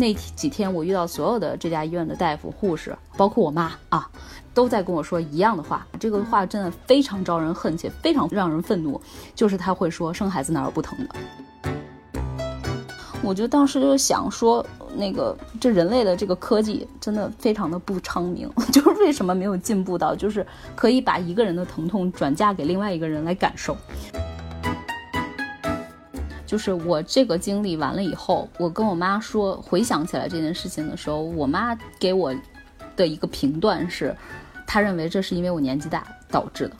那几天我遇到所有的这家医院的大夫、护士，包括我妈啊，都在跟我说一样的话。这个话真的非常招人恨，且非常让人愤怒。就是他会说生孩子哪有不疼的？我就当时就想说，那个这人类的这个科技真的非常的不昌明，就是为什么没有进步到，就是可以把一个人的疼痛转嫁给另外一个人来感受。就是我这个经历完了以后，我跟我妈说，回想起来这件事情的时候，我妈给我的一个评断是，她认为这是因为我年纪大导致的。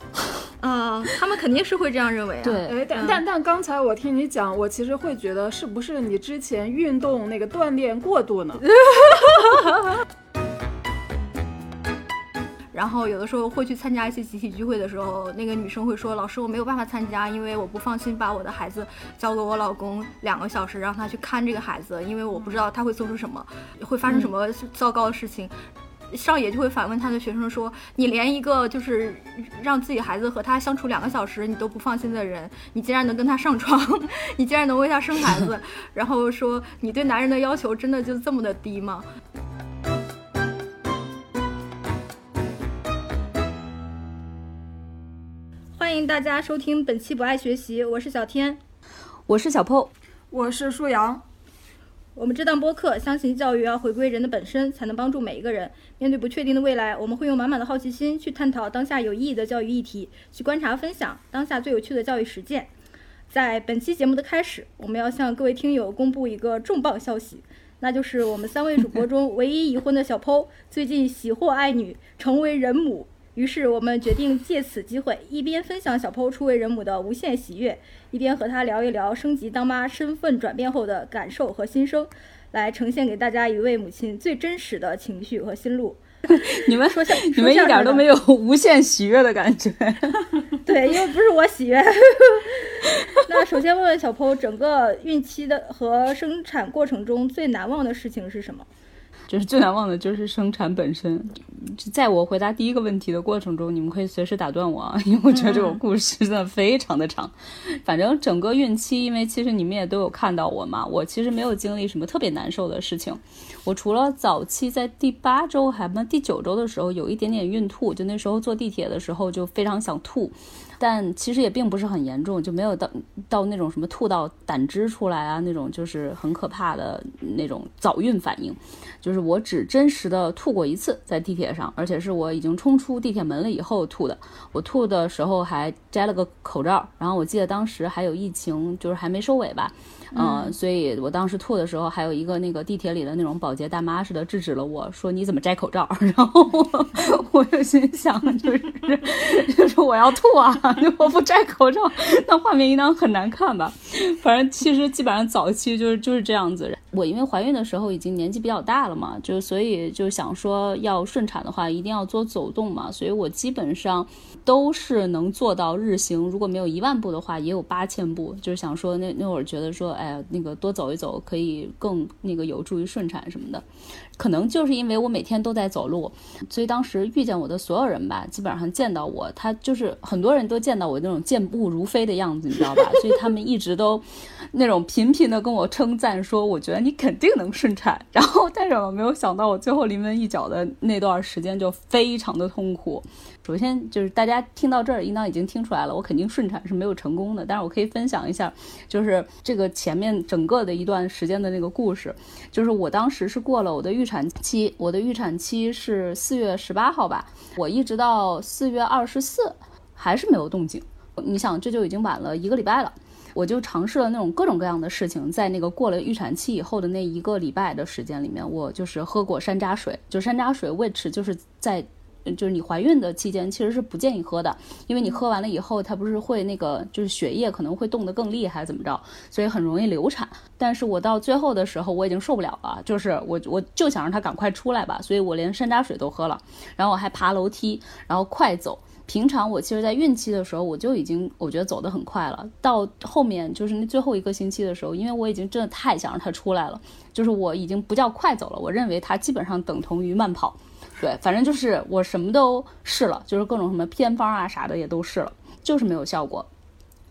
啊，他们肯定是会这样认为啊。对，哎，但但但刚才我听你讲，我其实会觉得是不是你之前运动那个锻炼过度呢？然后有的时候会去参加一些集体聚会的时候，那个女生会说：“老师，我没有办法参加，因为我不放心把我的孩子交给我老公两个小时，让他去看这个孩子，因为我不知道他会做出什么，会发生什么糟糕的事情。”少爷就会反问他的学生说：“你连一个就是让自己孩子和他相处两个小时你都不放心的人，你竟然能跟他上床，你竟然能为他生孩子，然后说你对男人的要求真的就这么的低吗？”欢迎大家收听本期不爱学习，我是小天，我是小 PO，我是舒阳。我们这档播客相信教育要回归人的本身，才能帮助每一个人。面对不确定的未来，我们会用满满的好奇心去探讨当下有意义的教育议题，去观察分享当下最有趣的教育实践。在本期节目的开始，我们要向各位听友公布一个重磅消息，那就是我们三位主播中唯一已婚的小 PO 最近喜获爱女，成为人母。于是我们决定借此机会，一边分享小 PO 初为人母的无限喜悦，一边和她聊一聊升级当妈身份转变后的感受和心声，来呈现给大家一位母亲最真实的情绪和心路。你们说像，你们一点都没有无限喜悦的感觉。对，因为不是我喜悦。那首先问问小 PO，整个孕期的和生产过程中最难忘的事情是什么？就是最难忘的，就是生产本身。在我回答第一个问题的过程中，你们可以随时打断我啊，因为我觉得这个故事真的非常的长。反正整个孕期，因为其实你们也都有看到我嘛，我其实没有经历什么特别难受的事情。我除了早期在第八周还不第九周的时候有一点点孕吐，就那时候坐地铁的时候就非常想吐。但其实也并不是很严重，就没有到到那种什么吐到胆汁出来啊那种，就是很可怕的那种早孕反应。就是我只真实的吐过一次，在地铁上，而且是我已经冲出地铁门了以后吐的。我吐的时候还摘了个口罩，然后我记得当时还有疫情，就是还没收尾吧。嗯，所以我当时吐的时候，还有一个那个地铁里的那种保洁大妈似的制止了我说你怎么摘口罩？然后我 我就心想就是 就是我要吐啊，我不摘口罩，那画面应当很难看吧？反正其实基本上早期就是就是这样子。我因为怀孕的时候已经年纪比较大了了嘛，就所以就想说要顺产的话一定要多走动嘛，所以我基本上都是能做到日行，如果没有一万步的话，也有八千步。就是想说那那会儿觉得说。哎呀，那个多走一走可以更那个有助于顺产什么的，可能就是因为我每天都在走路，所以当时遇见我的所有人吧，基本上见到我，他就是很多人都见到我那种健步如飞的样子，你知道吧？所以他们一直都那种频频的跟我称赞说，我觉得你肯定能顺产。然后，但是我没有想到，我最后临门一脚的那段时间就非常的痛苦。首先就是大家听到这儿，应当已经听出来了，我肯定顺产是没有成功的。但是我可以分享一下，就是这个前面整个的一段时间的那个故事。就是我当时是过了我的预产期，我的预产期是四月十八号吧，我一直到四月二十四还是没有动静。你想，这就已经晚了一个礼拜了。我就尝试了那种各种各样的事情，在那个过了预产期以后的那一个礼拜的时间里面，我就是喝过山楂水，就山楂水，which 就是在。就是你怀孕的期间，其实是不建议喝的，因为你喝完了以后，它不是会那个，就是血液可能会冻得更厉害，怎么着，所以很容易流产。但是我到最后的时候，我已经受不了了，就是我我就想让它赶快出来吧，所以我连山楂水都喝了，然后我还爬楼梯，然后快走。平常我其实，在孕期的时候，我就已经我觉得走得很快了。到后面就是那最后一个星期的时候，因为我已经真的太想让它出来了，就是我已经不叫快走了，我认为它基本上等同于慢跑。对，反正就是我什么都试了，就是各种什么偏方啊啥的也都试了，就是没有效果。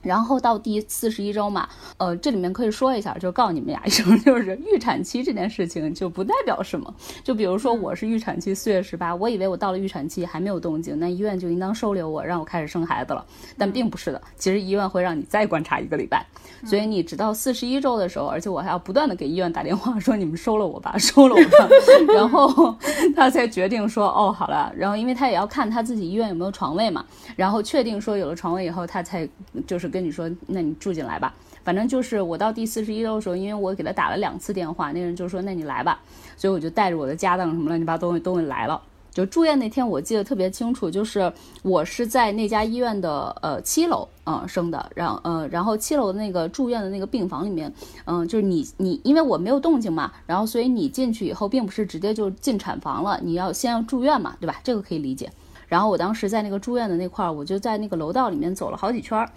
然后到第四十一周嘛，呃，这里面可以说一下，就告诉你们俩一声，就是预产期这件事情就不代表什么。就比如说我是预产期四月十八，我以为我到了预产期还没有动静，那医院就应当收留我，让我开始生孩子了。但并不是的，其实医院会让你再观察一个礼拜，所以你直到四十一周的时候，而且我还要不断的给医院打电话说你们收了我吧，收了我吧，然后他才决定说哦好了，然后因为他也要看他自己医院有没有床位嘛，然后确定说有了床位以后，他才就是跟你说，那你住进来吧。反正就是我到第四十一周的时候，因为我给他打了两次电话，那人就说那你来吧，所以我就带着我的家当什么乱七八糟东西东西来了。就住院那天，我记得特别清楚，就是我是在那家医院的呃七楼嗯生的，然呃然后七楼的那个住院的那个病房里面，嗯就是你你因为我没有动静嘛，然后所以你进去以后并不是直接就进产房了，你要先要住院嘛，对吧？这个可以理解。然后我当时在那个住院的那块儿，我就在那个楼道里面走了好几圈儿，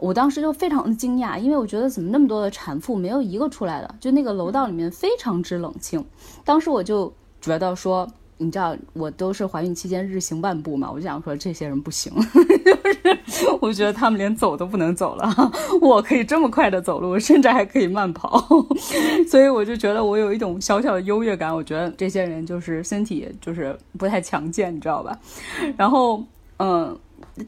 我当时就非常的惊讶，因为我觉得怎么那么多的产妇没有一个出来的，就那个楼道里面非常之冷清。当时我就觉得说，你知道我都是怀孕期间日行万步嘛，我就想说这些人不行，就是我觉得他们连走都不能走了，我可以这么快的走路，甚至还可以慢跑，所以我就觉得我有一种小小的优越感。我觉得这些人就是身体就是不太强健，你知道吧？然后嗯。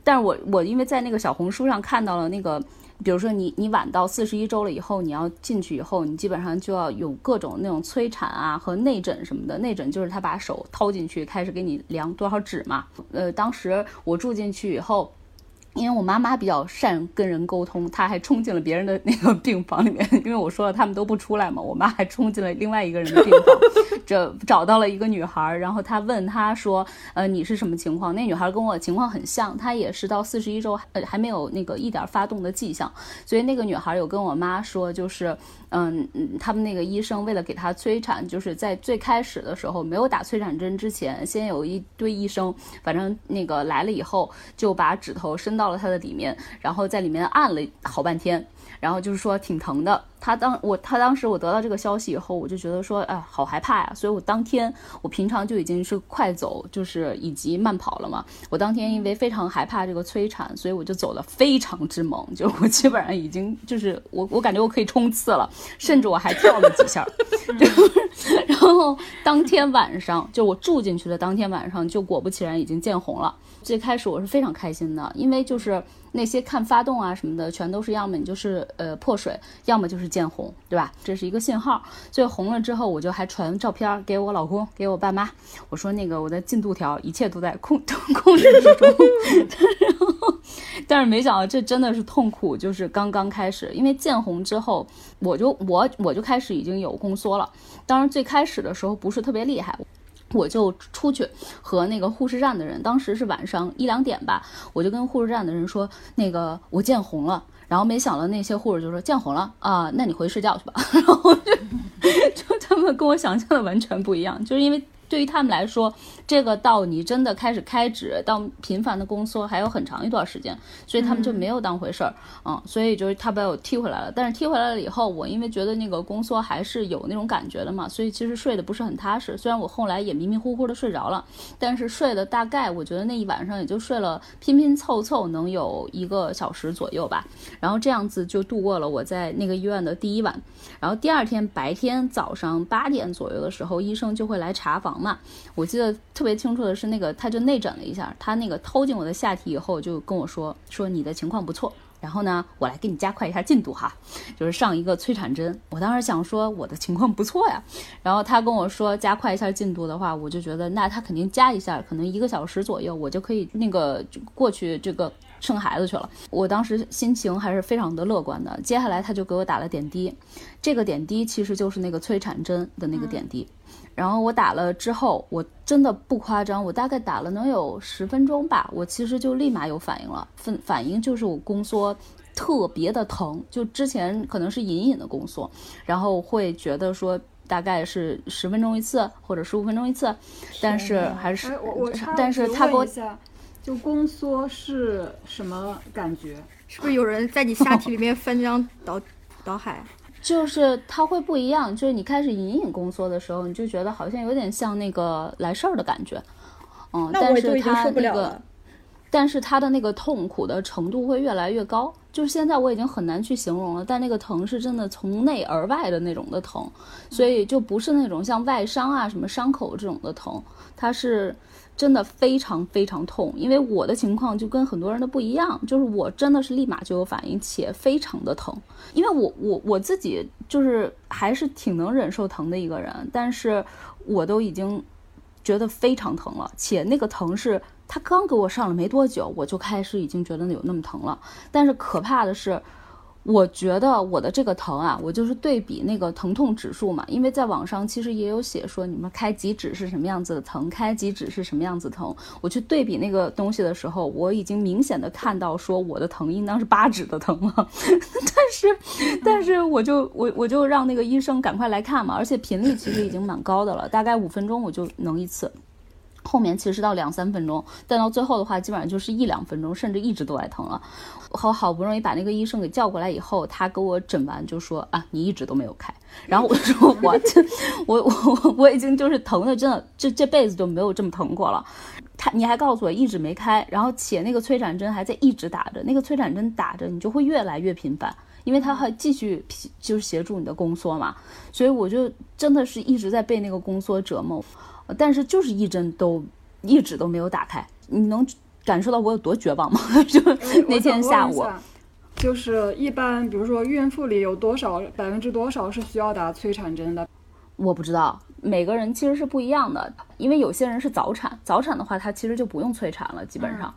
但是我我因为在那个小红书上看到了那个，比如说你你晚到四十一周了以后，你要进去以后，你基本上就要有各种那种催产啊和内诊什么的。内诊就是他把手掏进去，开始给你量多少指嘛。呃，当时我住进去以后。因为我妈妈比较善跟人沟通，她还冲进了别人的那个病房里面。因为我说了他们都不出来嘛，我妈还冲进了另外一个人的病房，这找到了一个女孩，然后她问她说：“呃，你是什么情况？”那女孩跟我情况很像，她也是到四十一周，呃，还没有那个一点发动的迹象。所以那个女孩有跟我妈说，就是。嗯，他们那个医生为了给他催产，就是在最开始的时候没有打催产针之前，先有一堆医生，反正那个来了以后就把指头伸到了他的里面，然后在里面按了好半天。然后就是说挺疼的，他当我他当时我得到这个消息以后，我就觉得说，哎，好害怕呀！所以我当天我平常就已经是快走，就是以及慢跑了嘛。我当天因为非常害怕这个催产，所以我就走的非常之猛，就我基本上已经就是我我感觉我可以冲刺了，甚至我还跳了几下。然后当天晚上就我住进去的当天晚上，就果不其然已经见红了。最开始我是非常开心的，因为就是。那些看发动啊什么的，全都是要么你就是呃破水，要么就是见红，对吧？这是一个信号。所以红了之后，我就还传照片给我老公，给我爸妈，我说那个我的进度条一切都在控控制之中。然后，但是没想到这真的是痛苦，就是刚刚开始，因为见红之后，我就我我就开始已经有宫缩了。当然最开始的时候不是特别厉害。我就出去和那个护士站的人，当时是晚上一两点吧，我就跟护士站的人说，那个我见红了，然后没想到那些护士就说见红了啊，那你回去睡觉去吧，然后就 就他们跟我想象的完全不一样，就是因为。对于他们来说，这个到你真的开始开指到频繁的宫缩还有很长一段时间，所以他们就没有当回事儿，嗯，所以就是他把我踢回来了。但是踢回来了以后，我因为觉得那个宫缩还是有那种感觉的嘛，所以其实睡得不是很踏实。虽然我后来也迷迷糊糊的睡着了，但是睡的大概我觉得那一晚上也就睡了拼拼凑凑能有一个小时左右吧。然后这样子就度过了我在那个医院的第一晚。然后第二天白天早上八点左右的时候，医生就会来查房。嘛，我记得特别清楚的是，那个他就内诊了一下，他那个掏进我的下体以后，就跟我说说你的情况不错，然后呢，我来给你加快一下进度哈，就是上一个催产针。我当时想说我的情况不错呀，然后他跟我说加快一下进度的话，我就觉得那他肯定加一下，可能一个小时左右，我就可以那个过去这个生孩子去了。我当时心情还是非常的乐观的。接下来他就给我打了点滴，这个点滴其实就是那个催产针的那个点滴。然后我打了之后，我真的不夸张，我大概打了能有十分钟吧，我其实就立马有反应了。反反应就是我宫缩特别的疼，就之前可能是隐隐的宫缩，然后会觉得说大概是十分钟一次或者十五分钟一次，但是还是我我但是他给我就宫缩是什么感觉？是不是有人在你下体里面翻江倒倒海？就是它会不一样，就是你开始隐隐宫缩的时候，你就觉得好像有点像那个来事儿的感觉，嗯，但是它那个，但是它的那个痛苦的程度会越来越高。就是现在我已经很难去形容了，但那个疼是真的从内而外的那种的疼，所以就不是那种像外伤啊什么伤口这种的疼，它是真的非常非常痛。因为我的情况就跟很多人的不一样，就是我真的是立马就有反应，且非常的疼。因为我我我自己就是还是挺能忍受疼的一个人，但是我都已经觉得非常疼了，且那个疼是。他刚给我上了没多久，我就开始已经觉得有那么疼了。但是可怕的是，我觉得我的这个疼啊，我就是对比那个疼痛指数嘛。因为在网上其实也有写说，你们开几指是什么样子的疼，开几指是什么样子疼。我去对比那个东西的时候，我已经明显的看到说我的疼应当是八指的疼了。但是，但是我就我我就让那个医生赶快来看嘛，而且频率其实已经蛮高的了，大概五分钟我就能一次。后面其实到两三分钟，但到最后的话，基本上就是一两分钟，甚至一直都在疼了。我好不容易把那个医生给叫过来以后，他给我诊完就说啊，你一直都没有开。然后我说我这 我我 我已经就是疼的，真的这这辈子就没有这么疼过了。他你还告诉我一直没开，然后且那个催产针还在一直打着，那个催产针打着你就会越来越频繁，因为它还继续就是协助你的宫缩嘛。所以我就真的是一直在被那个宫缩折磨。但是就是一针都一直都没有打开，你能感受到我有多绝望吗？就那天下午，就是一般，比如说孕妇里有多少百分之多少是需要打催产针的？我不知道，每个人其实是不一样的，因为有些人是早产，早产的话他其实就不用催产了，基本上，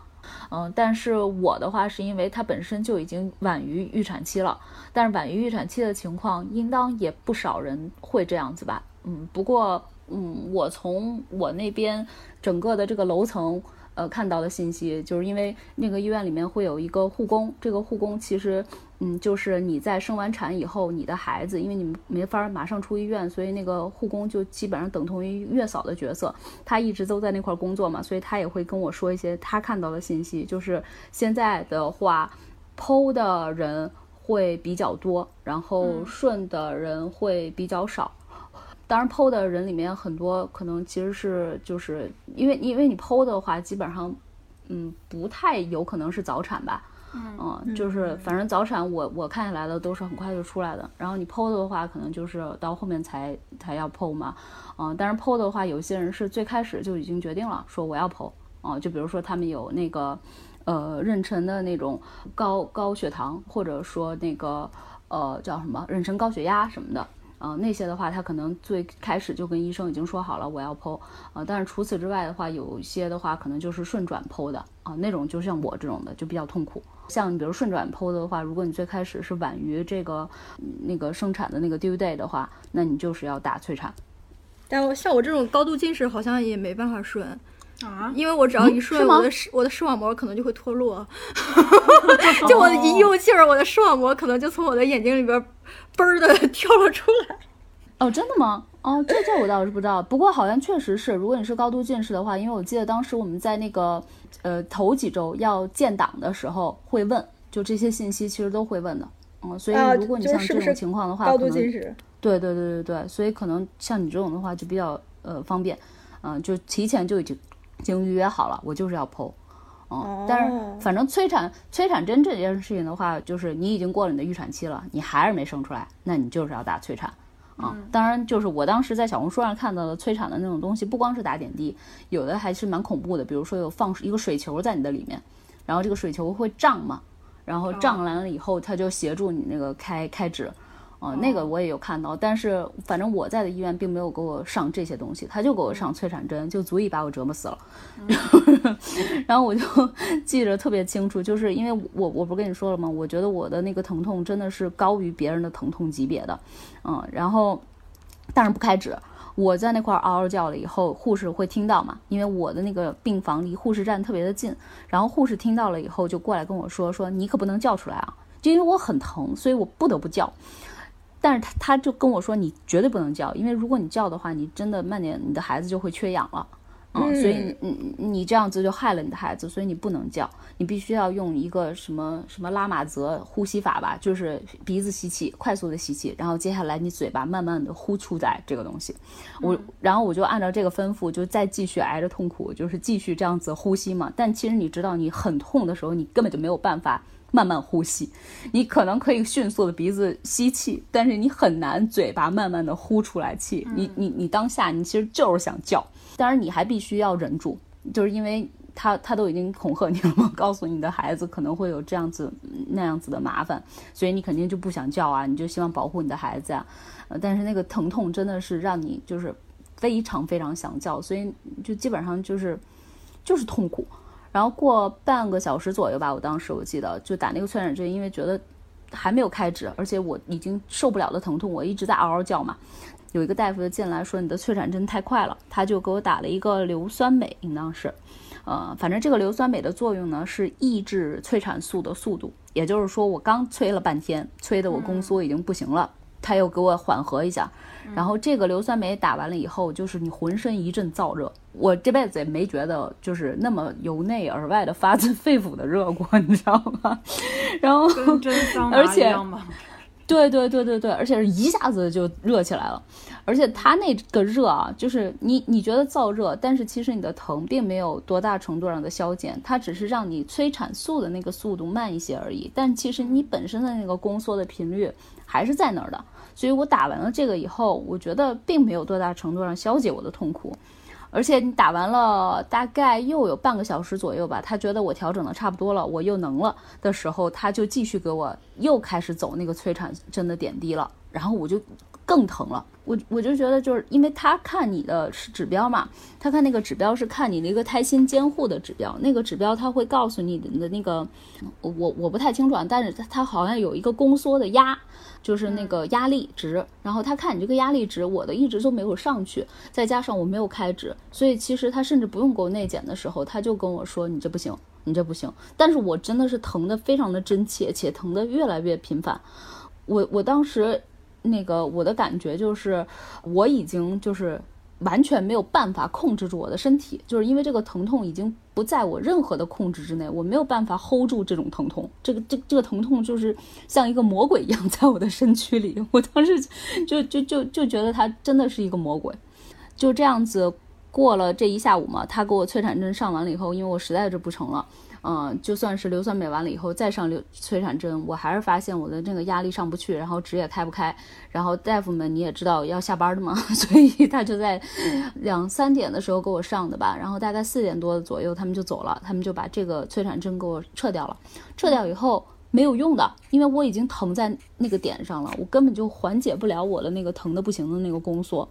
嗯，但是我的话是因为它本身就已经晚于预产期了，但是晚于预产期的情况，应当也不少人会这样子吧，嗯，不过。嗯，我从我那边整个的这个楼层，呃，看到的信息，就是因为那个医院里面会有一个护工，这个护工其实，嗯，就是你在生完产以后，你的孩子，因为你们没法马上出医院，所以那个护工就基本上等同于月嫂的角色，他一直都在那块工作嘛，所以他也会跟我说一些他看到的信息，就是现在的话，剖的人会比较多，然后顺的人会比较少。当然剖的人里面很多可能其实是就是因为因为你剖的话，基本上，嗯，不太有可能是早产吧，嗯，就是反正早产我我看下来的都是很快就出来的。然后你剖的话，可能就是到后面才才要剖嘛，嗯，但是剖的话，有些人是最开始就已经决定了说我要剖，啊，就比如说他们有那个呃妊娠的那种高高血糖，或者说那个呃叫什么妊娠高血压什么的。啊，那些的话，他可能最开始就跟医生已经说好了，我要剖。啊，但是除此之外的话，有一些的话可能就是顺转剖的啊，那种就像我这种的就比较痛苦。像你比如顺转剖的话，如果你最开始是晚于这个那个生产的那个 due day 的话，那你就是要打催产。但我像我这种高度近视，好像也没办法顺。啊，因为我只要一顺，我的视我的视网膜可能就会脱落，就我一用劲儿，我的视网膜可能就从我的眼睛里边嘣儿的 跳了出来。哦，真的吗？哦，这这我倒是不知道。不过好像确实是，如果你是高度近视的话，因为我记得当时我们在那个呃头几周要建档的时候会问，就这些信息其实都会问的。嗯，所以如果你像这种情况的话，高度近视，对对对对对，所以可能像你这种的话就比较呃方便，嗯，就提前就已经。已经预约好了，我就是要剖，嗯，但是反正催产催产针这件事情的话，就是你已经过了你的预产期了，你还是没生出来，那你就是要打催产，啊，当然就是我当时在小红书上看到的催产的那种东西，不光是打点滴，有的还是蛮恐怖的，比如说有放一个水球在你的里面，然后这个水球会胀嘛，然后胀完了以后，它就协助你那个开开指。哦，那个我也有看到，但是反正我在的医院并没有给我上这些东西，他就给我上催产针，就足以把我折磨死了。然后我就 记着特别清楚，就是因为我我不是跟你说了吗？我觉得我的那个疼痛真的是高于别人的疼痛级别的，嗯，然后但是不开指，我在那块嗷嗷叫了以后，护士会听到嘛？因为我的那个病房离护士站特别的近，然后护士听到了以后就过来跟我说说你可不能叫出来啊，就因为我很疼，所以我不得不叫。但是他他就跟我说，你绝对不能叫，因为如果你叫的话，你真的慢点，你的孩子就会缺氧了。嗯，所以你你这样子就害了你的孩子，所以你不能叫，你必须要用一个什么什么拉玛泽呼吸法吧，就是鼻子吸气，快速的吸气，然后接下来你嘴巴慢慢的呼出来这个东西。我然后我就按照这个吩咐，就再继续挨着痛苦，就是继续这样子呼吸嘛。但其实你知道，你很痛的时候，你根本就没有办法慢慢呼吸，你可能可以迅速的鼻子吸气，但是你很难嘴巴慢慢的呼出来气。你你你当下你其实就是想叫。当然，你还必须要忍住，就是因为他他都已经恐吓你了嘛，告诉你的孩子可能会有这样子那样子的麻烦，所以你肯定就不想叫啊，你就希望保护你的孩子啊。呃，但是那个疼痛真的是让你就是非常非常想叫，所以就基本上就是就是痛苦。然后过半个小时左右吧，我当时我记得就打那个催产针，因为觉得还没有开指，而且我已经受不了的疼痛，我一直在嗷嗷叫嘛。有一个大夫就进来说你的催产针太快了，他就给我打了一个硫酸镁，应当是，呃，反正这个硫酸镁的作用呢是抑制催产素的速度，也就是说我刚催了半天，催的我宫缩已经不行了，他又给我缓和一下，然后这个硫酸镁打完了以后，就是你浑身一阵燥热，我这辈子也没觉得就是那么由内而外的发自肺腑的热过，你知道吗？然后跟真桑拿一样吗？对对对对对，而且是一下子就热起来了，而且它那个热啊，就是你你觉得燥热，但是其实你的疼并没有多大程度上的消减，它只是让你催产素的那个速度慢一些而已，但其实你本身的那个宫缩的频率还是在那儿的，所以我打完了这个以后，我觉得并没有多大程度上消解我的痛苦。而且你打完了大概又有半个小时左右吧，他觉得我调整的差不多了，我又能了的时候，他就继续给我又开始走那个催产针的点滴了，然后我就更疼了。我我就觉得就是因为他看你的是指标嘛，他看那个指标是看你那个胎心监护的指标，那个指标他会告诉你的那个，我我不太清楚，但是他好像有一个宫缩的压。就是那个压力值，然后他看你这个压力值，我的一直都没有上去，再加上我没有开指，所以其实他甚至不用给我内检的时候，他就跟我说你这不行，你这不行。但是我真的是疼的非常的真切，且疼的越来越频繁。我我当时那个我的感觉就是我已经就是。完全没有办法控制住我的身体，就是因为这个疼痛已经不在我任何的控制之内，我没有办法 hold 住这种疼痛。这个这这个疼痛就是像一个魔鬼一样在我的身躯里，我当时就就就就觉得他真的是一个魔鬼。就这样子过了这一下午嘛，他给我催产针上完了以后，因为我实在是不成了。嗯，就算是硫酸镁完了以后再上硫催产针，我还是发现我的这个压力上不去，然后纸也开不开。然后大夫们你也知道要下班的嘛，所以他就在两三点的时候给我上的吧。然后大概四点多左右他们就走了，他们就把这个催产针给我撤掉了。撤掉以后没有用的，因为我已经疼在那个点上了，我根本就缓解不了我的那个疼的不行的那个宫缩。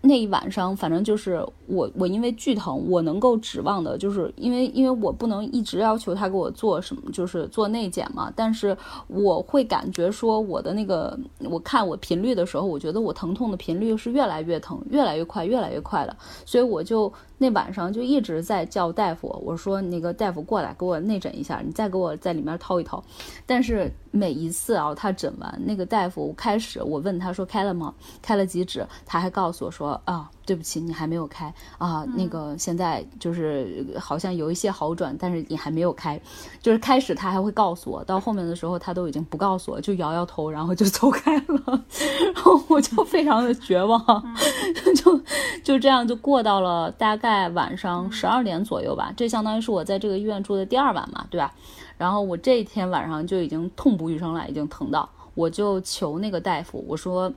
那一晚上，反正就是我，我因为剧疼，我能够指望的，就是因为，因为我不能一直要求他给我做什么，就是做内检嘛。但是我会感觉说，我的那个，我看我频率的时候，我觉得我疼痛的频率是越来越疼，越来越快，越来越快的，所以我就。那晚上就一直在叫大夫，我说那个大夫过来给我内诊一下，你再给我在里面掏一掏。但是每一次啊，他诊完那个大夫，开始我问他说开了吗？开了几指？他还告诉我说啊。对不起，你还没有开啊？那个现在就是好像有一些好转，但是你还没有开。就是开始他还会告诉我，到后面的时候他都已经不告诉我，就摇摇头，然后就走开了。然后我就非常的绝望，就就这样就过到了大概晚上十二点左右吧。这相当于是我在这个医院住的第二晚嘛，对吧？然后我这一天晚上就已经痛不欲生了，已经疼到，我就求那个大夫，我说。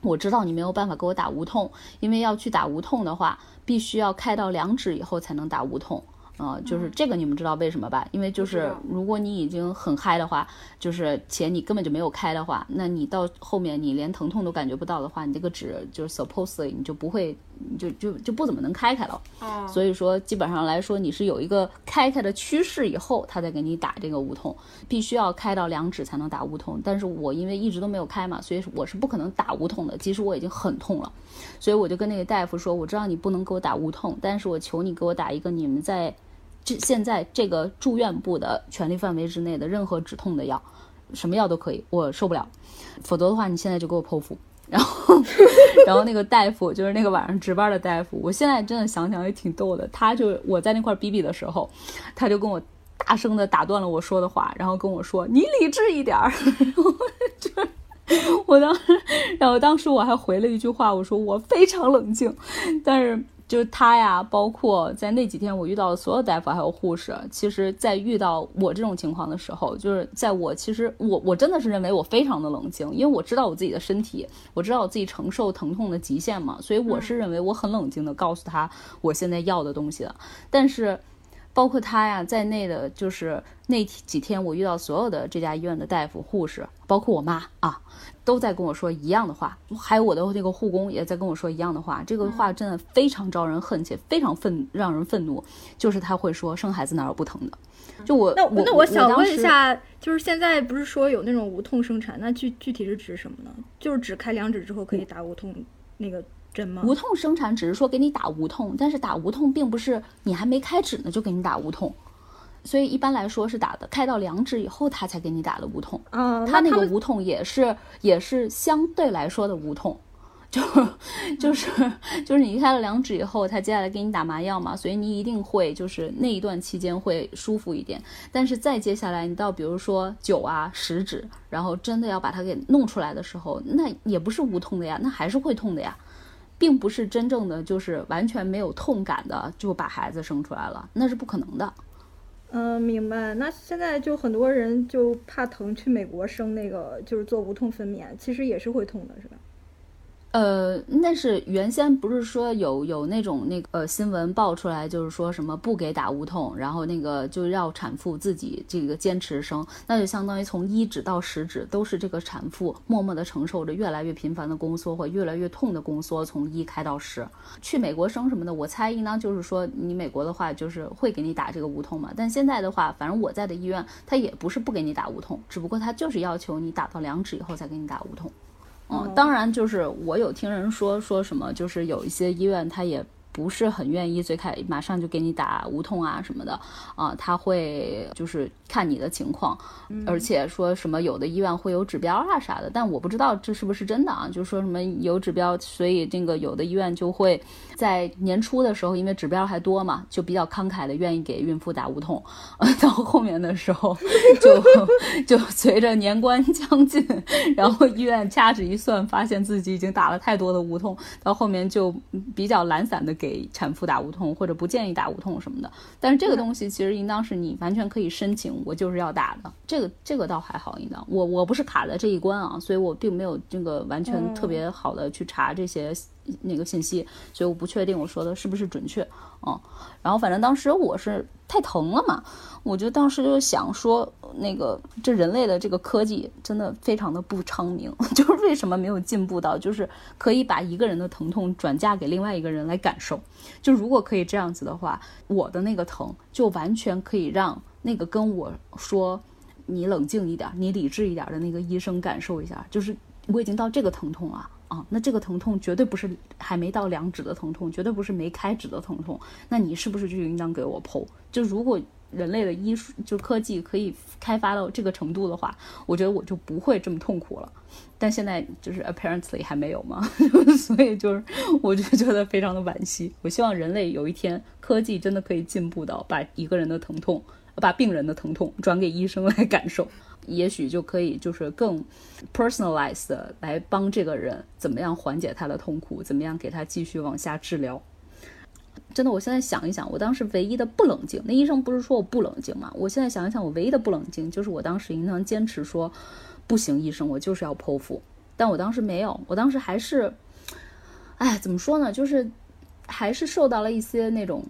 我知道你没有办法给我打无痛，因为要去打无痛的话，必须要开到两指以后才能打无痛。啊，就是这个你们知道为什么吧？因为就是如果你已经很嗨的话，就是且你根本就没有开的话，那你到后面你连疼痛都感觉不到的话，你这个指就是 supposedly 你就不会，就就就不怎么能开开了。哦。所以说基本上来说，你是有一个开开的趋势以后，他再给你打这个无痛，必须要开到两指才能打无痛。但是我因为一直都没有开嘛，所以我是不可能打无痛的。即使我已经很痛了，所以我就跟那个大夫说，我知道你不能给我打无痛，但是我求你给我打一个你们在。这现在这个住院部的权利范围之内的任何止痛的药，什么药都可以，我受不了。否则的话，你现在就给我剖腹。然后，然后那个大夫就是那个晚上值班的大夫，我现在真的想想也挺逗的。他就我在那块逼逼的时候，他就跟我大声的打断了我说的话，然后跟我说：“你理智一点儿。”就我当时，然后当时我还回了一句话，我说我非常冷静，但是。就是他呀，包括在那几天我遇到的所有大夫还有护士，其实，在遇到我这种情况的时候，就是在我其实我我真的是认为我非常的冷静，因为我知道我自己的身体，我知道我自己承受疼痛的极限嘛，所以我是认为我很冷静的告诉他我现在要的东西的。但是，包括他呀在内的，就是那几天我遇到所有的这家医院的大夫、护士，包括我妈啊。都在跟我说一样的话，还有我的那个护工也在跟我说一样的话。这个话真的非常招人恨，且非常愤，让人愤怒。就是他会说生孩子哪有不疼的？就我那我那我想问一下，就是现在不是说有那种无痛生产？那具具体是指什么呢？就是只开两指之后可以打无痛那个针吗？无痛生产只是说给你打无痛，但是打无痛并不是你还没开指呢就给你打无痛。所以一般来说是打的，开到两指以后他才给你打的无痛。嗯，他那个无痛也是也是相对来说的无痛，就就是就是你开了两指以后，他接下来给你打麻药嘛，所以你一定会就是那一段期间会舒服一点。但是再接下来你到比如说九啊十指，然后真的要把它给弄出来的时候，那也不是无痛的呀，那还是会痛的呀，并不是真正的就是完全没有痛感的就把孩子生出来了，那是不可能的。嗯，明白。那现在就很多人就怕疼，去美国生那个就是做无痛分娩，其实也是会痛的，是吧？呃，那是原先不是说有有那种那个呃新闻爆出来，就是说什么不给打无痛，然后那个就要产妇自己这个坚持生，那就相当于从一指到十指都是这个产妇默默的承受着越来越频繁的宫缩或越来越痛的宫缩，从一开到十。去美国生什么的，我猜应当就是说你美国的话就是会给你打这个无痛嘛，但现在的话，反正我在的医院他也不是不给你打无痛，只不过他就是要求你打到两指以后再给你打无痛。嗯，当然，就是我有听人说说什么，就是有一些医院他也。不是很愿意最开马上就给你打无痛啊什么的啊，他会就是看你的情况，而且说什么有的医院会有指标啊啥的，但我不知道这是不是真的啊，就说什么有指标，所以这个有的医院就会在年初的时候，因为指标还多嘛，就比较慷慨的愿意给孕妇打无痛，到后面的时候就就随着年关将近，然后医院掐指一算，发现自己已经打了太多的无痛，到后面就比较懒散的给。给产妇打无痛或者不建议打无痛什么的，但是这个东西其实应当是你完全可以申请，我就是要打的，这个这个倒还好，应当我我不是卡在这一关啊，所以我并没有这个完全特别好的去查这些。那个信息，所以我不确定我说的是不是准确，嗯，然后反正当时我是太疼了嘛，我就当时就想说，那个这人类的这个科技真的非常的不昌明，就是为什么没有进步到，就是可以把一个人的疼痛转嫁给另外一个人来感受，就如果可以这样子的话，我的那个疼就完全可以让那个跟我说你冷静一点，你理智一点的那个医生感受一下，就是我已经到这个疼痛了。啊，那这个疼痛绝对不是还没到两指的疼痛，绝对不是没开指的疼痛。那你是不是就应当给我剖？就如果人类的医术就科技可以开发到这个程度的话，我觉得我就不会这么痛苦了。但现在就是 apparently 还没有嘛，所以就是我就觉得非常的惋惜。我希望人类有一天科技真的可以进步到把一个人的疼痛，把病人的疼痛转给医生来感受。也许就可以就是更 personalized 的来帮这个人怎么样缓解他的痛苦，怎么样给他继续往下治疗。真的，我现在想一想，我当时唯一的不冷静，那医生不是说我不冷静吗？我现在想一想，我唯一的不冷静就是我当时应当坚持说，不行，医生，我就是要剖腹。但我当时没有，我当时还是，哎，怎么说呢？就是还是受到了一些那种。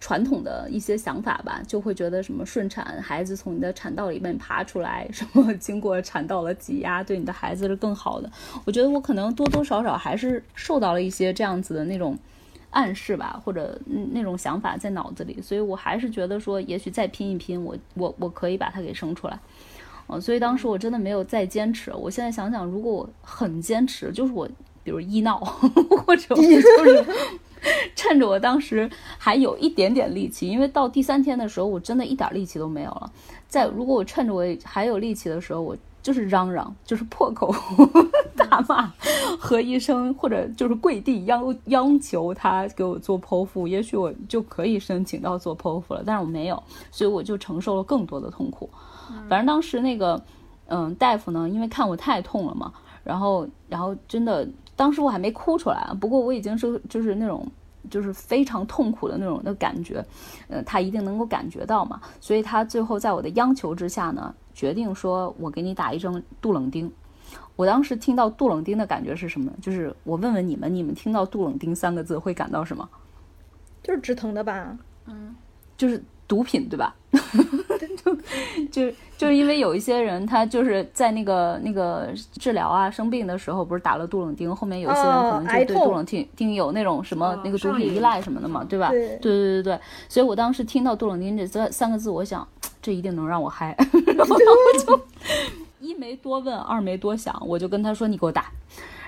传统的一些想法吧，就会觉得什么顺产，孩子从你的产道里面爬出来，什么经过产道的挤压，对你的孩子是更好的。我觉得我可能多多少少还是受到了一些这样子的那种暗示吧，或者那种想法在脑子里，所以我还是觉得说，也许再拼一拼，我我我可以把它给生出来。嗯，所以当时我真的没有再坚持。我现在想想，如果我很坚持，就是我比如医闹，或者就是。趁着我当时还有一点点力气，因为到第三天的时候，我真的一点力气都没有了。在如果我趁着我还有力气的时候，我就是嚷嚷，就是破口 大骂，何医生或者就是跪地央央求他给我做剖腹，也许我就可以申请到做剖腹了，但是我没有，所以我就承受了更多的痛苦。反正当时那个，嗯，大夫呢，因为看我太痛了嘛，然后，然后真的，当时我还没哭出来，不过我已经是就是那种。就是非常痛苦的那种的感觉，呃，他一定能够感觉到嘛，所以他最后在我的央求之下呢，决定说我给你打一针杜冷丁。我当时听到杜冷丁的感觉是什么？就是我问问你们，你们听到杜冷丁三个字会感到什么？就是止疼的吧？嗯，就是毒品，对吧？就就就是因为有一些人，他就是在那个那个治疗啊生病的时候，不是打了杜冷丁，后面有些人可能就对杜冷丁丁有那种什么那个毒品依赖什么的嘛，对吧？对对对对对。所以我当时听到杜冷丁这三三个字，我想这一定能让我嗨，然后我就一没多问，二没多想，我就跟他说你给我打。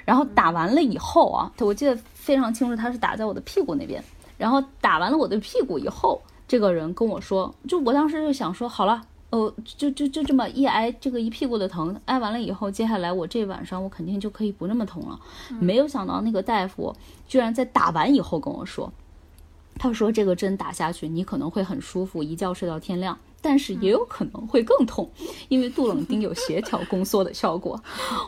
然后打完了以后啊，我记得非常清楚，他是打在我的屁股那边。然后打完了我的屁股以后。这个人跟我说，就我当时就想说，好了，呃，就就就这么一挨这个一屁股的疼，挨完了以后，接下来我这晚上我肯定就可以不那么疼了。没有想到那个大夫居然在打完以后跟我说，他说这个针打下去你可能会很舒服，一觉睡到天亮。但是也有可能会更痛，因为杜冷丁有协调宫缩的效果。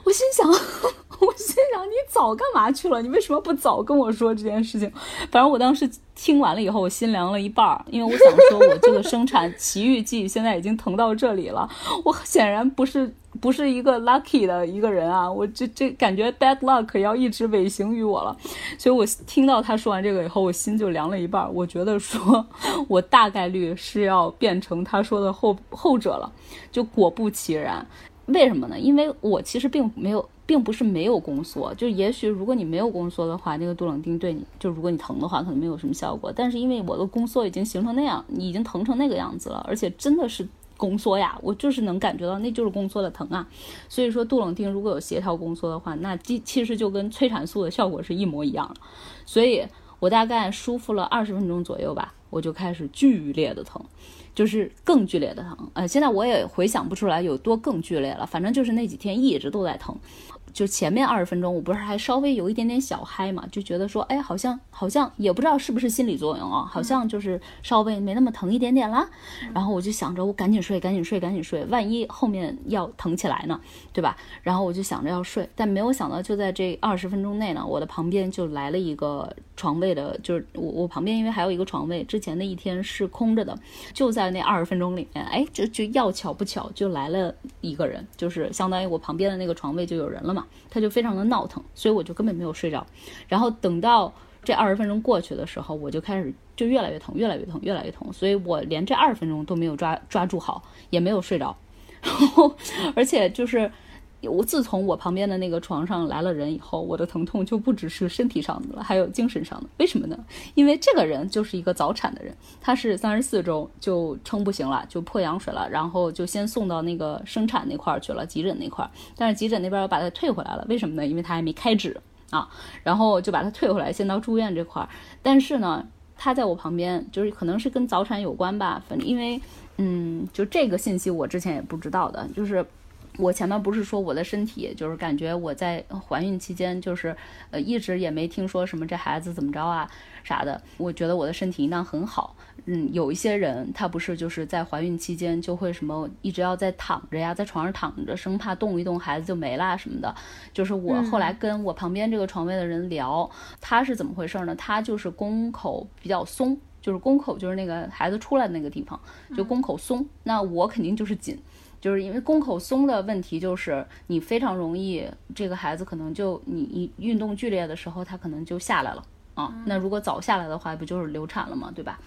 我心想，我心想你早干嘛去了？你为什么不早跟我说这件事情？反正我当时听完了以后，我心凉了一半儿，因为我想说，我这个生产 奇遇记现在已经疼到这里了，我显然不是。不是一个 lucky 的一个人啊，我这这感觉 bad luck 要一直尾行于我了，所以我听到他说完这个以后，我心就凉了一半。我觉得说 我大概率是要变成他说的后后者了，就果不其然。为什么呢？因为我其实并没有，并不是没有宫缩，就也许如果你没有宫缩的话，那个杜冷丁对你，就如果你疼的话，可能没有什么效果。但是因为我的宫缩已经形成那样，已经疼成那个样子了，而且真的是。宫缩呀，我就是能感觉到，那就是宫缩的疼啊。所以说杜冷丁如果有协调宫缩的话，那其其实就跟催产素的效果是一模一样的。所以我大概舒服了二十分钟左右吧，我就开始剧烈的疼，就是更剧烈的疼。呃，现在我也回想不出来有多更剧烈了，反正就是那几天一直都在疼。就前面二十分钟，我不是还稍微有一点点小嗨嘛，就觉得说，哎，好像好像也不知道是不是心理作用啊，好像就是稍微没那么疼一点点啦。然后我就想着，我赶紧睡，赶紧睡，赶紧睡，万一后面要疼起来呢，对吧？然后我就想着要睡，但没有想到就在这二十分钟内呢，我的旁边就来了一个床位的，就是我我旁边因为还有一个床位，之前的一天是空着的，就在那二十分钟里面，哎，就就要巧不巧就来了一个人，就是相当于我旁边的那个床位就有人了嘛。他就非常的闹腾，所以我就根本没有睡着。然后等到这二十分钟过去的时候，我就开始就越来越疼，越来越疼，越来越疼。所以我连这二十分钟都没有抓抓住好，也没有睡着。然后，而且就是。我自从我旁边的那个床上来了人以后，我的疼痛就不只是身体上的了，还有精神上的。为什么呢？因为这个人就是一个早产的人，他是三十四周就撑不行了，就破羊水了，然后就先送到那个生产那块儿去了，急诊那块儿。但是急诊那边又把他退回来了，为什么呢？因为他还没开指啊，然后就把他退回来，先到住院这块儿。但是呢，他在我旁边，就是可能是跟早产有关吧，反正因为，嗯，就这个信息我之前也不知道的，就是。我前面不是说我的身体，就是感觉我在怀孕期间，就是呃一直也没听说什么这孩子怎么着啊啥的。我觉得我的身体应当很好。嗯，有一些人他不是就是在怀孕期间就会什么一直要在躺着呀，在床上躺着，生怕动一动孩子就没啦什么的。就是我后来跟我旁边这个床位的人聊，他是怎么回事呢？他就是宫口比较松，就是宫口就是那个孩子出来的那个地方，就宫口松。那我肯定就是紧。就是因为宫口松的问题，就是你非常容易，这个孩子可能就你你运动剧烈的时候，他可能就下来了啊。那如果早下来的话，不就是流产了吗？对吧？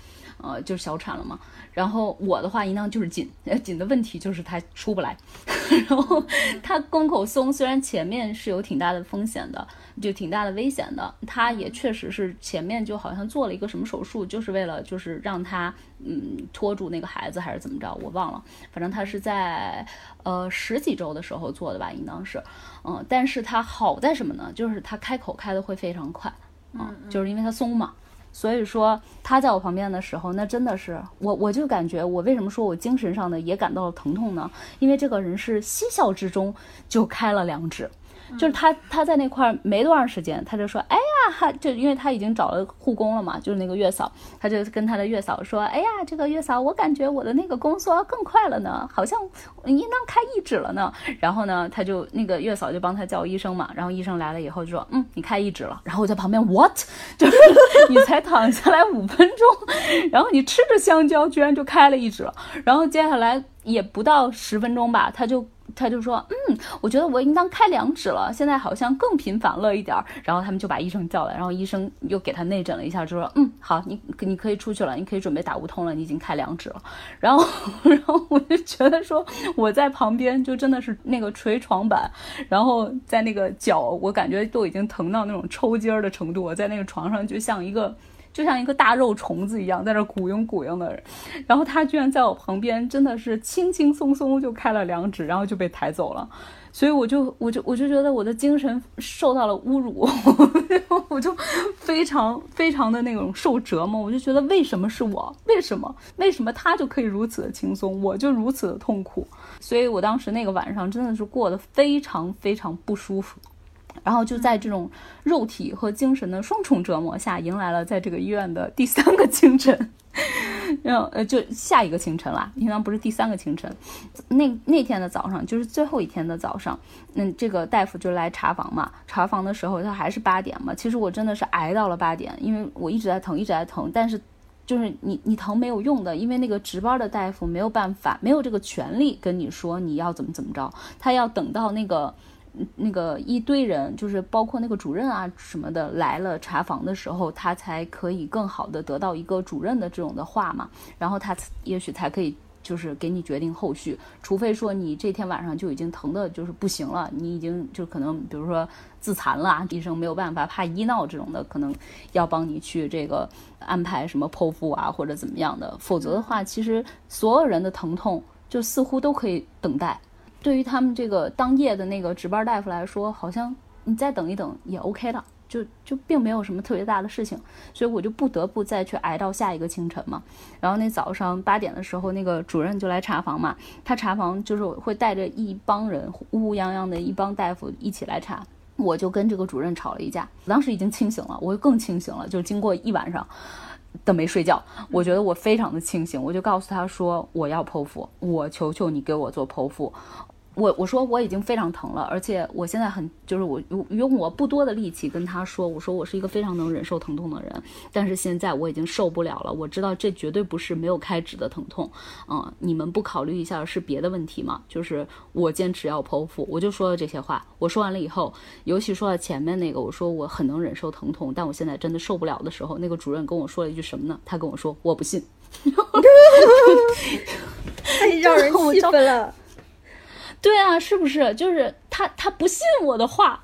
呃，就是小产了嘛。然后我的话，应当就是紧，紧的问题就是它出不来。然后它宫口松，虽然前面是有挺大的风险的，就挺大的危险的。它也确实是前面就好像做了一个什么手术，就是为了就是让它嗯拖住那个孩子还是怎么着，我忘了。反正他是在呃十几周的时候做的吧，应当是。嗯，但是它好在什么呢？就是它开口开的会非常快，嗯，就是因为它松嘛。所以说他在我旁边的时候，那真的是我，我就感觉我为什么说我精神上的也感到了疼痛呢？因为这个人是嬉笑之中就开了两指。就是他，他在那块儿没多长时间，他就说：“哎呀，哈，就因为他已经找了护工了嘛，就是那个月嫂，他就跟他的月嫂说：‘哎呀，这个月嫂，我感觉我的那个宫缩更快了呢，好像应当开一指了呢。’然后呢，他就那个月嫂就帮他叫医生嘛，然后医生来了以后就说：‘嗯，你开一指了。’然后我在旁边，what？就是你才躺下来五分钟，然后你吃着香蕉，居然就开了一指了。然后接下来也不到十分钟吧，他就。他就说，嗯，我觉得我应当开两指了，现在好像更频繁了一点儿。然后他们就把医生叫来，然后医生又给他内诊了一下，就说，嗯，好，你你可以出去了，你可以准备打无痛了，你已经开两指了。然后，然后我就觉得说，我在旁边就真的是那个捶床板，然后在那个脚，我感觉都已经疼到那种抽筋儿的程度，我在那个床上就像一个。就像一个大肉虫子一样，在那鼓悠鼓悠的，然后他居然在我旁边，真的是轻轻松松就开了两指，然后就被抬走了。所以我就我就我就觉得我的精神受到了侮辱，我就非常非常的那种受折磨。我就觉得为什么是我？为什么？为什么他就可以如此的轻松，我就如此的痛苦？所以我当时那个晚上真的是过得非常非常不舒服。然后就在这种肉体和精神的双重折磨下，迎来了在这个医院的第三个清晨，然后呃，就下一个清晨啦，应当不是第三个清晨。那那天的早上，就是最后一天的早上，那，这个大夫就来查房嘛。查房的时候，他还是八点嘛。其实我真的是挨到了八点，因为我一直在疼，一直在疼。但是就是你你疼没有用的，因为那个值班的大夫没有办法，没有这个权利跟你说你要怎么怎么着，他要等到那个。那个一堆人，就是包括那个主任啊什么的来了查房的时候，他才可以更好的得到一个主任的这种的话嘛，然后他也许才可以就是给你决定后续，除非说你这天晚上就已经疼的就是不行了，你已经就可能比如说自残了，医生没有办法怕医闹这种的，可能要帮你去这个安排什么剖腹啊或者怎么样的，否则的话，其实所有人的疼痛就似乎都可以等待。对于他们这个当夜的那个值班大夫来说，好像你再等一等也 OK 的，就就并没有什么特别大的事情，所以我就不得不再去挨到下一个清晨嘛。然后那早上八点的时候，那个主任就来查房嘛，他查房就是会带着一帮人乌乌泱泱的一帮大夫一起来查，我就跟这个主任吵了一架。当时已经清醒了，我就更清醒了，就是经过一晚上。的没睡觉，我觉得我非常的清醒，我就告诉他说我要剖腹，我求求你给我做剖腹。我我说我已经非常疼了，而且我现在很就是我用用我不多的力气跟他说，我说我是一个非常能忍受疼痛的人，但是现在我已经受不了了。我知道这绝对不是没有开指的疼痛，嗯，你们不考虑一下是别的问题吗？就是我坚持要剖腹，我就说了这些话。我说完了以后，尤其说到前面那个，我说我很能忍受疼痛，但我现在真的受不了的时候，那个主任跟我说了一句什么呢？他跟我说我不信，太让人气愤了。对啊，是不是？就是他，他不信我的话，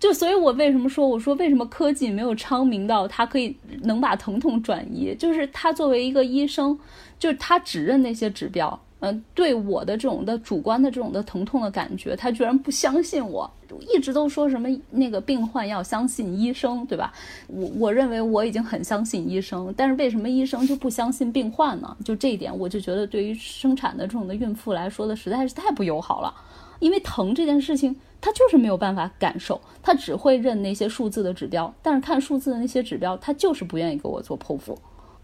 就所以，我为什么说，我说为什么科技没有昌明到他可以能把疼痛转移？就是他作为一个医生，就是他只认那些指标。嗯，对我的这种的主观的这种的疼痛的感觉，他居然不相信我，一直都说什么那个病患要相信医生，对吧？我我认为我已经很相信医生，但是为什么医生就不相信病患呢？就这一点，我就觉得对于生产的这种的孕妇来说的实在是太不友好了，因为疼这件事情，他就是没有办法感受，他只会认那些数字的指标，但是看数字的那些指标，他就是不愿意给我做剖腹，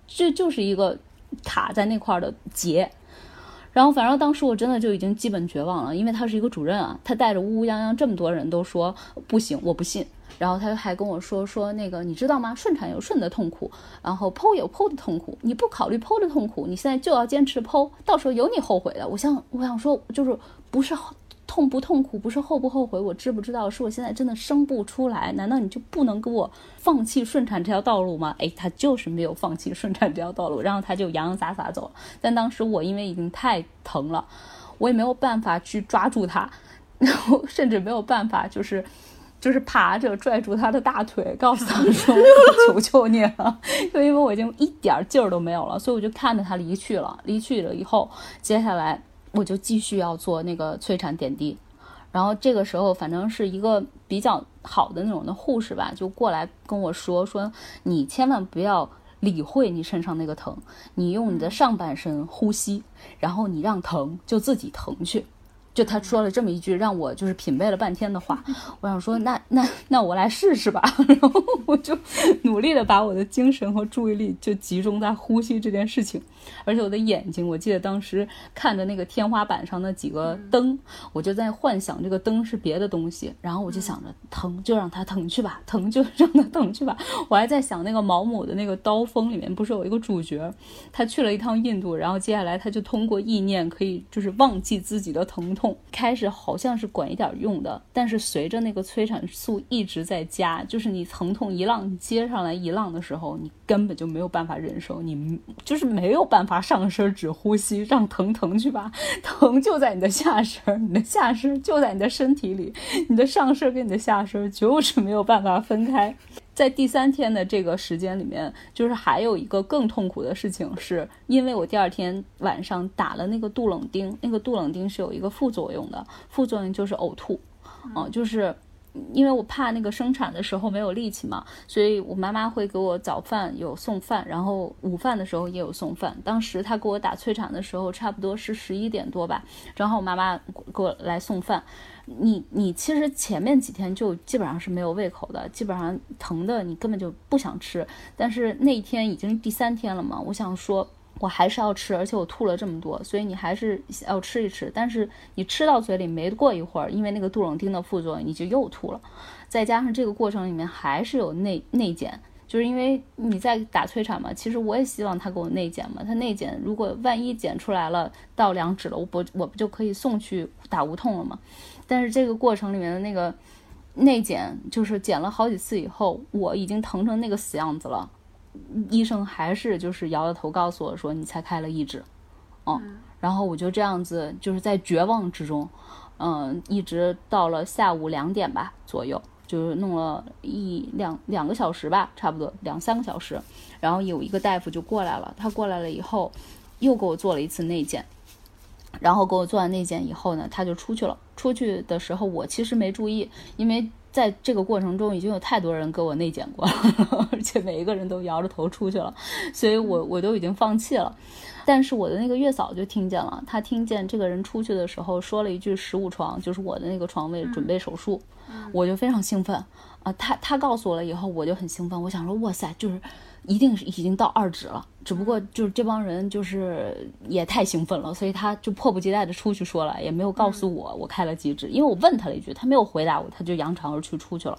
这就是一个卡在那块的结。然后，反正当时我真的就已经基本绝望了，因为他是一个主任啊，他带着乌乌泱泱这么多人都说不行，我不信。然后他还跟我说说那个，你知道吗？顺产有顺的痛苦，然后剖有剖的痛苦，你不考虑剖的痛苦，你现在就要坚持剖，到时候有你后悔的。我想，我想说，就是不是。痛不痛苦不是后不后悔，我知不知道？是我现在真的生不出来，难道你就不能给我放弃顺产这条道路吗？哎，他就是没有放弃顺产这条道路，然后他就洋洋洒洒走了。但当时我因为已经太疼了，我也没有办法去抓住他，然后甚至没有办法就是就是爬着拽住他的大腿，告诉他说：“求求你了！”就 因为我已经一点劲儿都没有了，所以我就看着他离去了。离去了以后，接下来。我就继续要做那个催产点滴，然后这个时候反正是一个比较好的那种的护士吧，就过来跟我说说，你千万不要理会你身上那个疼，你用你的上半身呼吸，然后你让疼就自己疼去。就他说了这么一句，让我就是品味了半天的话。我想说，那那那我来试试吧。然后我就努力的把我的精神和注意力就集中在呼吸这件事情。而且我的眼睛，我记得当时看着那个天花板上的几个灯，我就在幻想这个灯是别的东西。然后我就想着，疼就让它疼去吧，疼就让它疼去吧。我还在想那个毛姆的那个《刀锋》里面，不是有一个主角，他去了一趟印度，然后接下来他就通过意念可以就是忘记自己的疼痛。痛开始好像是管一点用的，但是随着那个催产素一直在加，就是你疼痛一浪接上来一浪的时候，你根本就没有办法忍受，你就是没有办法上身只呼吸，让疼疼去吧，疼就在你的下身，你的下身就在你的身体里，你的上身跟你的下身就是没有办法分开。在第三天的这个时间里面，就是还有一个更痛苦的事情，是因为我第二天晚上打了那个杜冷丁，那个杜冷丁是有一个副作用的，副作用就是呕吐，嗯，就是因为我怕那个生产的时候没有力气嘛，所以我妈妈会给我早饭有送饭，然后午饭的时候也有送饭。当时她给我打催产的时候，差不多是十一点多吧，正好我妈妈给我来送饭。你你其实前面几天就基本上是没有胃口的，基本上疼的你根本就不想吃。但是那天已经第三天了嘛，我想说我还是要吃，而且我吐了这么多，所以你还是要吃一吃。但是你吃到嘴里没过一会儿，因为那个杜冷丁的副作用，你就又吐了。再加上这个过程里面还是有内内检，就是因为你在打催产嘛，其实我也希望他给我内检嘛。他内检如果万一检出来了到两指了，我不我不就可以送去打无痛了吗？但是这个过程里面的那个内检，就是检了好几次以后，我已经疼成那个死样子了，医生还是就是摇摇头告诉我说你才开了一指，嗯，然后我就这样子就是在绝望之中，嗯，一直到了下午两点吧左右，就是弄了一两两个小时吧，差不多两三个小时，然后有一个大夫就过来了，他过来了以后又给我做了一次内检。然后给我做完内检以后呢，他就出去了。出去的时候，我其实没注意，因为在这个过程中已经有太多人给我内检过了，而且每一个人都摇着头出去了，所以我我都已经放弃了。但是我的那个月嫂就听见了，她听见这个人出去的时候说了一句“十五床”，就是我的那个床位准备手术，我就非常兴奋啊。她她告诉我了以后，我就很兴奋，我想说哇塞，就是。一定是已经到二指了，只不过就是这帮人就是也太兴奋了，所以他就迫不及待的出去说了，也没有告诉我我开了几指，因为我问他了一句，他没有回答我，他就扬长而去出去了。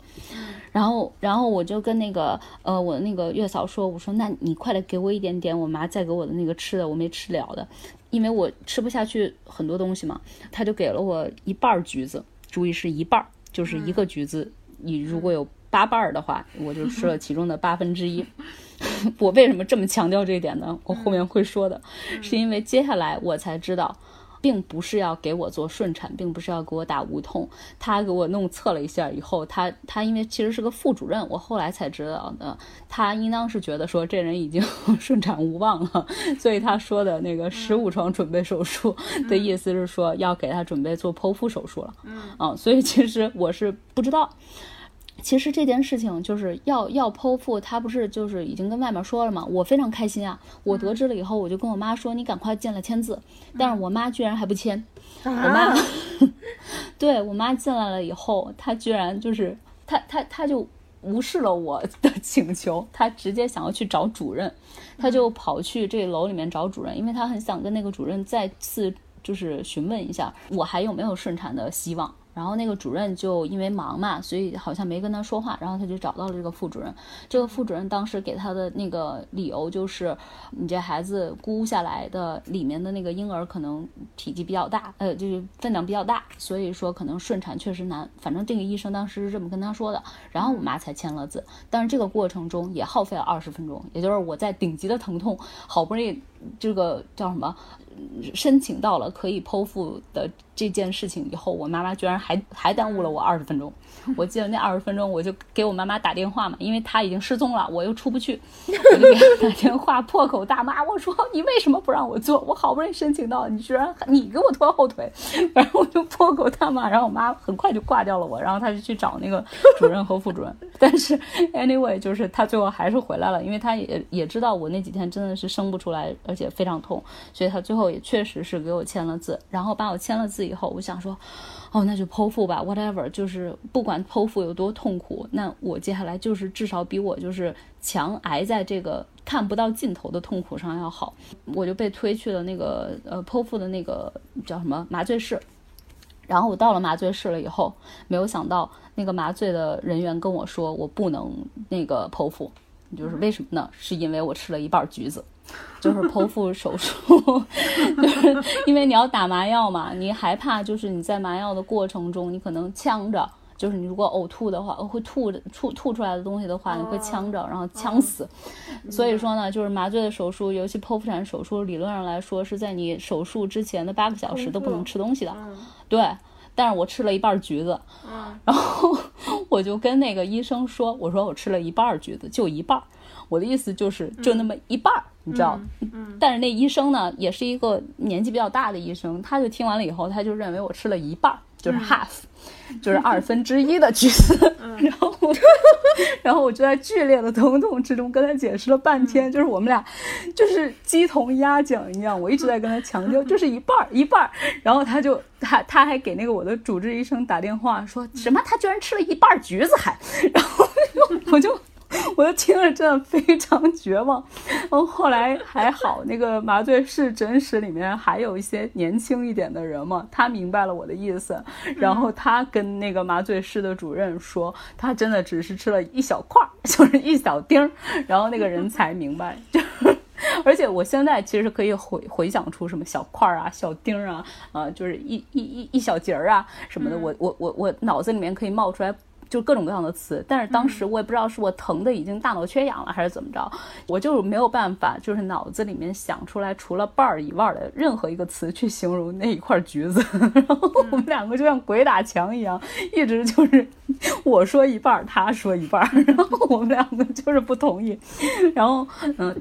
然后，然后我就跟那个呃我的那个月嫂说，我说那你快来给我一点点我妈再给我的那个吃的，我没吃了的，因为我吃不下去很多东西嘛。他就给了我一半橘子，注意是一半，就是一个橘子，你如果有八瓣儿的话，我就吃了 其中的八分之一。我为什么这么强调这一点呢？我后面会说的，是因为接下来我才知道，并不是要给我做顺产，并不是要给我打无痛。他给我弄测了一下以后，他他因为其实是个副主任，我后来才知道的，他应当是觉得说这人已经 顺产无望了，所以他说的那个十五床准备手术的意思是说要给他准备做剖腹手术了。嗯，所以其实我是不知道。其实这件事情就是要要剖腹，他不是就是已经跟外面说了吗？我非常开心啊！我得知了以后，我就跟我妈说：“你赶快进来签字。”但是我妈居然还不签。我妈，对我妈进来了以后，她居然就是她她她就无视了我的 请求，她直接想要去找主任，她就跑去这楼里面找主任，因为她很想跟那个主任再次就是询问一下我还有没有顺产的希望。然后那个主任就因为忙嘛，所以好像没跟他说话。然后他就找到了这个副主任。这个副主任当时给他的那个理由就是，你这孩子估下来的里面的那个婴儿可能体积比较大，呃，就是分量比较大，所以说可能顺产确实难。反正这个医生当时是这么跟他说的。然后我妈才签了字。但是这个过程中也耗费了二十分钟，也就是我在顶级的疼痛，好不容易这个叫什么，申请到了可以剖腹的这件事情以后，我妈妈居然还还耽误了我二十分钟。我记得那二十分钟，我就给我妈妈打电话嘛，因为她已经失踪了，我又出不去，我就给她打电话破口大骂，我说你为什么不让我做？我好不容易申请到，你居然你给我拖后腿，然后我就破口大骂，然后我妈很快就挂掉了我，然后她就去找那个主任和副主任。但是 anyway，就是她最后还是回来了，因为她也也知道我那几天真的是生不出来，而且非常痛，所以她最后也确实是给我签了字。然后把我签了字以后，我想说。哦，那就剖腹吧，whatever，就是不管剖腹有多痛苦，那我接下来就是至少比我就是强挨在这个看不到尽头的痛苦上要好。我就被推去了那个呃剖腹的那个叫什么麻醉室，然后我到了麻醉室了以后，没有想到那个麻醉的人员跟我说我不能那个剖腹，就是为什么呢？是因为我吃了一半橘子。就是剖腹手术，就是因为你要打麻药嘛，你害怕就是你在麻药的过程中，你可能呛着，就是你如果呕吐的话，会吐吐吐出来的东西的话，你会呛着，然后呛死。所以说呢，就是麻醉的手术，尤其剖腹产手术，理论上来说是在你手术之前的八个小时都不能吃东西的。对，但是我吃了一半橘子，然后 我就跟那个医生说，我说我吃了一半橘子，就一半。我的意思就是就那么一半儿，你知道？但是那医生呢，也是一个年纪比较大的医生，他就听完了以后，他就认为我吃了一半儿，就是 half，就是二分之一的橘子。然后，然后我就在剧烈的疼痛之中跟他解释了半天，就是我们俩就是鸡同鸭讲一样，我一直在跟他强调，就是一半儿一半儿。然后他就他他还给那个我的主治医生打电话，说什么他居然吃了一半橘子还，然后我就。我就听了，真的非常绝望。然后后来还好，那个麻醉室诊室里面还有一些年轻一点的人嘛，他明白了我的意思。然后他跟那个麻醉室的主任说，他真的只是吃了一小块，就是一小丁儿。然后那个人才明白，就而且我现在其实可以回回想出什么小块儿啊、小丁儿啊，啊，就是一一一一小节儿啊什么的，我我我我脑子里面可以冒出来。就各种各样的词，但是当时我也不知道是我疼的已经大脑缺氧了还是怎么着，我就没有办法，就是脑子里面想出来除了瓣儿以外的任何一个词去形容那一块橘子。然后我们两个就像鬼打墙一样，一直就是 我说一半，他说一半，然后我们两个就是不同意。然后嗯。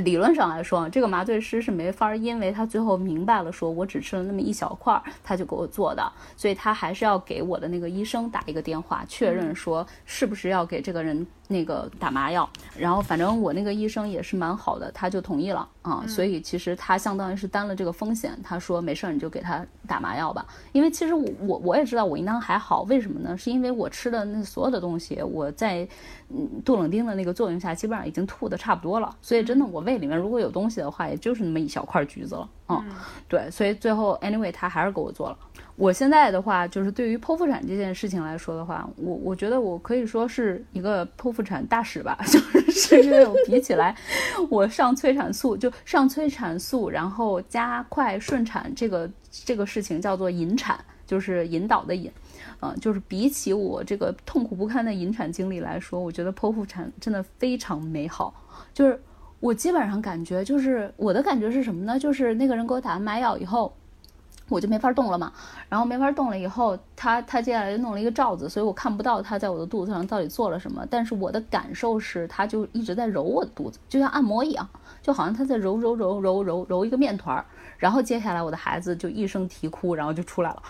理论上来说，这个麻醉师是没法，因为他最后明白了，说我只吃了那么一小块，他就给我做的，所以他还是要给我的那个医生打一个电话，确认说是不是要给这个人。那个打麻药，然后反正我那个医生也是蛮好的，他就同意了啊，所以其实他相当于是担了这个风险。他说没事儿，你就给他打麻药吧。因为其实我我我也知道我应当还好，为什么呢？是因为我吃的那所有的东西，我在嗯杜冷丁的那个作用下，基本上已经吐的差不多了。所以真的我胃里面如果有东西的话，也就是那么一小块橘子了。嗯，对，所以最后 anyway 他还是给我做了。我现在的话，就是对于剖腹产这件事情来说的话，我我觉得我可以说是一个剖腹产大使吧，就是因为我比起来，我上催产素就上催产素，然后加快顺产这个这个事情叫做引产，就是引导的引，嗯，就是比起我这个痛苦不堪的引产经历来说，我觉得剖腹产真的非常美好。就是我基本上感觉，就是我的感觉是什么呢？就是那个人给我打完麻药以后。我就没法动了嘛，然后没法动了以后，他他接下来就弄了一个罩子，所以我看不到他在我的肚子上到底做了什么。但是我的感受是，他就一直在揉我的肚子，就像按摩一样，就好像他在揉揉揉揉揉揉一个面团儿。然后接下来我的孩子就一声啼哭，然后就出来了。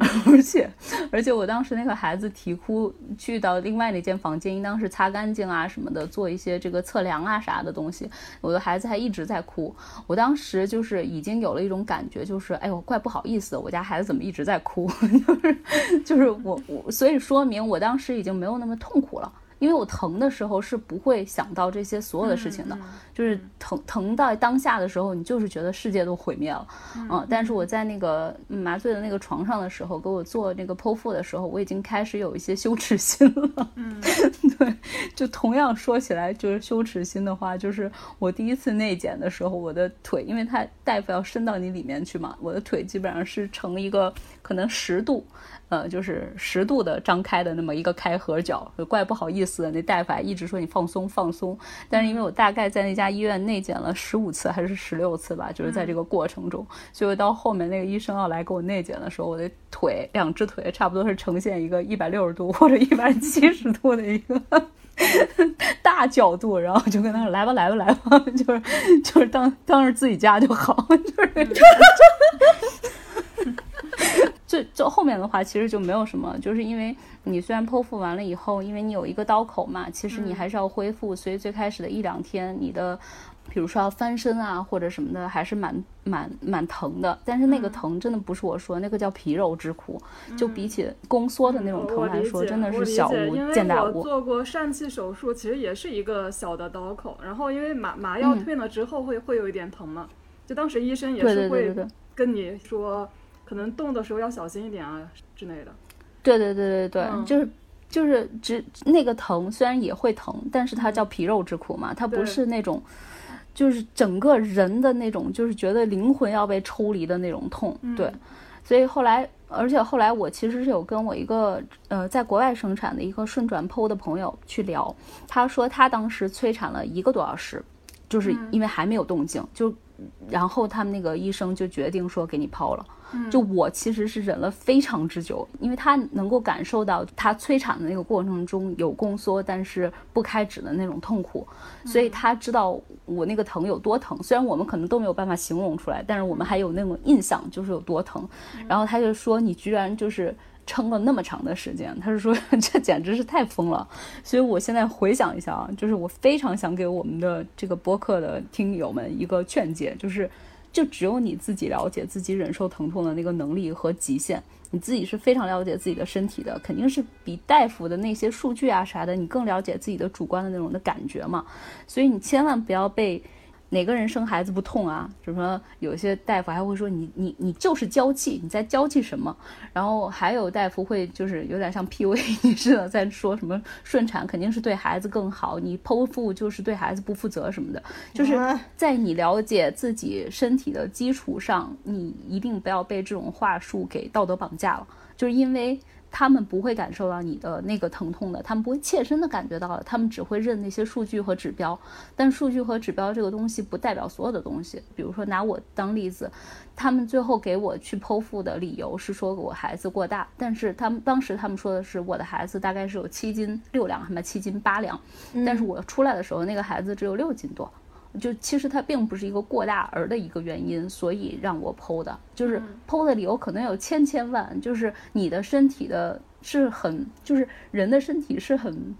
而且，而且我当时那个孩子啼哭，去到另外那间房间，应当是擦干净啊什么的，做一些这个测量啊啥的东西。我的孩子还一直在哭，我当时就是已经有了一种感觉，就是哎呦，怪不好意思，我家孩子怎么一直在哭，就是就是我我，所以说明我当时已经没有那么痛苦了。因为我疼的时候是不会想到这些所有的事情的，就是疼疼到当下的时候，你就是觉得世界都毁灭了，嗯。但是我在那个麻醉的那个床上的时候，给我做那个剖腹的时候，我已经开始有一些羞耻心了。嗯，对，就同样说起来就是羞耻心的话，就是我第一次内检的时候，我的腿，因为他大夫要伸到你里面去嘛，我的腿基本上是成一个可能十度，呃，就是十度的张开的那么一个开合角，怪不好意思。的那大夫还一直说你放松放松，但是因为我大概在那家医院内检了十五次还是十六次吧，就是在这个过程中，所以到后面那个医生要来给我内检的时候，我的腿两只腿差不多是呈现一个一百六十度或者一百七十度的一个大角度，然后就跟他说来吧来吧来吧，就是就是当当着自己家就好，就是。最最后面的话，其实就没有什么，就是因为你虽然剖腹完了以后，因为你有一个刀口嘛，其实你还是要恢复，所以最开始的一两天，你的，比如说要翻身啊或者什么的，还是蛮蛮蛮疼的。但是那个疼真的不是我说，那个叫皮肉之苦，就比起宫缩的那种疼来说，真的是小巫见大巫。我做过疝气手术，其实也是一个小的刀口，然后因为麻麻药退了之后会会有一点疼嘛，就当时医生也是会跟你说。可能动的时候要小心一点啊之类的。对对对对对，就是就是只那个疼虽然也会疼，但是它叫皮肉之苦嘛，它不是那种就是整个人的那种，就是觉得灵魂要被抽离的那种痛。对，所以后来，而且后来我其实是有跟我一个呃在国外生产的一个顺转剖的朋友去聊，他说他当时催产了一个多小时，就是因为还没有动静，就然后他们那个医生就决定说给你剖了。就我其实是忍了非常之久，因为他能够感受到他催产的那个过程中有宫缩，但是不开指的那种痛苦，所以他知道我那个疼有多疼。虽然我们可能都没有办法形容出来，但是我们还有那种印象，就是有多疼。然后他就说：“你居然就是撑了那么长的时间。”他是说：“这简直是太疯了。”所以我现在回想一下啊，就是我非常想给我们的这个播客的听友们一个劝诫，就是。就只有你自己了解自己忍受疼痛的那个能力和极限，你自己是非常了解自己的身体的，肯定是比大夫的那些数据啊啥的，你更了解自己的主观的那种的感觉嘛，所以你千万不要被。哪个人生孩子不痛啊？就说有些大夫还会说你你你就是娇气，你在娇气什么？然后还有大夫会就是有点像 PUA 你似的，在说什么顺产肯定是对孩子更好，你剖腹就是对孩子不负责什么的。就是在你了解自己身体的基础上，你一定不要被这种话术给道德绑架了，就是因为。他们不会感受到你的那个疼痛的，他们不会切身的感觉到的，他们只会认那些数据和指标。但数据和指标这个东西不代表所有的东西。比如说拿我当例子，他们最后给我去剖腹的理由是说我孩子过大，但是他们当时他们说的是我的孩子大概是有七斤六两，还么七斤八两，但是我出来的时候那个孩子只有六斤多。就其实它并不是一个过大儿的一个原因，所以让我剖的，就是剖的理由可能有千千万。就是你的身体的是很，就是人的身体是很，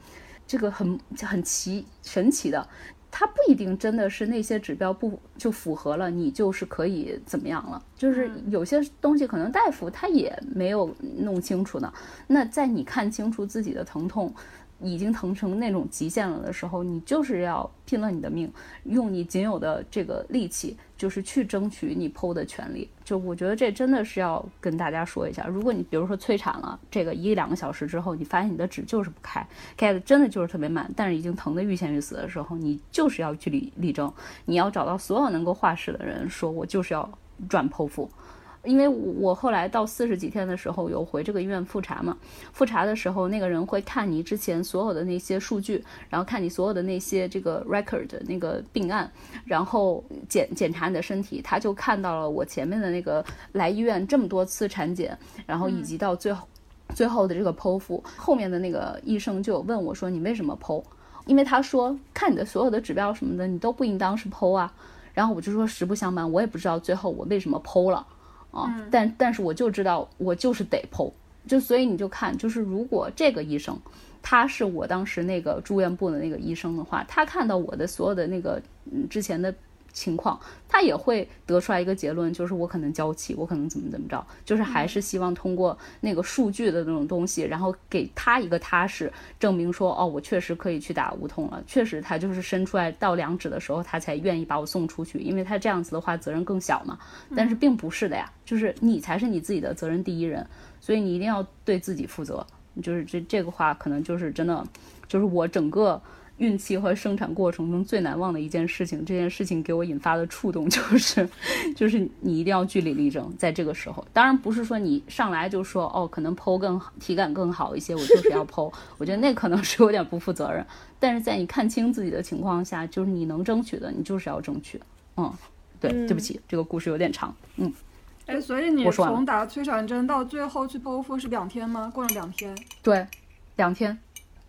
这个很很奇神奇的，它不一定真的是那些指标不就符合了，你就是可以怎么样了。就是有些东西可能大夫他也没有弄清楚呢。那在你看清楚自己的疼痛。已经疼成那种极限了的时候，你就是要拼了你的命，用你仅有的这个力气，就是去争取你剖的权利。就我觉得这真的是要跟大家说一下，如果你比如说催产了，这个一两个小时之后，你发现你的纸就是不开，开的真的就是特别慢，但是已经疼得欲仙欲死的时候，你就是要去力力争，你要找到所有能够画室的人，说我就是要转剖腹。因为我后来到四十几天的时候有回这个医院复查嘛，复查的时候那个人会看你之前所有的那些数据，然后看你所有的那些这个 record 那个病案，然后检检查你的身体，他就看到了我前面的那个来医院这么多次产检，然后以及到最后最后的这个剖腹，后面的那个医生就问我说你为什么剖？因为他说看你的所有的指标什么的你都不应当是剖啊，然后我就说实不相瞒，我也不知道最后我为什么剖了。啊，但但是我就知道，我就是得剖，就所以你就看，就是如果这个医生，他是我当时那个住院部的那个医生的话，他看到我的所有的那个嗯之前的。情况，他也会得出来一个结论，就是我可能娇气，我可能怎么怎么着，就是还是希望通过那个数据的那种东西，然后给他一个踏实，证明说，哦，我确实可以去打无痛了，确实他就是伸出来到两指的时候，他才愿意把我送出去，因为他这样子的话责任更小嘛。但是并不是的呀，就是你才是你自己的责任第一人，所以你一定要对自己负责。就是这这个话可能就是真的，就是我整个。孕期和生产过程中最难忘的一件事情，这件事情给我引发的触动就是，就是你一定要据理力争，在这个时候，当然不是说你上来就说哦，可能剖更好，体感更好一些，我就是要剖，我觉得那可能是有点不负责任。但是在你看清自己的情况下，就是你能争取的，你就是要争取。嗯，对，对不起，这个故事有点长。嗯，哎，所以你从打催产针到最后去剖腹是两天吗？过了两天？对，两天，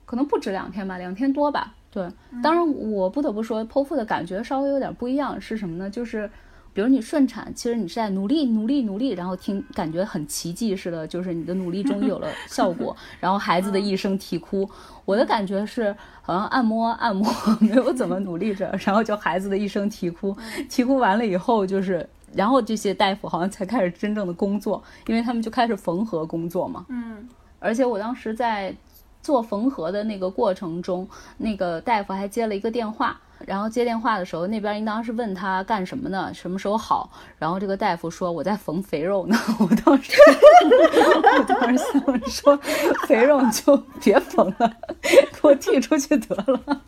可能不止两天吧，两天多吧。对，当然我不得不说，剖腹的感觉稍微有点不一样，是什么呢？就是，比如你顺产，其实你是在努力努力努力，然后听感觉很奇迹似的，就是你的努力终于有了效果，然后孩子的一声啼哭，我的感觉是好像按摩按摩 没有怎么努力着，然后就孩子的一声啼哭，啼哭完了以后就是，然后这些大夫好像才开始真正的工作，因为他们就开始缝合工作嘛。嗯，而且我当时在。做缝合的那个过程中，那个大夫还接了一个电话，然后接电话的时候，那边应当是问他干什么呢？什么时候好？然后这个大夫说我在缝肥肉呢。我当时，我当时想说，肥肉就别缝了，给我踢出去得了。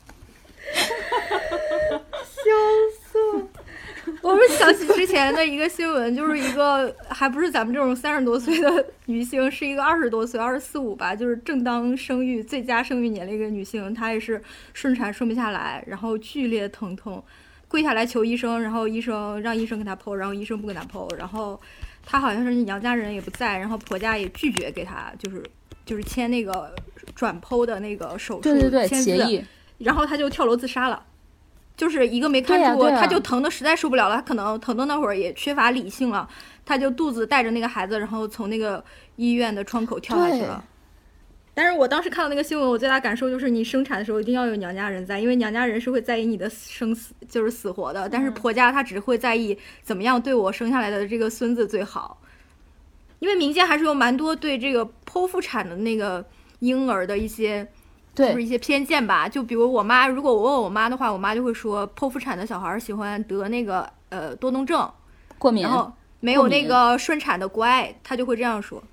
我们想起之前的一个新闻，就是一个还不是咱们这种三十多岁的女性，是一个二十多岁，二十四五吧，就是正当生育最佳生育年龄一个女性，她也是顺产顺不下来，然后剧烈疼痛，跪下来求医生，然后医生让医生给她剖，然后医生不给她剖，然后她好像是娘家人也不在，然后婆家也拒绝给她，就是就是签那个转剖的那个手术对对对协议，然后她就跳楼自杀了。就是一个没看住，他就疼的实在受不了了，他可能疼的那会儿也缺乏理性了，他就肚子带着那个孩子，然后从那个医院的窗口跳下去了。但是我当时看到那个新闻，我最大感受就是你生产的时候一定要有娘家人在，因为娘家人是会在意你的生死，就是死活的。但是婆家他只会在意怎么样对我生下来的这个孙子最好。因为民间还是有蛮多对这个剖腹产的那个婴儿的一些。就是一些偏见吧，就比如我妈，如果我问我妈的话，我妈就会说剖腹产的小孩喜欢得那个呃多动症，过敏，然后没有那个顺产的乖，她就会这样说。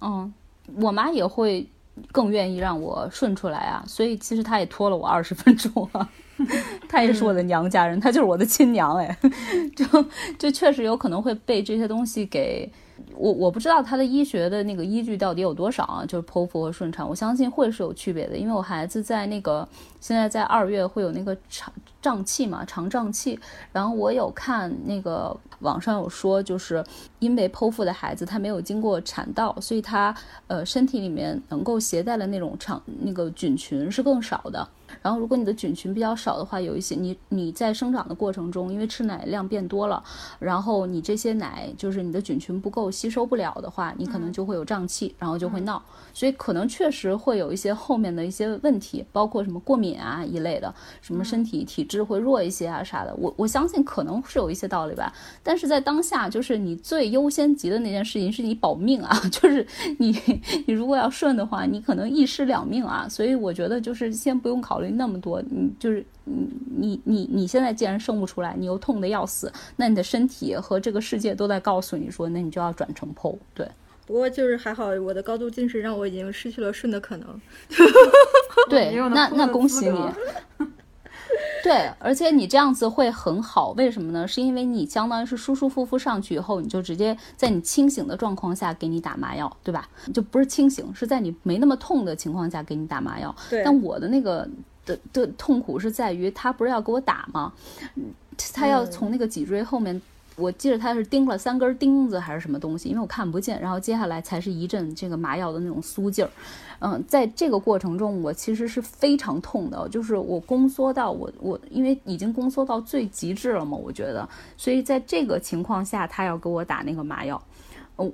嗯，我妈也会更愿意让我顺出来啊，所以其实她也拖了我二十分钟啊，她也是我的娘家人，她就是我的亲娘哎，就就确实有可能会被这些东西给。我我不知道他的医学的那个依据到底有多少啊？就是剖腹和顺产，我相信会是有区别的，因为我孩子在那个现在在二月会有那个肠胀气嘛，肠胀气。然后我有看那个网上有说，就是因为剖腹的孩子他没有经过产道，所以他呃身体里面能够携带的那种肠那个菌群是更少的。然后，如果你的菌群比较少的话，有一些你你在生长的过程中，因为吃奶量变多了，然后你这些奶就是你的菌群不够吸收不了的话，你可能就会有胀气，然后就会闹。所以可能确实会有一些后面的一些问题，包括什么过敏啊一类的，什么身体体质会弱一些啊啥的。我我相信可能是有一些道理吧。但是在当下，就是你最优先级的那件事情是你保命啊，就是你你如果要顺的话，你可能一尸两命啊。所以我觉得就是先不用考虑。那么多，你就是你你你你现在既然生不出来，你又痛的要死，那你的身体和这个世界都在告诉你说，那你就要转成剖。对，不过就是还好，我的高度近视让我已经失去了顺的可能。对，那那恭喜你。对，而且你这样子会很好，为什么呢？是因为你相当于是舒舒服服上去以后，你就直接在你清醒的状况下给你打麻药，对吧？就不是清醒，是在你没那么痛的情况下给你打麻药。对。但我的那个的的痛苦是在于，他不是要给我打吗？他要从那个脊椎后面。我记得他是钉了三根钉子还是什么东西，因为我看不见。然后接下来才是一阵这个麻药的那种酥劲儿，嗯，在这个过程中我其实是非常痛的，就是我宫缩到我我因为已经宫缩到最极致了嘛，我觉得，所以在这个情况下他要给我打那个麻药，哦，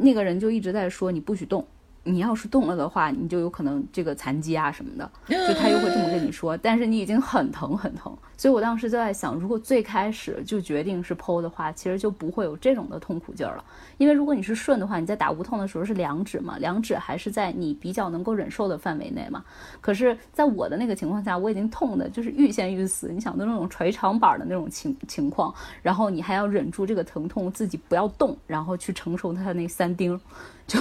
那个人就一直在说你不许动。你要是动了的话，你就有可能这个残疾啊什么的，就他又会这么跟你说。但是你已经很疼很疼，所以我当时就在想，如果最开始就决定是剖的话，其实就不会有这种的痛苦劲儿了。因为如果你是顺的话，你在打无痛的时候是两指嘛，两指还是在你比较能够忍受的范围内嘛。可是在我的那个情况下，我已经痛的就是欲仙欲死。你想的那种捶长板的那种情情况，然后你还要忍住这个疼痛，自己不要动，然后去承受他的那三钉。就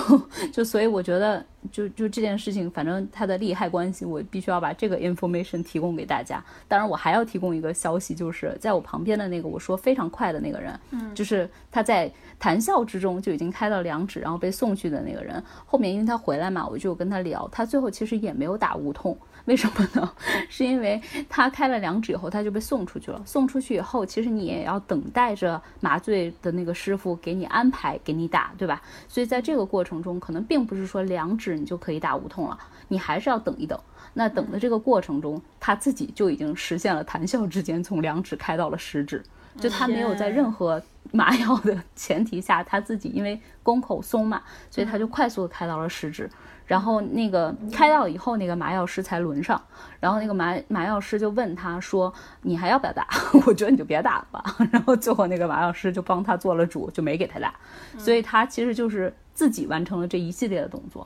就所以我觉得，就就这件事情，反正它的利害关系，我必须要把这个 information 提供给大家。当然，我还要提供一个消息，就是在我旁边的那个我说非常快的那个人，嗯，就是他在谈笑之中就已经开了两指，然后被送去的那个人，后面因为他回来嘛，我就跟他聊，他最后其实也没有打无痛。为什么呢？是因为他开了两指以后，他就被送出去了。送出去以后，其实你也要等待着麻醉的那个师傅给你安排给你打，对吧？所以在这个过程中，可能并不是说两指你就可以打无痛了，你还是要等一等。那等的这个过程中，他自己就已经实现了谈笑之间从两指开到了十指，就他没有在任何麻药的前提下，他自己因为宫口松嘛，所以他就快速的开到了十指。然后那个开到以后，那个麻药师才轮上。然后那个麻麻药师就问他说：“你还要不要打？我觉得你就别打了吧。”然后最后那个麻药师就帮他做了主，就没给他打。所以他其实就是自己完成了这一系列的动作。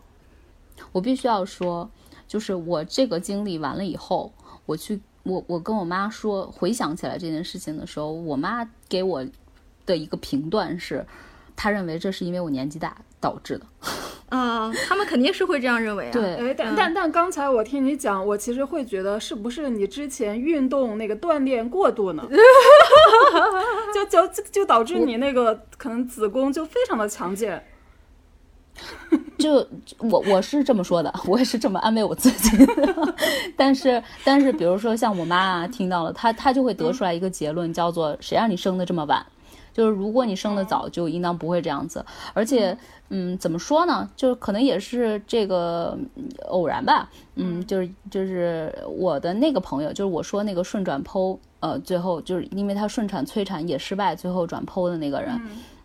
我必须要说，就是我这个经历完了以后，我去我我跟我妈说，回想起来这件事情的时候，我妈给我的一个评断是，她认为这是因为我年纪大导致的。啊，他们肯定是会这样认为啊。对，哎，但但但刚才我听你讲，我其实会觉得是不是你之前运动那个锻炼过度呢？就就就导致你那个可能子宫就非常的强健。就我我是这么说的，我也是这么安慰我自己。但是但是，比如说像我妈啊，听到了，她她就会得出来一个结论，叫做谁让你生的这么晚？就是如果你生的早，就应当不会这样子。而且，嗯，怎么说呢？就是可能也是这个偶然吧。嗯，就是就是我的那个朋友，就是我说那个顺转剖，呃，最后就是因为他顺产催产也失败，最后转剖的那个人，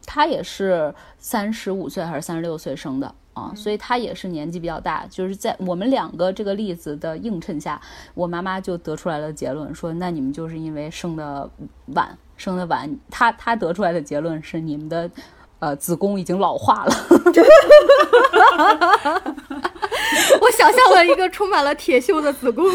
他也是三十五岁还是三十六岁生的啊，所以他也是年纪比较大。就是在我们两个这个例子的映衬下，我妈妈就得出来了结论，说那你们就是因为生的晚。生的晚，他他得出来的结论是你们的，呃，子宫已经老化了。我想象了一个充满了铁锈的子宫。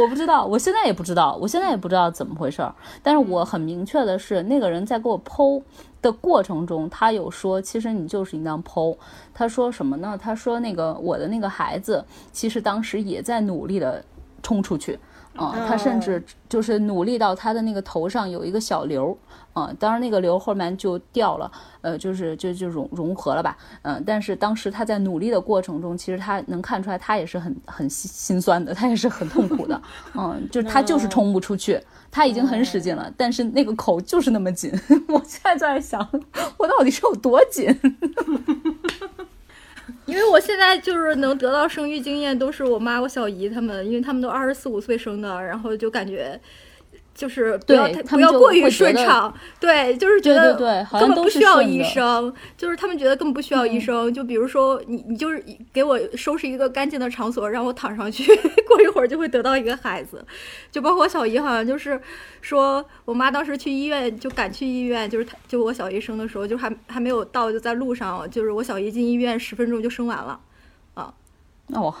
我不知道，我现在也不知道，我现在也不知道怎么回事儿。但是我很明确的是，那个人在给我剖的过程中，他有说，其实你就是应当剖。他说什么呢？他说那个我的那个孩子，其实当时也在努力的冲出去。啊，他甚至就是努力到他的那个头上有一个小瘤，啊，当然那个瘤后面就掉了，呃，就是就就融融合了吧，嗯，但是当时他在努力的过程中，其实他能看出来他也是很很心心酸的，他也是很痛苦的，嗯，就是他就是冲不出去，他已经很使劲了，但是那个口就是那么紧，我现在在想，我到底是有多紧？因为我现在就是能得到生育经验，都是我妈、我小姨他们，因为他们都二十四五岁生的，然后就感觉。就是不要太不要过于顺畅，对，就是觉得根本不需要医生，就是他们觉得根本不需要医生。就比如说你你就是给我收拾一个干净的场所，让我躺上去，过一会儿就会得到一个孩子。就包括我小姨，好像就是说我妈当时去医院就赶去医院，就是她就我小姨生的时候，就还还没有到，就在路上，就是我小姨进医院十分钟就生完了。哦，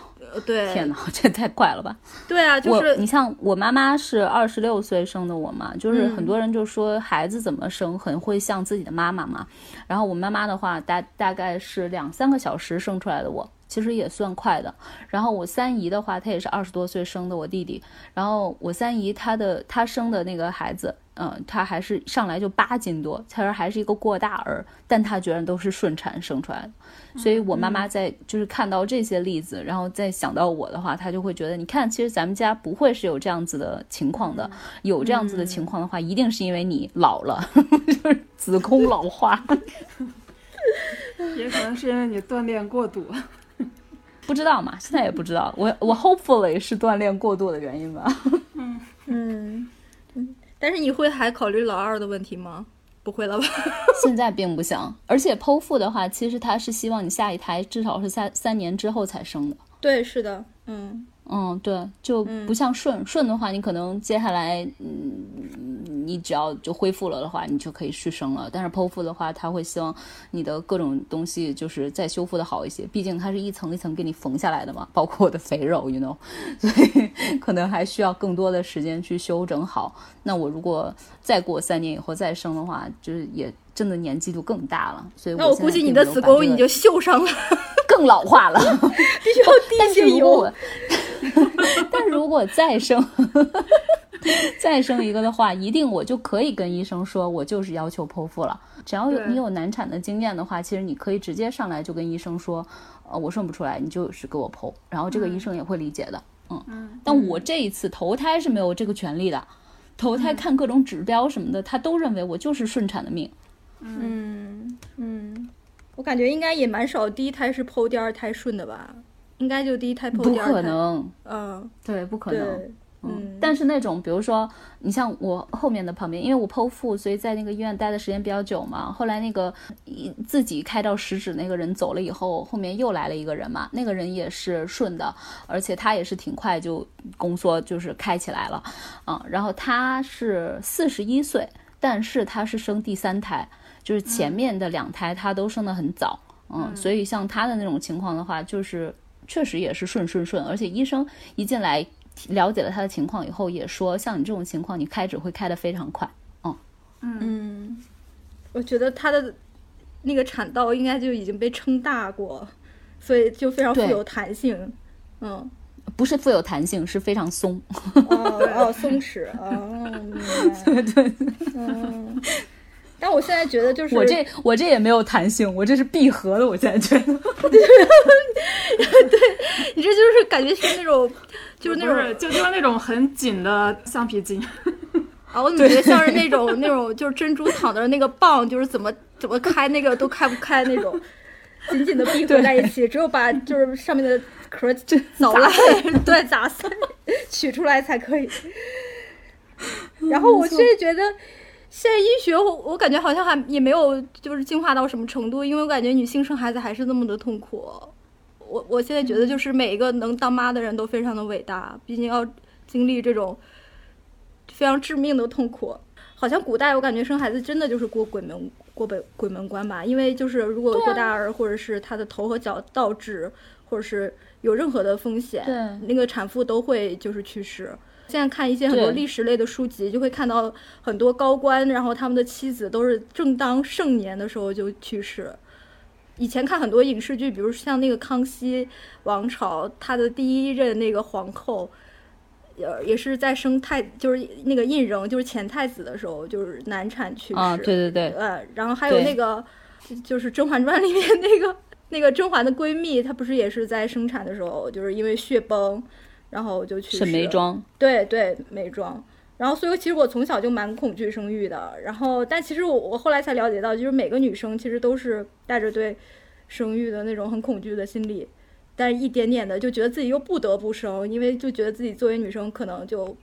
对，天哪，这太快了吧！对啊，就是你像我妈妈是二十六岁生的我嘛，就是很多人就说孩子怎么生很会像自己的妈妈嘛。然后我妈妈的话，大大概是两三个小时生出来的我。其实也算快的。然后我三姨的话，她也是二十多岁生的我弟弟。然后我三姨她的她生的那个孩子，嗯，她还是上来就八斤多，他说还是一个过大儿，但她居然都是顺产生出来的。所以我妈妈在就是看到这些例子，然后再想到我的话，她就会觉得，你看，其实咱们家不会是有这样子的情况的。有这样子的情况的话，一定是因为你老了，就是子宫老化，也可能是因为你锻炼过度。不知道嘛，现在也不知道。我我 hopefully 是锻炼过度的原因吧。嗯嗯嗯。但是你会还考虑老二的问题吗？不会了吧？现在并不想。而且剖腹的话，其实他是希望你下一胎至少是三三年之后才生的。对，是的。嗯嗯，对，就不像顺顺的话，你可能接下来嗯。你只要就恢复了的话，你就可以续生了。但是剖腹的话，他会希望你的各种东西就是再修复的好一些，毕竟它是一层一层给你缝下来的嘛，包括我的肥肉，you know，所以可能还需要更多的时间去修整好。那我如果再过三年以后再生的话，就是也。真的年纪就更大了。所以那我估计你的子宫已经锈上了，更老化了，必须要滴些油。但如果再生，再生一个的话，一定我就可以跟医生说，我就是要求剖腹了。只要有你有难产的经验的话，其实你可以直接上来就跟医生说，呃，我生不出来，你就是给我剖，然后这个医生也会理解的。嗯，但我这一次投胎是没有这个权利的，投胎看各种指标什么的，他都认为我就是顺产的命。嗯嗯，我感觉应该也蛮少第一胎是剖，第二胎顺的吧？应该就第一胎剖，不可能。嗯，对，不可能。嗯，但是那种，比如说，你像我后面的旁边，因为我剖腹，所以在那个医院待的时间比较久嘛。后来那个自己开到食指那个人走了以后，后面又来了一个人嘛，那个人也是顺的，而且他也是挺快就宫缩就是开起来了，嗯，然后他是四十一岁，但是他是生第三胎，就是前面的两胎他都生得很早，嗯，所以像他的那种情况的话，就是确实也是顺顺顺，而且医生一进来。了解了他的情况以后，也说像你这种情况，你开指会开得非常快。嗯嗯，我觉得他的那个产道应该就已经被撑大过，所以就非常富有弹性。嗯，不是富有弹性，是非常松。哦哦，松弛。哦，对对。嗯。但我现在觉得，就是我这我这也没有弹性，我这是闭合的。我现在觉得，对，你这就是感觉是那种，就是那种，就就是那种很紧的橡皮筋。啊，我怎么觉得像是那种那种，就是珍珠躺的那个棒，就是怎么怎么开那个都开不开那种，紧紧的闭合在一起，只有把就是上面的壳 挠烂，对，砸碎，取出来才可以。然后我现在觉得。现在医学我我感觉好像还也没有就是进化到什么程度，因为我感觉女性生孩子还是那么的痛苦。我我现在觉得就是每一个能当妈的人都非常的伟大，毕竟要经历这种非常致命的痛苦。好像古代我感觉生孩子真的就是过鬼门过北鬼门关吧，因为就是如果过大儿或者是他的头和脚倒置，或者是有任何的风险，那个产妇都会就是去世。现在看一些很多历史类的书籍，就会看到很多高官，然后他们的妻子都是正当盛年的时候就去世。以前看很多影视剧，比如像那个康熙王朝，他的第一任那个皇后，呃，也是在生太，就是那个胤禛，就是前太子的时候，就是难产去世。啊，对对对。呃，然后还有那个，就是《甄嬛传》里面那个那个 甄嬛的闺蜜，她不是也是在生产的时候，就是因为血崩。然后我就去是眉庄，对对眉庄。然后所以其实我从小就蛮恐惧生育的。然后但其实我我后来才了解到，就是每个女生其实都是带着对生育的那种很恐惧的心理，但是一点点的就觉得自己又不得不生，因为就觉得自己作为女生可能就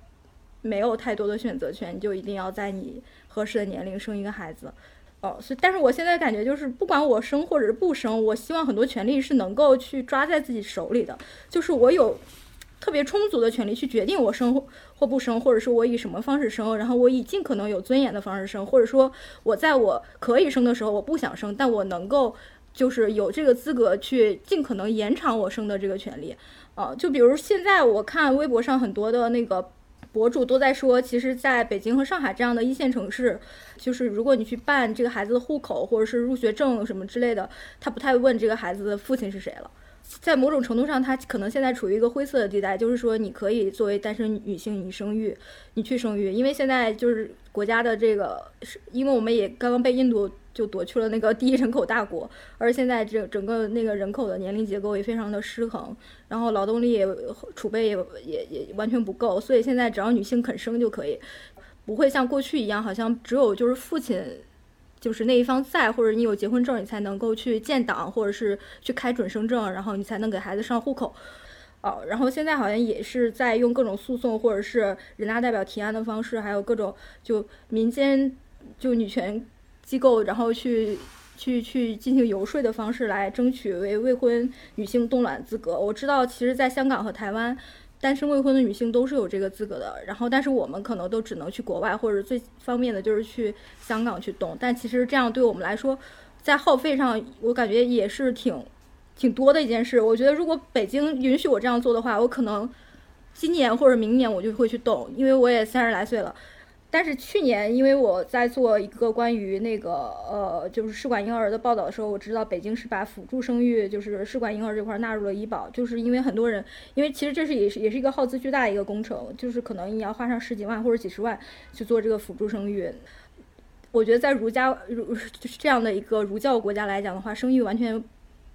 没有太多的选择权，就一定要在你合适的年龄生一个孩子。哦，所以但是我现在感觉就是不管我生或者是不生，我希望很多权利是能够去抓在自己手里的，就是我有。特别充足的权利去决定我生或不生，或者是我以什么方式生，然后我以尽可能有尊严的方式生，或者说我在我可以生的时候我不想生，但我能够就是有这个资格去尽可能延长我生的这个权利。啊，就比如现在我看微博上很多的那个博主都在说，其实在北京和上海这样的一线城市，就是如果你去办这个孩子的户口或者是入学证什么之类的，他不太问这个孩子的父亲是谁了。在某种程度上，它可能现在处于一个灰色的地带，就是说，你可以作为单身女性，你生育，你去生育，因为现在就是国家的这个，是因为我们也刚刚被印度就夺去了那个 第一人口大国，而现在这整个那个人口的年龄结构也非常的失衡，然后劳动力也储备也也也完全不够，所以现在只要女性肯生就可以，不会像过去一样，好像只有就是父亲。就是那一方在，或者你有结婚证，你才能够去建档，或者是去开准生证，然后你才能给孩子上户口。哦，然后现在好像也是在用各种诉讼，或者是人大代表提案的方式，还有各种就民间就女权机构，然后去去去进行游说的方式来争取为未婚女性冻卵资格。我知道，其实，在香港和台湾。单身未婚的女性都是有这个资格的，然后但是我们可能都只能去国外，或者最方便的就是去香港去动。但其实这样对我们来说，在耗费上，我感觉也是挺挺多的一件事。我觉得如果北京允许我这样做的话，我可能今年或者明年我就会去动，因为我也三十来岁了。但是去年，因为我在做一个关于那个呃，就是试管婴儿的报道的时候，我知道北京是把辅助生育，就是试管婴儿这块纳入了医保，就是因为很多人，因为其实这是也是也是一个耗资巨大的一个工程，就是可能你要花上十几万或者几十万去做这个辅助生育。我觉得在儒家儒就是这样的一个儒教国家来讲的话，生育完全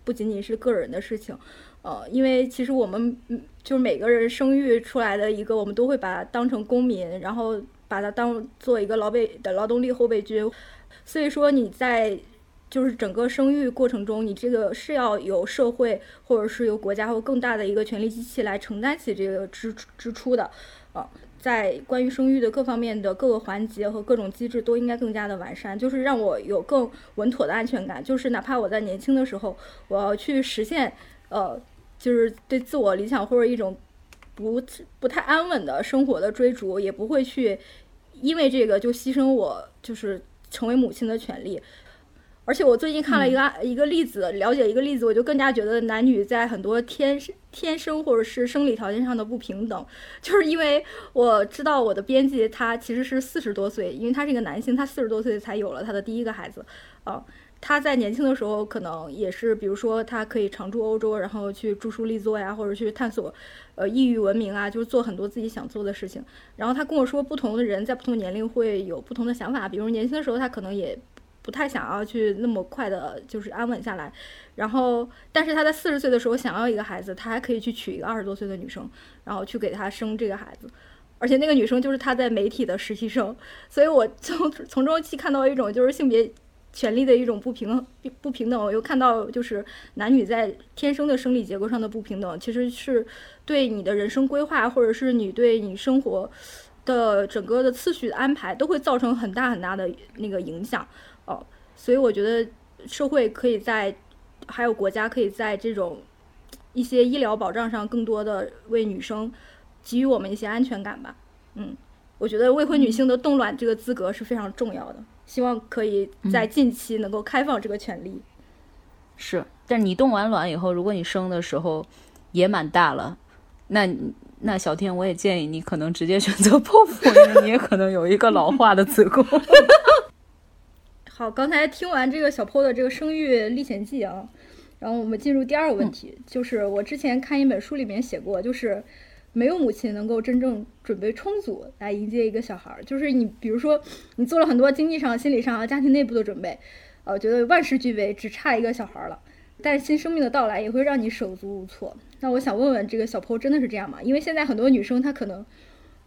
不仅仅是个人的事情，呃，因为其实我们就是每个人生育出来的一个，我们都会把它当成公民，然后。把它当做一个劳备的劳动力后备军，所以说你在就是整个生育过程中，你这个是要有社会或者是由国家或更大的一个权力机器来承担起这个支支出的，啊，在关于生育的各方面的各个环节和各种机制都应该更加的完善，就是让我有更稳妥的安全感，就是哪怕我在年轻的时候，我要去实现，呃，就是对自我理想或者一种不不太安稳的生活的追逐，也不会去。因为这个就牺牲我就是成为母亲的权利，而且我最近看了一个一个例子，了解一个例子，我就更加觉得男女在很多天生天生或者是生理条件上的不平等，就是因为我知道我的编辑他其实是四十多岁，因为他是一个男性，他四十多岁才有了他的第一个孩子，啊。他在年轻的时候可能也是，比如说他可以常驻欧洲，然后去著书立作呀，或者去探索，呃，异域文明啊，就是做很多自己想做的事情。然后他跟我说，不同的人在不同年龄会有不同的想法。比如年轻的时候，他可能也不太想要去那么快的，就是安稳下来。然后，但是他在四十岁的时候想要一个孩子，他还可以去娶一个二十多岁的女生，然后去给他生这个孩子。而且那个女生就是他在媒体的实习生。所以我从从中去看到一种就是性别。权利的一种不平不平等，我又看到就是男女在天生的生理结构上的不平等，其实是对你的人生规划，或者是你对你生活的整个的次序的安排，都会造成很大很大的那个影响哦。所以我觉得社会可以在，还有国家可以在这种一些医疗保障上，更多的为女生给予我们一些安全感吧。嗯，我觉得未婚女性的冻卵这个资格是非常重要的。希望可以在近期能够开放这个权利。是，但你冻完卵以后，如果你生的时候也蛮大了，那那小天，我也建议你可能直接选择剖腹，因为你也可能有一个老化的子宫。好，刚才听完这个小坡的这个生育历险记啊，然后我们进入第二个问题，就是我之前看一本书里面写过，就是。没有母亲能够真正准备充足来迎接一个小孩儿，就是你，比如说你做了很多经济上、心理上、家庭内部的准备，呃，觉得万事俱备，只差一个小孩儿了。但是新生命的到来也会让你手足无措。那我想问问，这个小坡真的是这样吗？因为现在很多女生她可能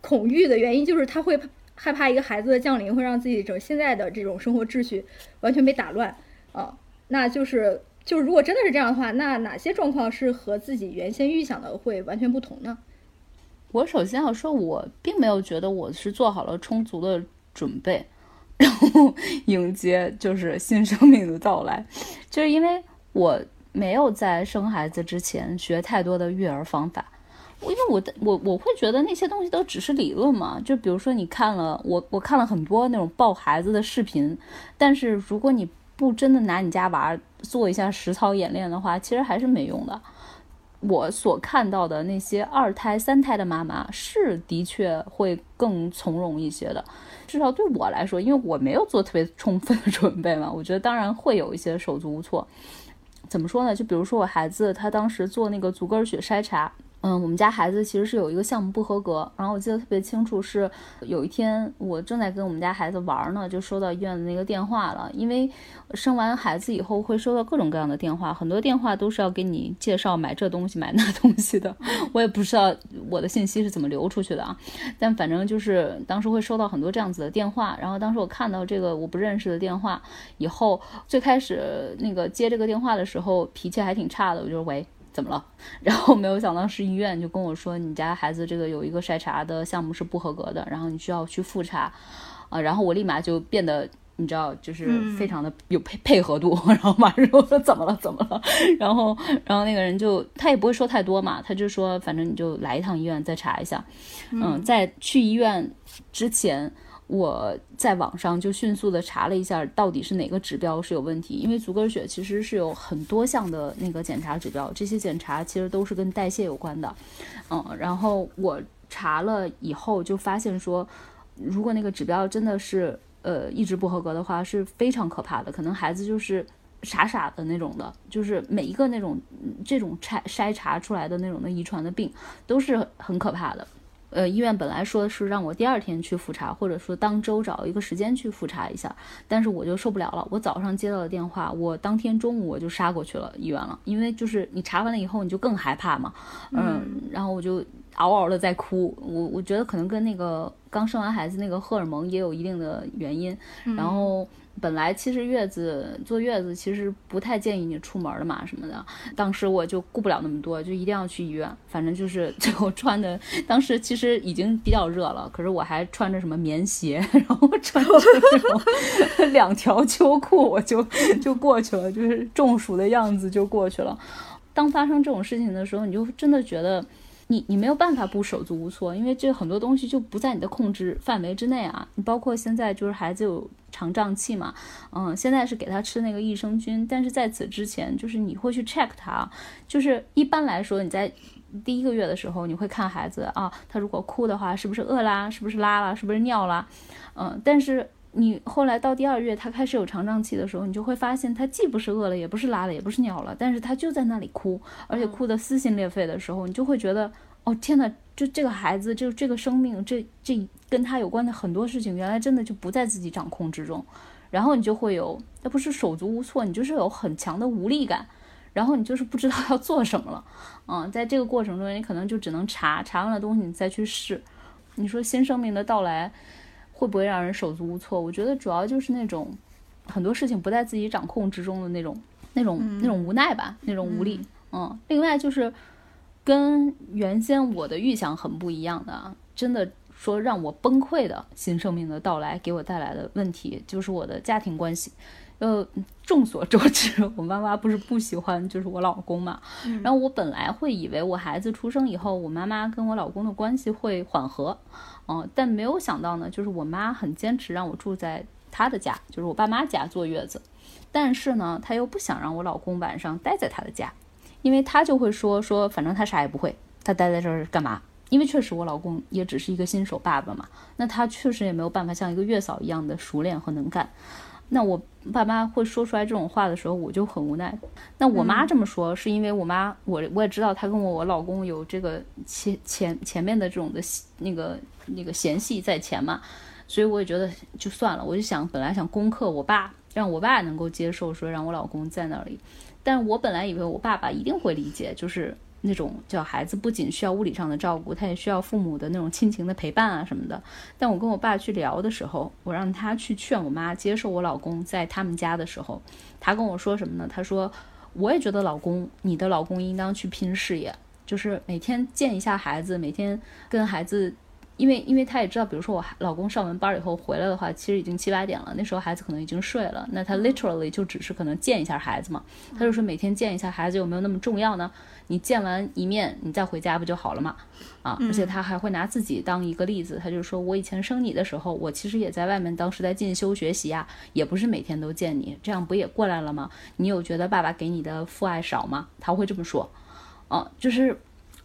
恐惧的原因就是她会害怕一个孩子的降临会让自己整现在的这种生活秩序完全被打乱啊。那就是就是如果真的是这样的话，那哪些状况是和自己原先预想的会完全不同呢？我首先要说，我并没有觉得我是做好了充足的准备，然后 迎接就是新生命的到来，就是因为我没有在生孩子之前学太多的育儿方法，因为我我我会觉得那些东西都只是理论嘛，就比如说你看了我我看了很多那种抱孩子的视频，但是如果你不真的拿你家娃做一下实操演练的话，其实还是没用的。我所看到的那些二胎、三胎的妈妈是的确会更从容一些的，至少对我来说，因为我没有做特别充分的准备嘛，我觉得当然会有一些手足无措。怎么说呢？就比如说我孩子他当时做那个足跟血筛查。嗯，我们家孩子其实是有一个项目不合格，然后我记得特别清楚，是有一天我正在跟我们家孩子玩呢，就收到医院的那个电话了。因为生完孩子以后会收到各种各样的电话，很多电话都是要给你介绍买这东西买那东西的。我也不知道我的信息是怎么流出去的啊，但反正就是当时会收到很多这样子的电话。然后当时我看到这个我不认识的电话以后，最开始那个接这个电话的时候脾气还挺差的，我就喂。怎么了？然后没有想到是医院就跟我说，你家孩子这个有一个筛查的项目是不合格的，然后你需要去复查，啊，然后我立马就变得你知道，就是非常的有配配合度，然后马上我说怎么了怎么了，然后然后那个人就他也不会说太多嘛，他就说反正你就来一趟医院再查一下，嗯，在去医院之前。我在网上就迅速的查了一下，到底是哪个指标是有问题？因为足跟血其实是有很多项的那个检查指标，这些检查其实都是跟代谢有关的。嗯，然后我查了以后就发现说，如果那个指标真的是呃一直不合格的话，是非常可怕的，可能孩子就是傻傻的那种的，就是每一个那种这种筛筛查出来的那种的遗传的病都是很可怕的。呃，医院本来说是让我第二天去复查，或者说当周找一个时间去复查一下，但是我就受不了了。我早上接到的电话，我当天中午我就杀过去了医院了，因为就是你查完了以后你就更害怕嘛，嗯，然后我就嗷嗷的在哭。我我觉得可能跟那个刚生完孩子那个荷尔蒙也有一定的原因，然后。本来其实月子坐月子其实不太建议你出门的嘛什么的，当时我就顾不了那么多，就一定要去医院。反正就是 最后穿的，当时其实已经比较热了，可是我还穿着什么棉鞋，然后穿着那种 两条秋裤，我就 就过去了，就是中暑的样子就过去了。当发生这种事情的时候，你就真的觉得。你你没有办法不手足无措，因为这很多东西就不在你的控制范围之内啊。你包括现在就是孩子有肠胀气嘛，嗯，现在是给他吃那个益生菌，但是在此之前，就是你会去 check 他，就是一般来说你在第一个月的时候，你会看孩子啊，他如果哭的话，是不是饿啦，是不是拉了，是不是尿了，嗯，但是你后来到第二月他开始有肠胀气的时候，你就会发现他既不是饿了，也不是拉了，也不是尿了，但是他就在那里哭，而且哭得撕心裂肺的时候，你就会觉得。哦天呐，就这个孩子，就这个生命，这这跟他有关的很多事情，原来真的就不在自己掌控之中，然后你就会有，那不是手足无措，你就是有很强的无力感，然后你就是不知道 要做什么了，嗯，在这个过程中，你可能就只能查，查完了东西你再去试。你说新生命的到来会不会让人手足无措？我觉得主要就是那种很多事情不在自己掌控之中的那种、那种、那种无奈吧，那种无力。嗯，另外就是。跟原先我的预想很不一样的，真的说让我崩溃的新生命的到来给我带来的问题，就是我的家庭关系。呃，众所周知，我妈妈不是不喜欢就是我老公嘛。然后我本来会以为我孩子出生以后，我妈妈跟我老公的关系会缓和，嗯，但没有想到呢，就是我妈很坚持让我住在她的家，就是我爸妈家坐月子，但是呢，她又不想让我老公晚上待在她的家。因为她就会说说，反正他啥也不会，他待在这儿干嘛？因为确实我老公也只是一个新手爸爸嘛，那他确实也没有办法像一个月嫂一样的熟练和能干。那我爸妈会说出来这种话的时候，我就很无奈。那我妈这么说，是因为我妈我我也知道她跟我我老公有这个前前前面的这种的那个那个嫌隙在前嘛，所以我也觉得就算了。我就想本来想攻克我爸，让我爸能够接受说让我老公在那里。但我本来以为我爸爸一定会理解，就是那种叫孩子不仅需要物理上的照顾，他也需要父母的那种亲情的陪伴啊什么的。但我跟我爸去聊的时候，我让他去劝我妈接受我老公在他们家的时候，他跟我说什么呢？他说：“我也觉得老公，你的老公应当去拼事业，就是每天见一下孩子，每天跟孩子。”因为，因为他也知道，比如说我老公上完班以后回来的话，其实已经七八点了，那时候孩子可能已经睡了。那他 literally 就只是可能见一下孩子嘛。他就说每天见一下孩子有没有那么重要呢？你见完一面，你再回家不就好了嘛？啊，而且他还会拿自己当一个例子，他就说我以前生你的时候，我其实也在外面，当时在进修学习呀，也不是每天都见你，这样不也过来了吗？你有觉得爸爸给你的父爱少吗？他会这么说，啊，就是。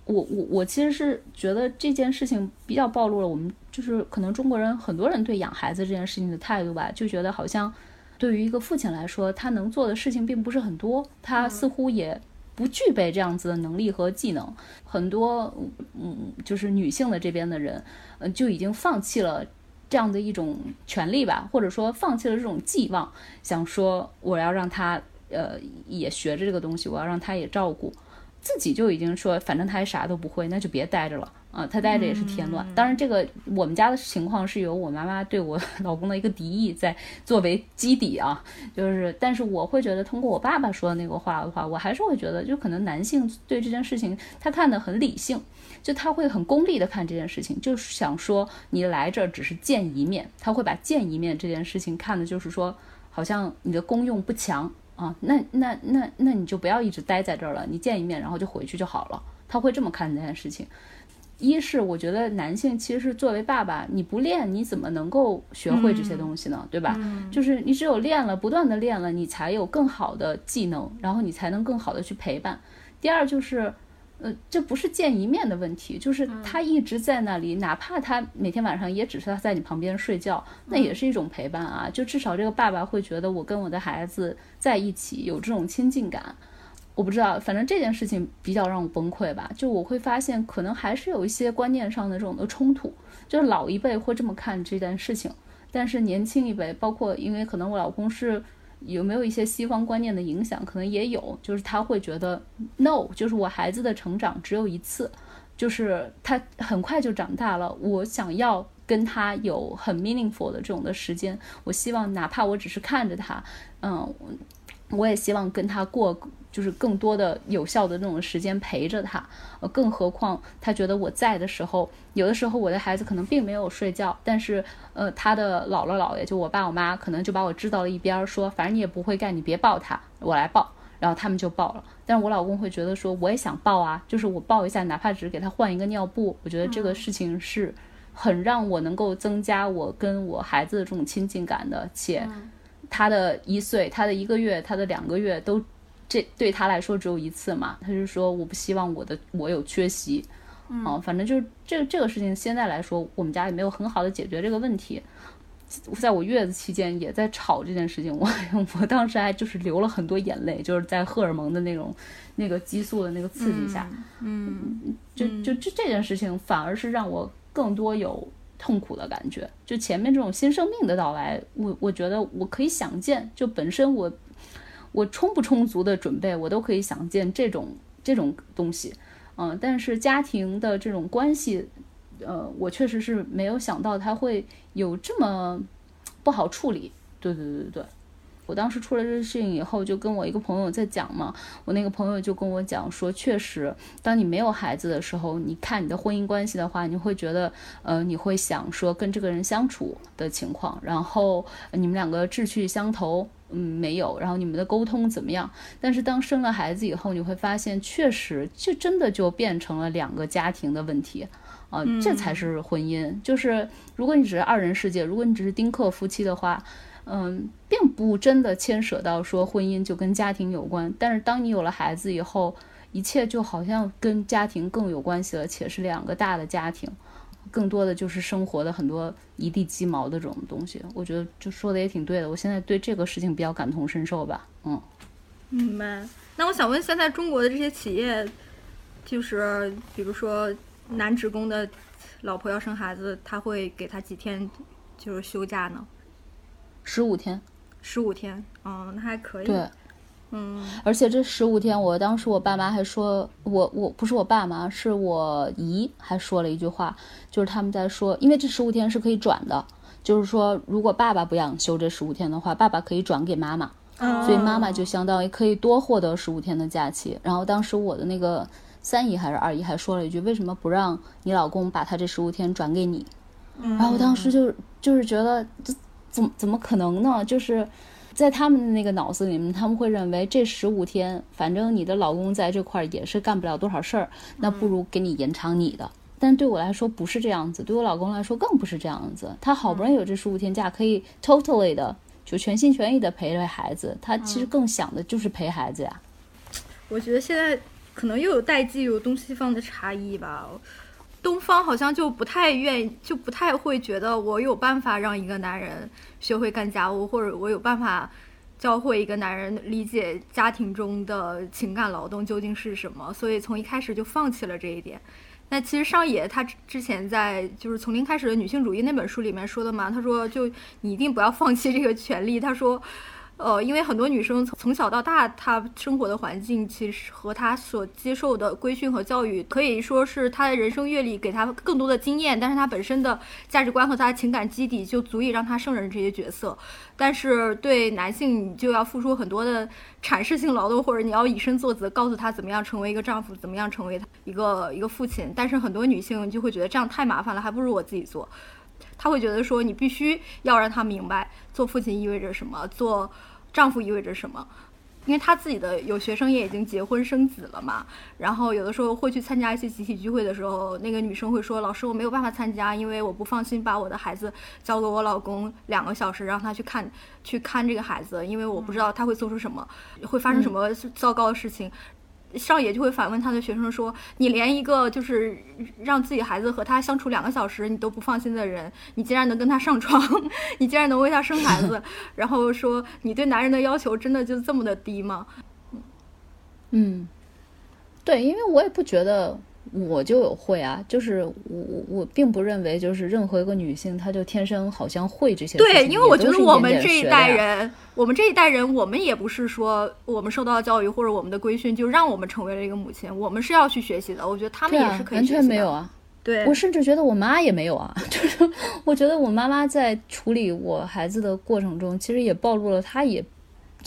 我我我其实是觉得这件事情比较暴露了我们就是可能中国人很多人对养孩子这件事情的态度吧，就觉得好像对于一个父亲来说，他能做的事情并不是很多，他似乎也不具备这样子的能力和技能。很多嗯，就是女性的这边的人，嗯，就已经放弃了这样的一种权利吧，或者说放弃了这种寄望，想说我要让他呃也学着这个东西，我要让他也照顾。自己就已经说，反正他也啥都不会，那就别待着了啊！他待着也是添乱。当然，这个我们家的情况是由我妈妈对我老公的一个敌意在作为基底啊。就是，但是我会觉得，通过我爸爸说的那个话的话，我还是会觉得，就可能男性对这件事情他看的很理性，就他会很功利的看这件事情，就是想说你来这儿只是见一面，他会把见一面这件事情看的就是说，好像你的功用不强。啊，那那那那你就不要一直待在这儿了，你见一面然后就回去就好了。他会这么看这件事情。一是我觉得男性其实是作为爸爸，你不练你怎么能够学会这些东西呢？对吧？就是你只有练了，不断的练了，你才有更好的技能，然后你才能更好的去陪伴。第二就是，呃，这不是见一面的问题，就是他一直在那里，哪怕他每天晚上也只是他在你旁边睡觉，那也是一种陪伴啊。就至少这个爸爸会觉得我跟我的孩子在一起有这种亲近感。我不知道，反正这件事情比较让我崩溃吧。就我会发现，可能还是有一些观念上的这种的冲突，就是老一辈会这么看这件事情，但是年轻一辈，包括因为可能我老公是。有没有一些西方观念的影响？可能也有，就是他会觉得，no，就是我孩子的成长只有一次，就是他很快就长大了，我想要跟他有很 meaningful 的这种的时间，我希望哪怕我只是看着他，嗯，我也希望跟他过。就是更多的有效的那种时间陪着他，呃，更何况他觉得我在的时候，有的时候我的孩子可能并没有睡觉，但是，呃，他的姥姥姥爷就我爸我妈可能就把我支到了一边，说反正你也不会干，你别抱他，我来抱，然后他们就抱了。但是我老公会觉得说我也想抱啊，就是我抱一下，哪怕只是给他换一个尿布，我觉得这个事情是很让我能够增加我跟我孩子的这种亲近感的，且他的一岁，他的一个月，他的两个月都。这对他来说只有一次嘛？他就说我不希望我的我有缺席，嗯，反正就是这这个事情现在来说，我们家也没有很好的解决这个问题。在我月子期间也在吵这件事情，我 我当时还就是流了很多眼泪，就是在荷尔蒙的那种那个激素的那个刺激下，嗯，就就这这件事情反而是让我更多有痛苦的感觉。就前面这种新生命的到来，我我觉得我可以想见，就本身我。我充不充足的准备，我都可以想见这种这种东西，嗯，但是家庭的这种关系，呃，我确实是没有想到他会有这么不好处理。对对对对对。我当时出了这个事情以后，就跟我一个朋友在讲嘛。我那个朋友就跟我讲说，确实，当你没有孩子的时候，你看你的婚姻关系的话，你会觉得，呃，你会想说跟这个人相处的情况，然后你们两个志趣相投，嗯，没有，然后你们的沟通怎么样？但是当生了孩子以后，你会发现，确实就真的就变成了两个家庭的问题，啊，这才是婚姻。就是如果你只是二人世界，如果你只是丁克夫妻的话。嗯，并不真的牵扯到说婚姻就跟家庭有关，但是当你有了孩子以后，一切就好像跟家庭更有关系了，且是两个大的家庭，更多的就是生活的很多一地鸡毛的这种东西。我觉得就说的也挺对的，我现在对这个事情比较感同身受吧。嗯，明白。那我想问，现在中国的这些企业，就是比如说男职工的老婆要生孩子，他会给他几天就是休假呢？十五天，十五天，哦，那还可以。对，嗯，而且这十五天，我当时我爸妈还说，我我不是我爸妈，是我姨还说了一句话，就是他们在说，因为这十五天是可以转的，就是说如果爸爸不想休这十五天的话，爸爸可以转给妈妈，所以妈妈就相当于可以多获得十五天的假期。然后当时我的那个三姨还是二姨还说了一句，为什么不让你老公把他这十五天转给你？然后我当时就就是觉得这。怎怎么可能呢？就是在他们的那个脑子里面，他们会认为这十五天，反正你的老公在这块儿也是干不了多少事儿，那不如给你延长你的。但对我来说不是这样子，对我老公来说更不是这样子。他好不容易有这十五天假，可以 totally 的就全心全意的陪着孩子，他其实更想的就是陪孩子呀。我觉得现在可能又有代际，有东西方的差异吧。东方好像就不太愿意，就不太会觉得我有办法让一个男人学会干家务，或者我有办法教会一个男人理解家庭中的情感劳动究竟是什么，所以从一开始就放弃了这一点。那其实上野他之前在就是从零开始的女性主义那本书里面说的嘛，他说就你一定不要放弃这个权利，他说。呃，因为很多女生从从小到大，她生活的环境其实和她所接受的规训和教育，可以说是她的人生阅历给她更多的经验，但是她本身的价值观和她的情感基底就足以让她胜任这些角色。但是对男性，你就要付出很多的阐释性劳动，或者你要以身作则，告诉他怎么样成为一个丈夫，怎么样成为一个一个父亲。但是很多女性就会觉得这样太麻烦了，还不如我自己做。她会觉得说，你必须要让他明白，做父亲意味着什么，做。丈夫意味着什么？因为她自己的有学生也已经结婚生子了嘛，然后有的时候会去参加一些集体聚会的时候，那个女生会说：“老师，我没有办法参加，因为我不放心把我的孩子交给我老公两个小时，让他去看去看这个孩子，因为我不知道他会做出什么，会发生什么糟糕的事情。”少爷就会反问他的学生说：“你连一个就是让自己孩子和他相处两个小时你都不放心的人，你竟然能跟他上床，你竟然能为他生孩子，然后说你对男人的要求真的就这么的低吗？”嗯，对，因为我也不觉得。我就有会啊，就是我我并不认为就是任何一个女性她就天生好像会这些。对，因为我觉得我们这一代人，我们这一代人，我们也不是说我们受到教育或者我们的规训就让我们成为了一个母亲，我们是要去学习的。我觉得他们也是可以的完全没有啊。对，我甚至觉得我妈也没有啊，就是我觉得我妈妈在处理我孩子的过程中，其实也暴露了她也。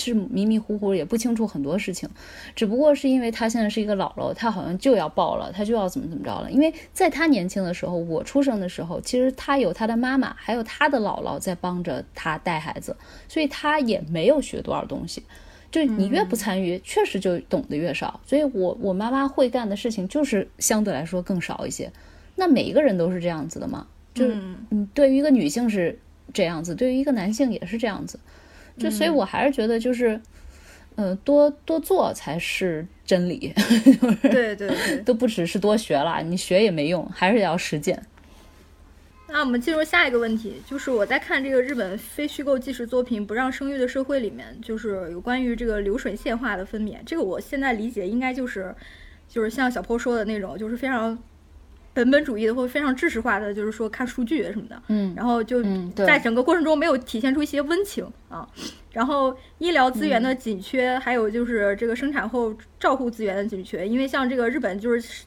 是迷迷糊糊也不清楚很多事情，只不过是因为他现在是一个姥姥，他好像就要抱了，他就要怎么怎么着了。因为在他年轻的时候，我出生的时候，其实他有他的妈妈，还有他的姥姥在帮着他带孩子，所以他也没有学多少东西。就你越不参与，确实就懂得越少。所以我我妈妈会干的事情就是相对来说更少一些。那每一个人都是这样子的吗？就是嗯，对于一个女性是这样子，对于一个男性也是这样子。就所以，我还是觉得就是，嗯，多多做才是真理。对对对，都不只是多学了，你学也没用，还是要实践。那我们进入下一个问题，就是我在看这个日本非虚构纪实作品《不让生育的社会》里面，就是有关于这个流水线化的分娩。这个我现在理解应该就是，就是像小坡说的那种，就是非常。本本主义的或者非常知识化的，就是说看数据什么的，嗯，然后就在整个过程中没有体现出一些温情啊。然后医疗资源的紧缺，还有就是这个生产后照护资源的紧缺，因为像这个日本就是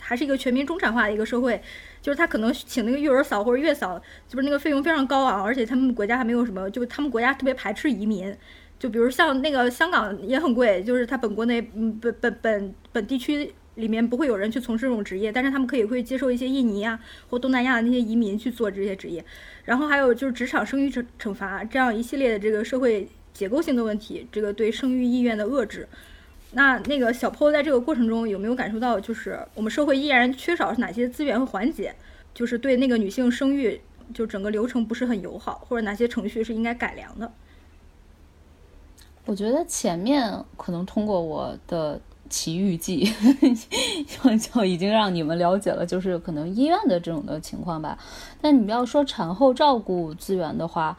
还是一个全民中产化的一个社会，就是他可能请那个育儿嫂或者月嫂，就是那个费用非常高昂，而且他们国家还没有什么，就是他们国家特别排斥移民，就比如像那个香港也很贵，就是他本国内嗯本本本本地区。里面不会有人去从事这种职业，但是他们可以会接受一些印尼啊或东南亚的那些移民去做这些职业，然后还有就是职场生育惩惩罚这样一系列的这个社会结构性的问题，这个对生育意愿的遏制。那那个小 PO 在这个过程中有没有感受到，就是我们社会依然缺少哪些资源和环节，就是对那个女性生育就整个流程不是很友好，或者哪些程序是应该改良的？我觉得前面可能通过我的。奇遇记 就就已经让你们了解了，就是可能医院的这种的情况吧。但你们要说产后照顾资源的话，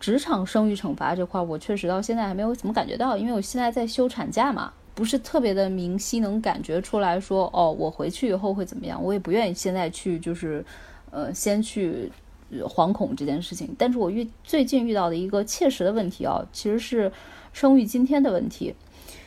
职场生育惩罚这块，我确实到现在还没有怎么感觉到，因为我现在在休产假嘛，不是特别的明晰，能感觉出来说，哦，我回去以后会怎么样。我也不愿意现在去，就是呃，先去惶恐这件事情。但是我遇最近遇到的一个切实的问题啊，其实是生育津贴的问题。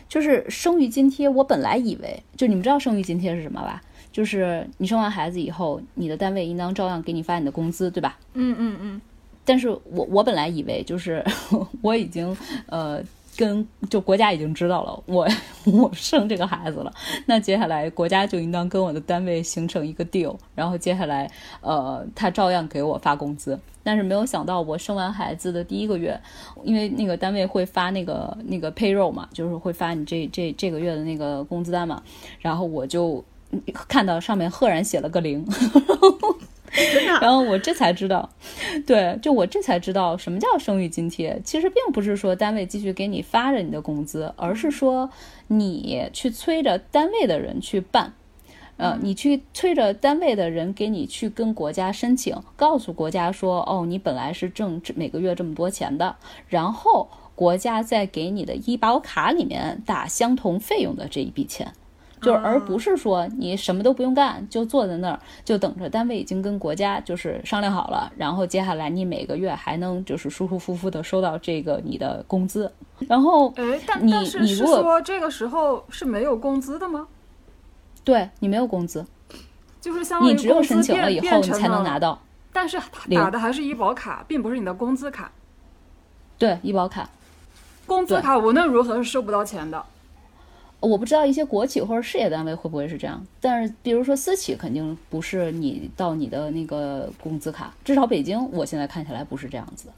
就是生育津贴，我本来以为，就你们知道生育津贴是什么吧？就是你生完孩子以后，你的单位应当照样给你发你的工资，对吧？嗯嗯嗯。但是我我本来以为，就是 我已经呃。跟就国家已经知道了我我生这个孩子了，那接下来国家就应当跟我的单位形成一个 deal，然后接下来呃他照样给我发工资。但是没有想到我生完孩子的第一个月，因为那个单位会发那个那个 payroll 嘛，就是会发你这这这个月的那个工资单嘛，然后我就看到上面赫然写了个零。我这才知道，对，就我这才知道什么叫生育津贴。其实并不是说单位继续给你发着你的工资，而是说你去催着单位的人去办，呃，你去催着单位的人给你去跟国家申请，告诉国家说，哦，你本来是挣每个月这么多钱的，然后国家再给你的医保卡里面打相同费用的这一笔钱。就而不是说你什么都不用干，就坐在那儿，就等着单位已经跟国家就是商量好了，然后接下来你每个月还能就是舒舒服服的收到这个你的工资。然后，哎，但但是是说这个时候是没有工资的吗？对你没有工资，就是相当于你只有申请了以后你才能拿到。但是打的还是医保卡，并不是你的工资卡。对，医保卡，工资卡无论如何是收不到钱的。我不知道一些国企或者事业单位会不会是这样，但是比如说私企肯定不是你到你的那个工资卡，至少北京我现在看起来不是这样子的。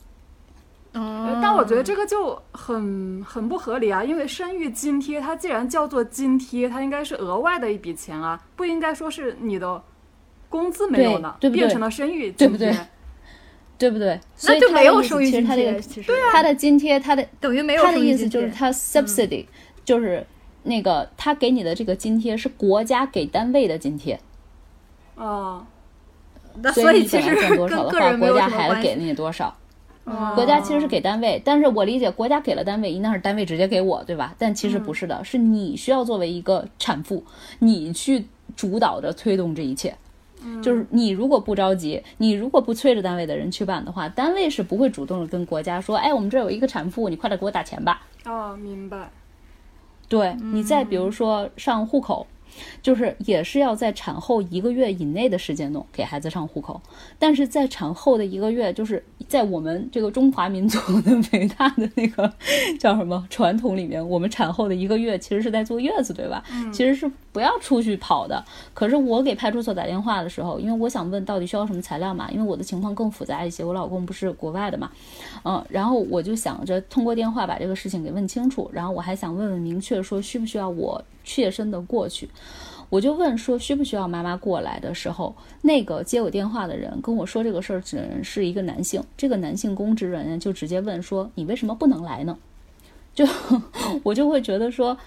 嗯，但我觉得这个就很很不合理啊，因为生育津贴它既然叫做津贴，它应该是额外的一笔钱啊，不应该说是你的工资没有呢，变成了生育津贴，对不对？那就没有生育津贴。其实它的津贴，它的等于没有它的意思就是它 subsidy 就是。那个他给你的这个津贴是国家给单位的津贴，哦，所以你其实挣多少的话，国家还给了你多少。国家其实是给单位，但是我理解国家给了单位，应当是单位直接给我，对吧？但其实不是的，是你需要作为一个产妇，你去主导着推动这一切。就是你如果不着急，你如果不催着单位的人去办的话，单位是不会主动的跟国家说，哎，我们这有一个产妇，你快点给我打钱吧。哦，明白。对你再比如说上户口。就是也是要在产后一个月以内的时间内给孩子上户口，但是在产后的一个月，就是在我们这个中华民族的伟大的那个叫什么传统里面，我们产后的一个月其实是在坐月子，对吧？其实是不要出去跑的。可是我给派出所打电话的时候，因为我想问到底需要什么材料嘛，因为我的情况更复杂一些，我老公不是国外的嘛，嗯，然后我就想着通过电话把这个事情给问清楚，然后我还想问问明确说需不需要我。切身的过去，我就问说需不需要妈妈过来的时候，那个接我电话的人跟我说这个事儿的人是一个男性，这个男性公职人员就直接问说你为什么不能来呢？就 我就会觉得说。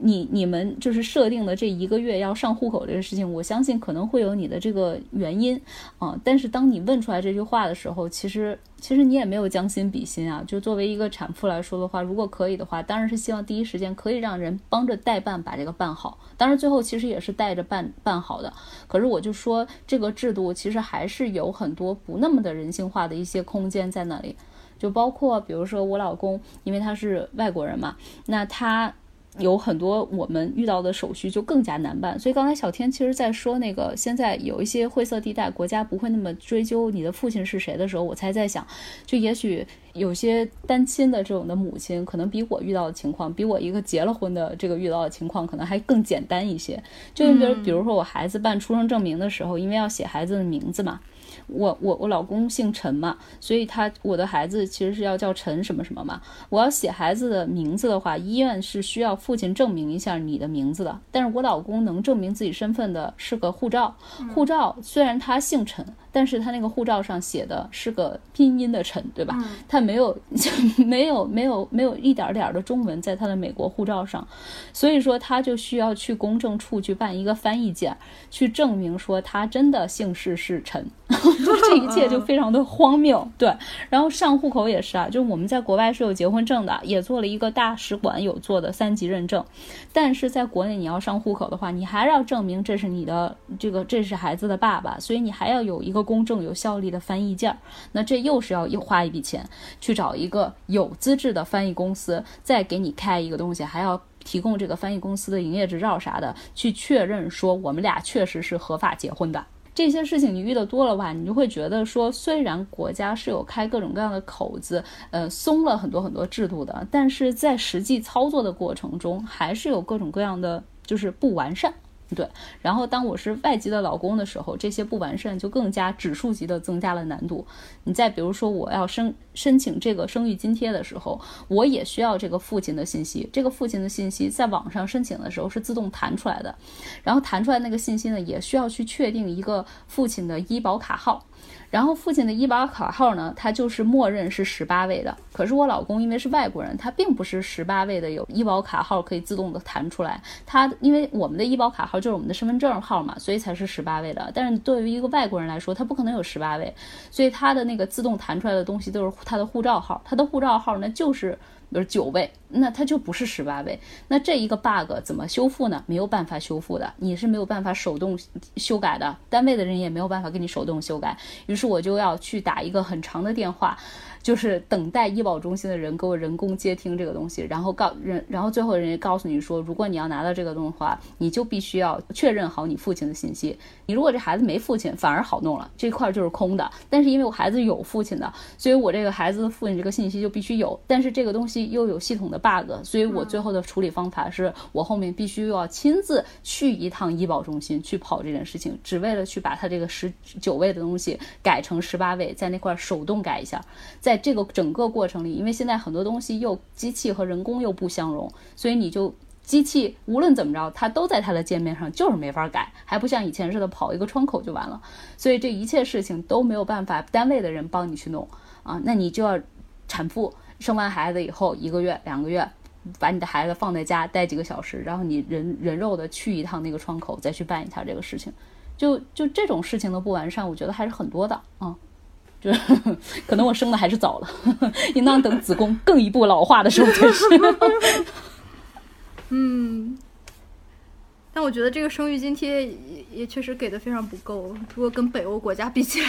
你你们就是设定的这一个月要上户口这个事情，我相信可能会有你的这个原因啊。但是当你问出来这句话的时候，其实其实你也没有将心比心啊。就作为一个产妇来说的话，如果可以的话，当然是希望第一时间可以让人帮着代办把这个办好。当然最后其实也是带着办办好的。可是我就说这个制度其实还是有很多不那么的人性化的一些空间在那里，就包括比如说我老公，因为他是外国人嘛，那他。有很多我们遇到的手续就更加难办，所以刚才小天其实在说那个现在有一些灰色地带，国家不会那么追究你的父亲是谁的时候，我才在想，就也许有些单亲的这种的母亲，可能比我遇到的情况，比我一个结了婚的这个遇到的情况，可能还更简单一些。就比如比如说我孩子办出生证明的时候，因为要写孩子的名字嘛。我我我老公姓陈嘛，所以他我的孩子其实是要叫陈什么什么嘛。我要写孩子的名字的话，医院是需要父亲证明一下你的名字的。但是我老公能证明自己身份的是个护照，护照虽然他姓陈。但是他那个护照上写的是个拼音的陈，对吧？他没有没有没有没有一点点的中文在他的美国护照上，所以说他就需要去公证处去办一个翻译件，去证明说他真的姓氏是陈。这一切就非常的荒谬，对。然后上户口也是啊，就是我们在国外是有结婚证的，也做了一个大使馆有做的三级认证，但是在国内你要上户口的话，你还是要证明这是你的这个这是孩子的爸爸，所以你还要有一个。公正有效力的翻译件儿，那这又是要又花一笔钱去找一个有资质的翻译公司，再给你开一个东西，还要提供这个翻译公司的营业执照啥的，去确认说我们俩确实是合法结婚的。这些事情你遇的多了吧，你就会觉得说，虽然国家是有开各种各样的口子，呃，松了很多很多制度的，但是在实际操作的过程中，还是有各种各样的就是不完善。对，然后当我是外籍的老公的时候，这些不完善就更加指数级的增加了难度。你再比如说，我要申申请这个生育津贴的时候，我也需要这个父亲的信息。这个父亲的信息在网上申请的时候是自动弹出来的，然后弹出来那个信息呢，也需要去确定一个父亲的医保卡号。然后父亲的医保卡号呢，它就是默认是十八位的。可是我老公因为是外国人，他并不是十八位的，有医保卡号可以自动的弹出来。他因为我们的医保卡号就是我们的身份证号嘛，所以才是十八位的。但是对于一个外国人来说，他不可能有十八位，所以他的那个自动弹出来的东西都是他的护照号，他的护照号那就是。比如九位，那它就不是十八位。那这一个 bug 怎么修复呢？没有办法修复的，你是没有办法手动修改的，单位的人也没有办法给你手动修改。于是我就要去打一个很长的电话。就是等待医保中心的人给我人工接听这个东西，然后告人，然后最后人家告诉你说，如果你要拿到这个东西的话，你就必须要确认好你父亲的信息。你如果这孩子没父亲，反而好弄了，这块就是空的。但是因为我孩子有父亲的，所以我这个孩子的父亲这个信息就必须有。但是这个东西又有系统的 bug，所以我最后的处理方法是我后面必须又要亲自去一趟医保中心去跑这件事情，只为了去把他这个十九位的东西改成十八位，在那块手动改一下，在。这个整个过程里，因为现在很多东西又机器和人工又不相容，所以你就机器无论怎么着，它都在它的界面上就是没法改，还不像以前似的跑一个窗口就完了。所以这一切事情都没有办法单位的人帮你去弄啊，那你就要产妇生完孩子以后一个月两个月。把你的孩子放在家待几个小时，然后你人人肉的去一趟那个窗口，再去办一下这个事情，就就这种事情的不完善，我觉得还是很多的啊。就是可能我生的还是早了，应当等子宫更一步老化的时候才是。嗯，但我觉得这个生育津贴也也确实给的非常不够，如果跟北欧国家比起来，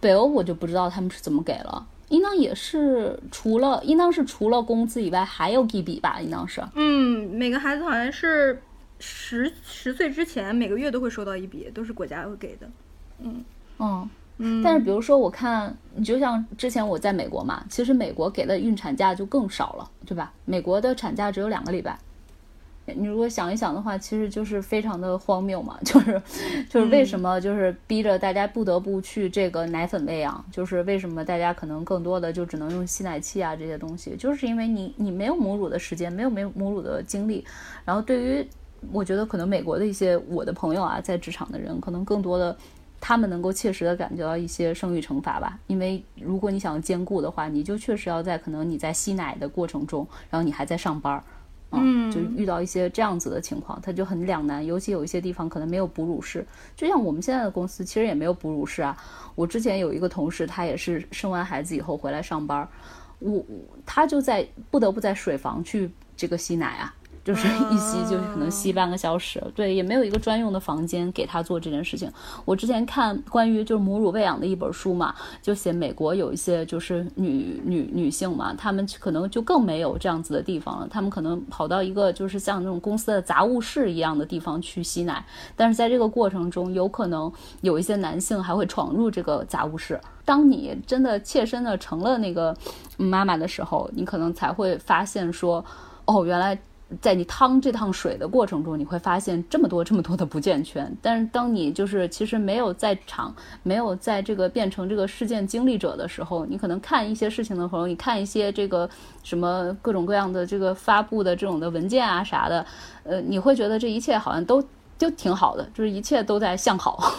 北欧我就不知道他们是怎么给了，应当也是除了应当是除了工资以外还有一笔吧，应当是。嗯，每个孩子好像是十十岁之前每个月都会收到一笔，都是国家会给的。嗯。嗯，但是比如说，我看你就像之前我在美国嘛，其实美国给的孕产假就更少了，对吧？美国的产假只有两个礼拜。你如果想一想的话，其实就是非常的荒谬嘛，就是 就是为什么就是逼着大家不得不去这个奶粉喂养，就是为什么大家可能更多的就只能用吸奶器啊这些东西，就是因为你你没有母乳的时间，没有没有母乳的精力，然后对于我觉得可能美国的一些我的朋友啊，在职场的人，可能更多的。他们能够切实的感觉到一些生育惩罚吧，因为如果你想兼顾的话，你就确实要在可能你在吸奶的过程中，然后你还在上班儿，嗯，就遇到一些这样子的情况，他就很两难。尤其有一些地方可能没有哺乳室，就像我们现在的公司其实也没有哺乳室啊。我之前有一个同事，他也是生完孩子以后回来上班，我他就在不得不在水房去这个吸奶啊。就是一吸就是可能吸半个小时，对，也没有一个专用的房间给他做这件事情。我之前看关于就是母乳喂养的一本书嘛，就写美国有一些就是女女女性嘛，她们可能就更没有这样子的地方了，她们可能跑到一个就是像那种公司的杂物室一样的地方去吸奶，但是在这个过程中，有可能有一些男性还会闯入这个杂物室。当你真的切身的成了那个妈妈的时候，你可能才会发现说，哦，原来。在你趟这趟水的过程中，你会发现这么多这么多的不健全。但是当你就是其实没有在场，没有在这个变成这个事件经历者的时候，你可能看一些事情的时候，你看一些这个什么各种各样的这个发布的这种的文件啊啥的，呃，你会觉得这一切好像都就挺好的，就是一切都在向好。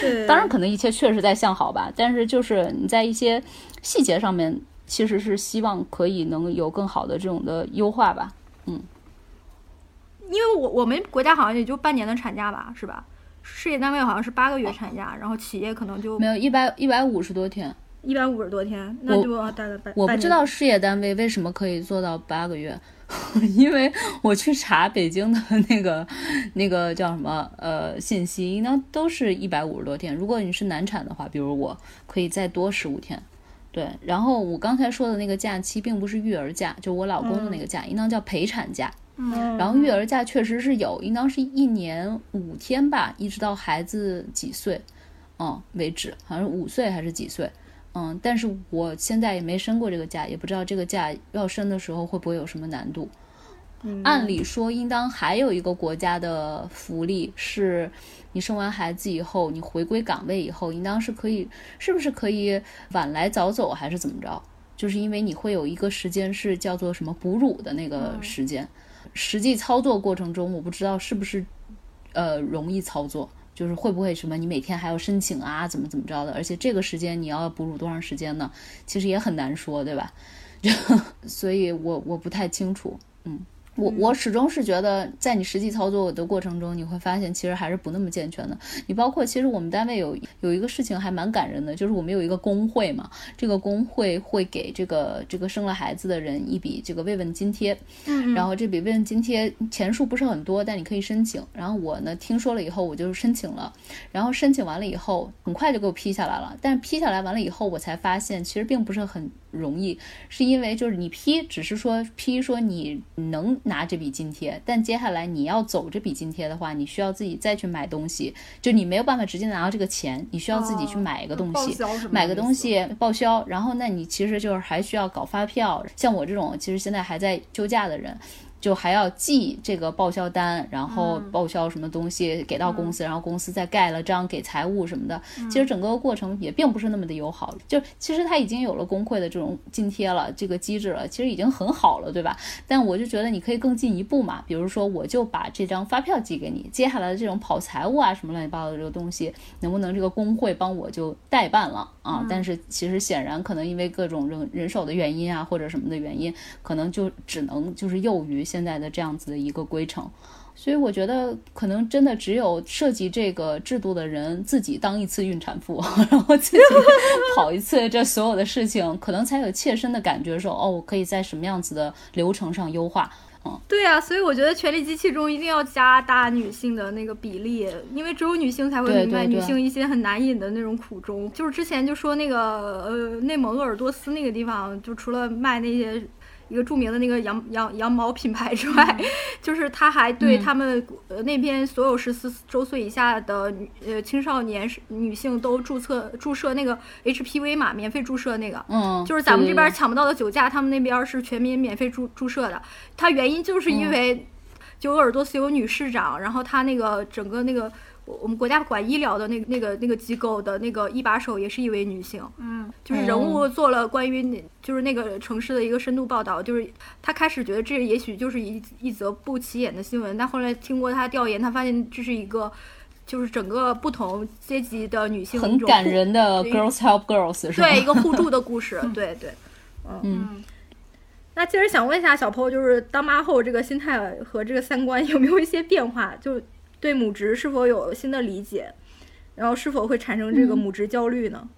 对，当然可能一切确实在向好吧，但是就是你在一些细节上面，其实是希望可以能有更好的这种的优化吧。嗯，因为我我们国家好像也就半年的产假吧，是吧？事业单位好像是八个月产假，然后企业可能就没有一百一百五十多天，一百五十多天，那就大概半。我不知道事业单位为什么可以做到八个月，因为我去查北京的那个 那个叫什么呃信息，应当都是一百五十多天。如果你是难产的话，比如我可以再多十五天。对，然后我刚才说的那个假期并不是育儿假，就我老公的那个假，应当叫陪产假。嗯，然后育儿假确实是有，应当是一年五天吧，一直到孩子几岁，嗯为止，好像是五岁还是几岁，嗯，但是我现在也没申过这个假，也不知道这个假要申的时候会不会有什么难度。按理说，应当还有一个国家的福利是。你生完孩子以后，你回归岗位以后，应当是可以，是不是可以晚来早走，还是怎么着？就是因为你会有一个时间是叫做什么哺乳的那个时间，实际操作过程中，我不知道是不是呃容易操作，就是会不会什么你每天还要申请啊，怎么怎么着的？而且这个时间你要哺乳多长时间呢？其实也很难说，对吧？所以我我不太清楚，嗯。我我始终是觉得，在你实际操作的过程中，你会发现其实还是不那么健全的。你包括其实我们单位有有一个事情还蛮感人的，就是我们有一个工会嘛，这个工会会给这个这个生了孩子的人一笔这个慰问津贴，嗯，然后这笔慰问津贴钱数不是很多，但你可以申请。然后我呢听说了以后，我就申请了，然后申请完了以后，很快就给我批下来了。但是批下来完了以后，我才发现其实并不是很。容易，是因为就是你批，只是说批说你能拿这笔津贴，但接下来你要走这笔津贴的话，你需要自己再去买东西，就你没有办法直接拿到这个钱，你需要自己去买一个东西，买个东西报销，然后那你其实就是还需要搞发票。像我这种其实现在还在休假的人。就还要寄这个报销单，然后报销什么东西给到公司，然后公司再盖了章给财务什么的。其实整个过程也并不是那么的友好。就其实他已经有了工会的这种津贴了，这个机制了，其实已经很好了，对吧？但我就觉得你可以更进一步嘛，比如说我就把这张发票寄给你，接下来的这种跑财务啊什么乱七八糟的这个东西，能不能这个工会帮我就代办了啊？但是其实显然可能因为各种人人手的原因啊或者什么的原因，可能就只能就是囿于。现在的这样子的一个规程，所以我觉得可能真的只有设计这个制度的人自己当一次孕产妇，然后自己跑一次这所有的事情，可能才有切身的感觉说，哦，我可以在什么样子的流程上优化。嗯，对呀，所以我觉得权力机器中一定要加大女性的那个比例，因为只有女性才会明白女性一些很难隐的那种苦衷。就是之前就说那个呃，内蒙鄂尔多斯那个地方，就除了卖那些。一个著名的那个羊羊羊毛品牌之外，就是他还对他们呃那边所有十四周岁以下的呃青少年女性都注册注射那个 HPV 嘛，免费注射那个，嗯，就是咱们这边抢不到的酒驾，他们那边是全民免费注注射的。它原因就是因为，就鄂尔多斯有女市长，然后她那个整个那个。我们国家管医疗的那个那个那个机构的那个一把手也是一位女性，嗯，就是人物做了关于就是那个城市的一个深度报道，就是他开始觉得这也许就是一一则不起眼的新闻，但后来经过他调研，他发现这是一个就是整个不同阶级的女性很感人的 girls help girls 是吧？对，一个互助的故事，对对，嗯。那其实想问一下小朋友，就是当妈后这个心态和这个三观有没有一些变化？就。对母职是否有新的理解，然后是否会产生这个母职焦虑呢？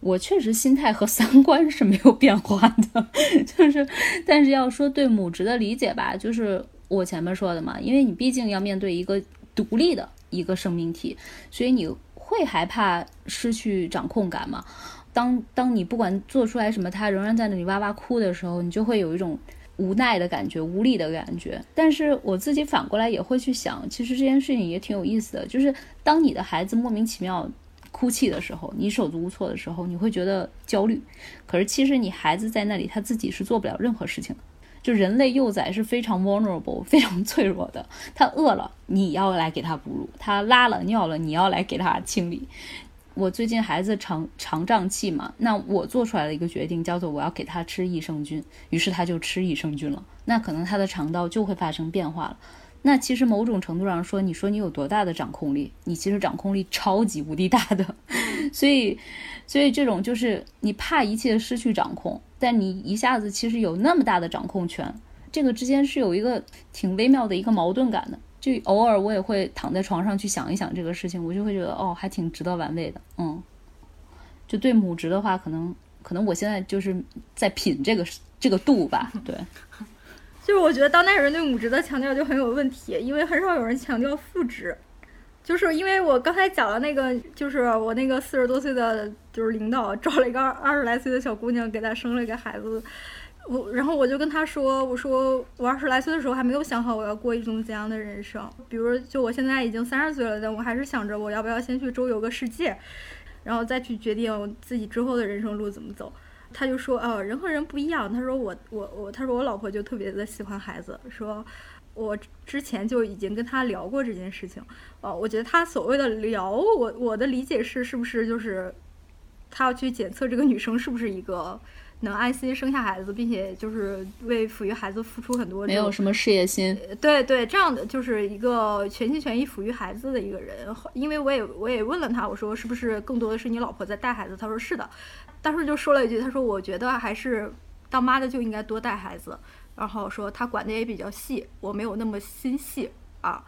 我确实心态和三观是没有变化的，就是，但是要说对母职的理解吧，就是我前面说的嘛，因为你毕竟要面对一个独立的一个生命体，所以你会害怕失去掌控感嘛。当当你不管做出来什么，他仍然在那里哇哇哭的时候，你就会有一种。无奈的感觉，无力的感觉，但是我自己反过来也会去想，其实这件事情也挺有意思的。就是当你的孩子莫名其妙哭泣的时候，你手足无措的时候，你会觉得焦虑。可是其实你孩子在那里，他自己是做不了任何事情的。就人类幼崽是非常 vulnerable、非常脆弱的。他饿了，你要来给他哺乳；他拉了尿了，你要来给他清理。我最近孩子肠肠胀气嘛，那我做出来的一个决定叫做我要给他吃益生菌，于是他就吃益生菌了。那可能他的肠道就会发生变化了。那其实某种程度上说，你说你有多大的掌控力？你其实掌控力超级无敌大的。所以，所以这种就是你怕一切失去掌控，但你一下子其实有那么大的掌控权，这个之间是有一个挺微妙的一个矛盾感的。就偶尔我也会躺在床上去想一想这个事情，我就会觉得哦，还挺值得玩味的。嗯，就对母职的话，可能可能我现在就是在品这个 这个度吧。对，就是我觉得当代人对母职的强调就很有问题，因为很少有人强调父职。就是因为我刚才讲了那个，就是我那个四十多岁的就是领导找了一个二十来岁的小姑娘，给他生了一个孩子。我然后我就跟他说，我说我二十来岁的时候还没有想好我要过一种怎样的人生，比如就我现在已经三十岁了，但我还是想着我要不要先去周游个世界，然后再去决定自己之后的人生路怎么走。他就说，哦，人和人不一样。他说我我我，他说我老婆就特别的喜欢孩子，说我之前就已经跟他聊过这件事情。哦，我觉得他所谓的聊，我我的理解是，是不是就是他要去检测这个女生是不是一个。能安心生下孩子，并且就是为抚育孩子付出很多，没有什么事业心。对对，这样的就是一个全心全意抚育孩子的一个人。因为我也我也问了他，我说是不是更多的是你老婆在带孩子？他说是的，当时就说了一句，他说我觉得还是当妈的就应该多带孩子。然后说他管的也比较细，我没有那么心细啊。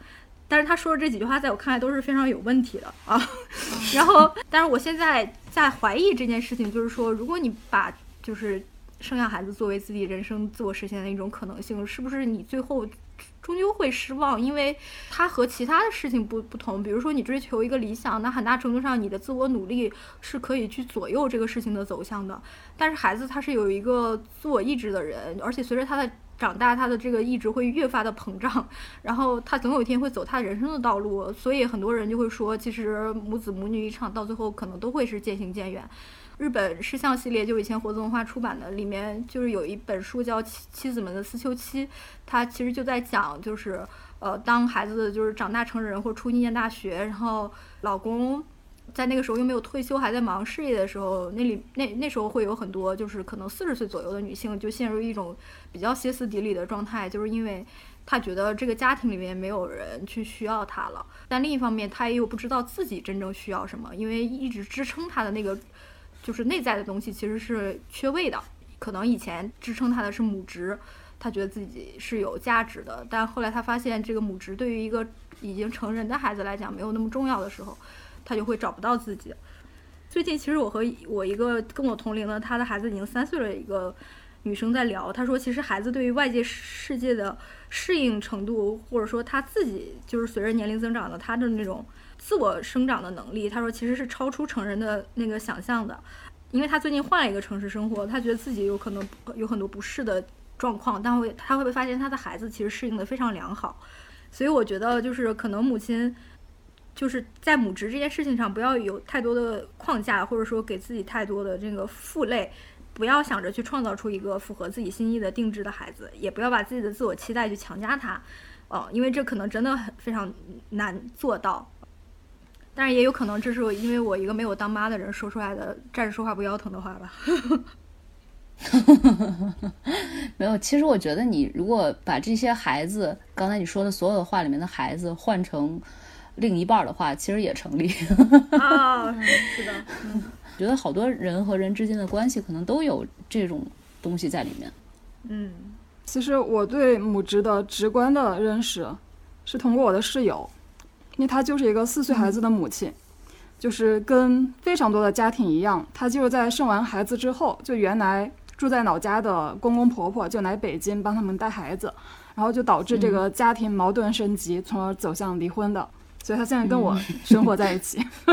但是他说的这几句话在我看来都是非常有问题的啊。然后，但是我现在在怀疑这件事情，就是说如果你把就是生下孩子作为自己人生自我实现的一种可能性，是不是你最后终究会失望？因为它和其他的事情不不同。比如说你追求一个理想，那很大程度上你的自我努力是可以去左右这个事情的走向的。但是孩子他是有一个自我意志的人，而且随着他的长大，他的这个意志会越发的膨胀，然后他总有一天会走他人生的道路。所以很多人就会说，其实母子母女一场，到最后可能都会是渐行渐远。日本诗像系列，就以前活字文化出版的，里面就是有一本书叫《妻妻子们的思秋期》，它其实就在讲，就是呃，当孩子就是长大成人或者出去念大学，然后老公在那个时候又没有退休，还在忙事业的时候，那里那那时候会有很多就是可能四十岁左右的女性就陷入一种比较歇斯底里的状态，就是因为。他觉得这个家庭里面没有人去需要他了，但另一方面，他又不知道自己真正需要什么，因为一直支撑他的那个就是内在的东西其实是缺位的。可能以前支撑他的是母职，他觉得自己是有价值的，但后来他发现这个母职对于一个已经成人的孩子来讲没有那么重要的时候，他就会找不到自己。最近其实我和我一个跟我同龄的，他的孩子已经三岁了一个女生在聊，她说其实孩子对于外界世界的。适应程度，或者说他自己就是随着年龄增长的他的那种自我生长的能力，他说其实是超出成人的那个想象的。因为他最近换了一个城市生活，他觉得自己有可能有很多不适的状况，但会他会不会发现他的孩子其实适应的非常良好。所以我觉得就是可能母亲就是在母职这件事情上不要有太多的框架，或者说给自己太多的这个负累。不要想着去创造出一个符合自己心意的定制的孩子，也不要把自己的自我期待去强加他，哦，因为这可能真的很非常难做到。但是也有可能这是我因为我一个没有当妈的人说出来的站着说话不腰疼的话吧。没有，其实我觉得你如果把这些孩子刚才你说的所有的话里面的孩子换成另一半的话，其实也成立。啊，是的，嗯。觉得好多人和人之间的关系可能都有这种东西在里面。嗯，其实我对母职的直观的认识是通过我的室友，因为她就是一个四岁孩子的母亲，就是跟非常多的家庭一样，她就是在生完孩子之后，就原来住在老家的公公婆婆就来北京帮他们带孩子，然后就导致这个家庭矛盾升级，从而走向离婚的。所以她现在跟我 生活在一起。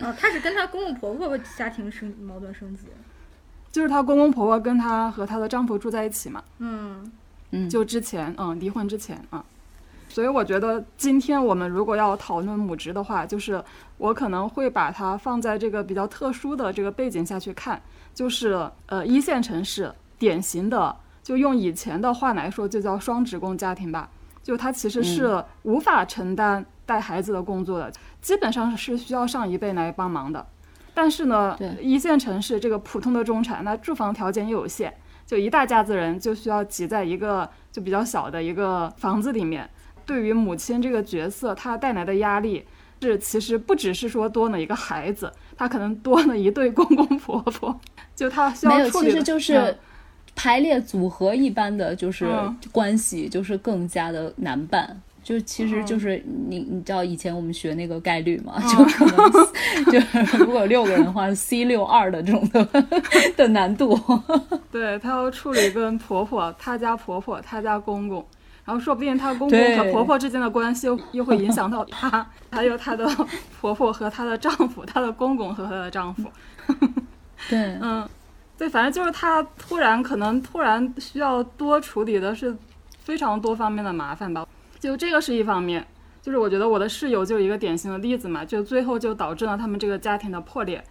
哦，她是跟她公公婆婆家庭生矛盾升级，就是她公公婆婆跟她和她的丈夫住在一起嘛。嗯嗯，就之前嗯离婚之前啊，所以我觉得今天我们如果要讨论母职的话，就是我可能会把它放在这个比较特殊的这个背景下去看，就是呃一线城市典型的，就用以前的话来说，就叫双职工家庭吧。就他其实是无法承担带孩子的工作的，基本上是需要上一辈来帮忙的。但是呢，一线城市这个普通的中产，那住房条件又有限，就一大家子人就需要挤在一个就比较小的一个房子里面。对于母亲这个角色，她带来的压力是其实不只是说多了一个孩子，她可能多了一对公公婆婆，就她需要处理的。排列组合一般的就是关系，就是更加的难办。就其实就是你你知道以前我们学那个概率嘛，就可能就是 如果六个人的话，C 六二的这种的的难度。对他要处理跟婆婆、他家婆婆、他家公公，然后说不定她公公和婆婆之间的关系又又会影响到她，还有她的婆婆和她的丈夫，她的公公和她的丈夫。对，嗯。对，反正就是她突然可能突然需要多处理的是非常多方面的麻烦吧，就这个是一方面，就是我觉得我的室友就是一个典型的例子嘛，就最后就导致了他们这个家庭的破裂。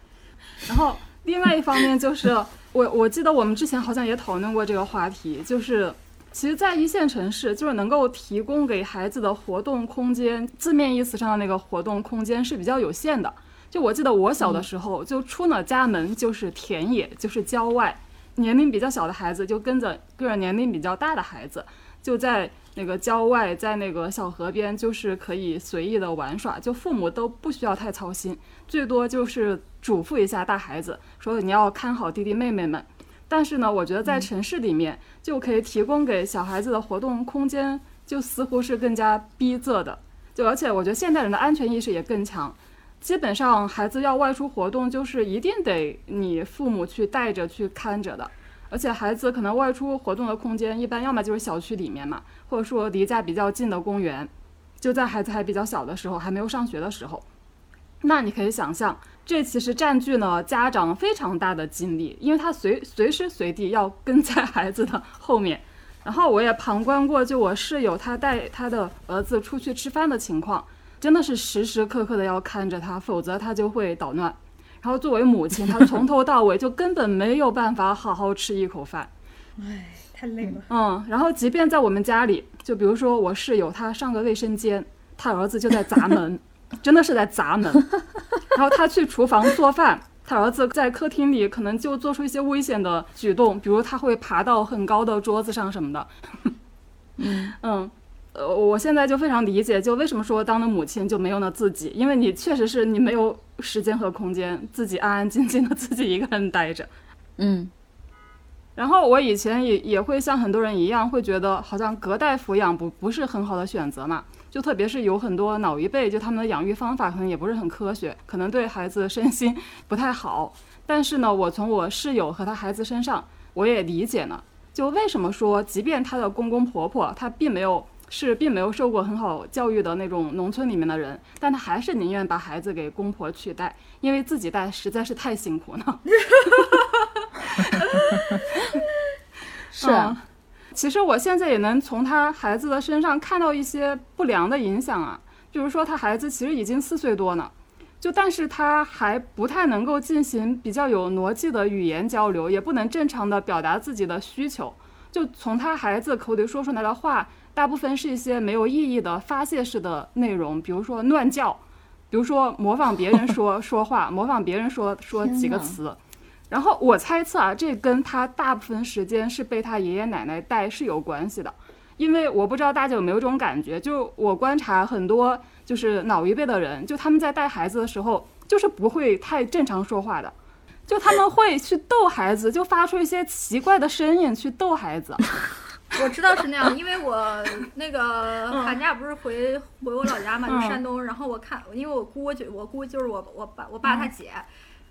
然后另外一方面就是 我我记得我们之前好像也讨论过这个话题，就是其实，在一线城市，就是能够提供给孩子的活动空间，字面意思上的那个活动空间是比较有限的。就我记得我小的时候，就出了家门就是田野，就是郊外，年龄比较小的孩子就跟着个人年龄比较大的孩子，就在那个郊外，在那个小河边，就是可以随意的玩耍，就父母都不需要太操心，最多就是嘱咐一下大孩子，说你要看好弟弟妹妹们。但是呢，我觉得在城市里面就可以提供给小孩子的活动空间，就似乎是更加逼仄的，就而且我觉得现代人的安全意识也更强。基本上，孩子要外出活动，就是一定得你父母去带着去看着的。而且，孩子可能外出活动的空间，一般要么就是小区里面嘛，或者说离家比较近的公园。就在孩子还比较小的时候，还没有上学的时候，那你可以想象，这其实占据了家长非常大的精力，因为他随随时随地要跟在孩子的后面。然后，我也旁观过，就我室友他带他的儿子出去吃饭的情况。真的是时时刻刻的要看着他，否则他就会捣乱。然后作为母亲，她从头到尾就根本没有办法好好吃一口饭。唉，太累了。嗯，然后即便在我们家里，就比如说我室友，他上个卫生间，他儿子就在砸门，真的是在砸门。然后他去厨房做饭，他儿子在客厅里可能就做出一些危险的举动，比如他会爬到很高的桌子上什么的。嗯 嗯，呃，我现在就非常理解，就为什么说当了母亲就没有了自己，因为你确实是你没有时间和空间自己安安静静的自己一个人待着。嗯。然后我以前也也会像很多人一样，会觉得好像隔代抚养不不是很好的选择嘛。就特别是有很多老一辈，就他们的养育方法可能也不是很科学，可能对孩子身心不太好。但是呢，我从我室友和他孩子身上，我也理解呢，就为什么说，即便他的公公婆婆他并没有是并没有受过很好教育的那种农村里面的人，但他还是宁愿把孩子给公婆去带，因为自己带实在是太辛苦了。是啊，其实我现在也能从他孩子的身上看到一些不良的影响啊，比如说他孩子其实已经四岁多了，就但是他还不太能够进行比较有逻辑的语言交流，也不能正常的表达自己的需求，就从他孩子口里说出来的话，大部分是一些没有意义的发泄式的内容，比如说乱叫，比如说模仿别人说 说话，模仿别人说说几个词。然后我猜测啊，这跟他大部分时间是被他爷爷奶奶带是有关系的，因为我不知道大家有没有这种感觉，就我观察很多就是老一辈的人，就他们在带孩子的时候，就是不会太正常说话的，就他们会去逗孩子，就发出一些奇怪的声音去逗孩子。我知道是那样，因为我那个 寒假不是回回我老家嘛，就山东，然后我看，因为我姑就我姑就是我我爸我爸他姐。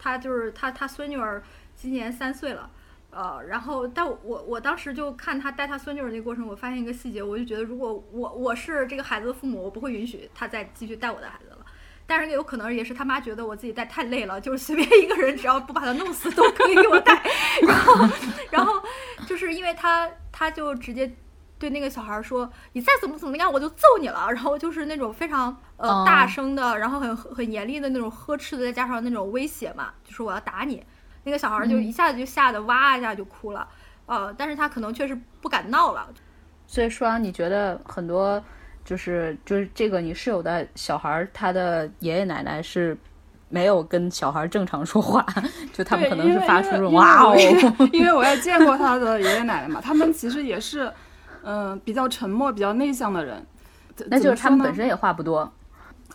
他就是他，他孙女儿今年三岁了，呃，然后但我我当时就看他带他孙女儿那过程，我发现一个细节，我就觉得如果我我是这个孩子的父母，我不会允许他再继续带我的孩子了。但是有可能也是他妈觉得我自己带太累了，就是随便一个人只要不把他弄死都可以给我带。然后然后就是因为他他就直接对那个小孩说：“你再怎么怎么样，我就揍你了。”然后就是那种非常。呃，大声的，然后很很严厉的那种呵斥的，再加上那种威胁嘛，就说我要打你，那个小孩就一下子就吓得哇一下就哭了，呃，但是他可能确实不敢闹了。所以说，你觉得很多就是就是这个你室友的小孩，他的爷爷奶奶是没有跟小孩正常说话，就他们可能是发出这种哇哦，因为我也见过他的爷爷奶奶嘛，他们其实也是嗯比较沉默、比较内向的人，那就是他们本身也话不多。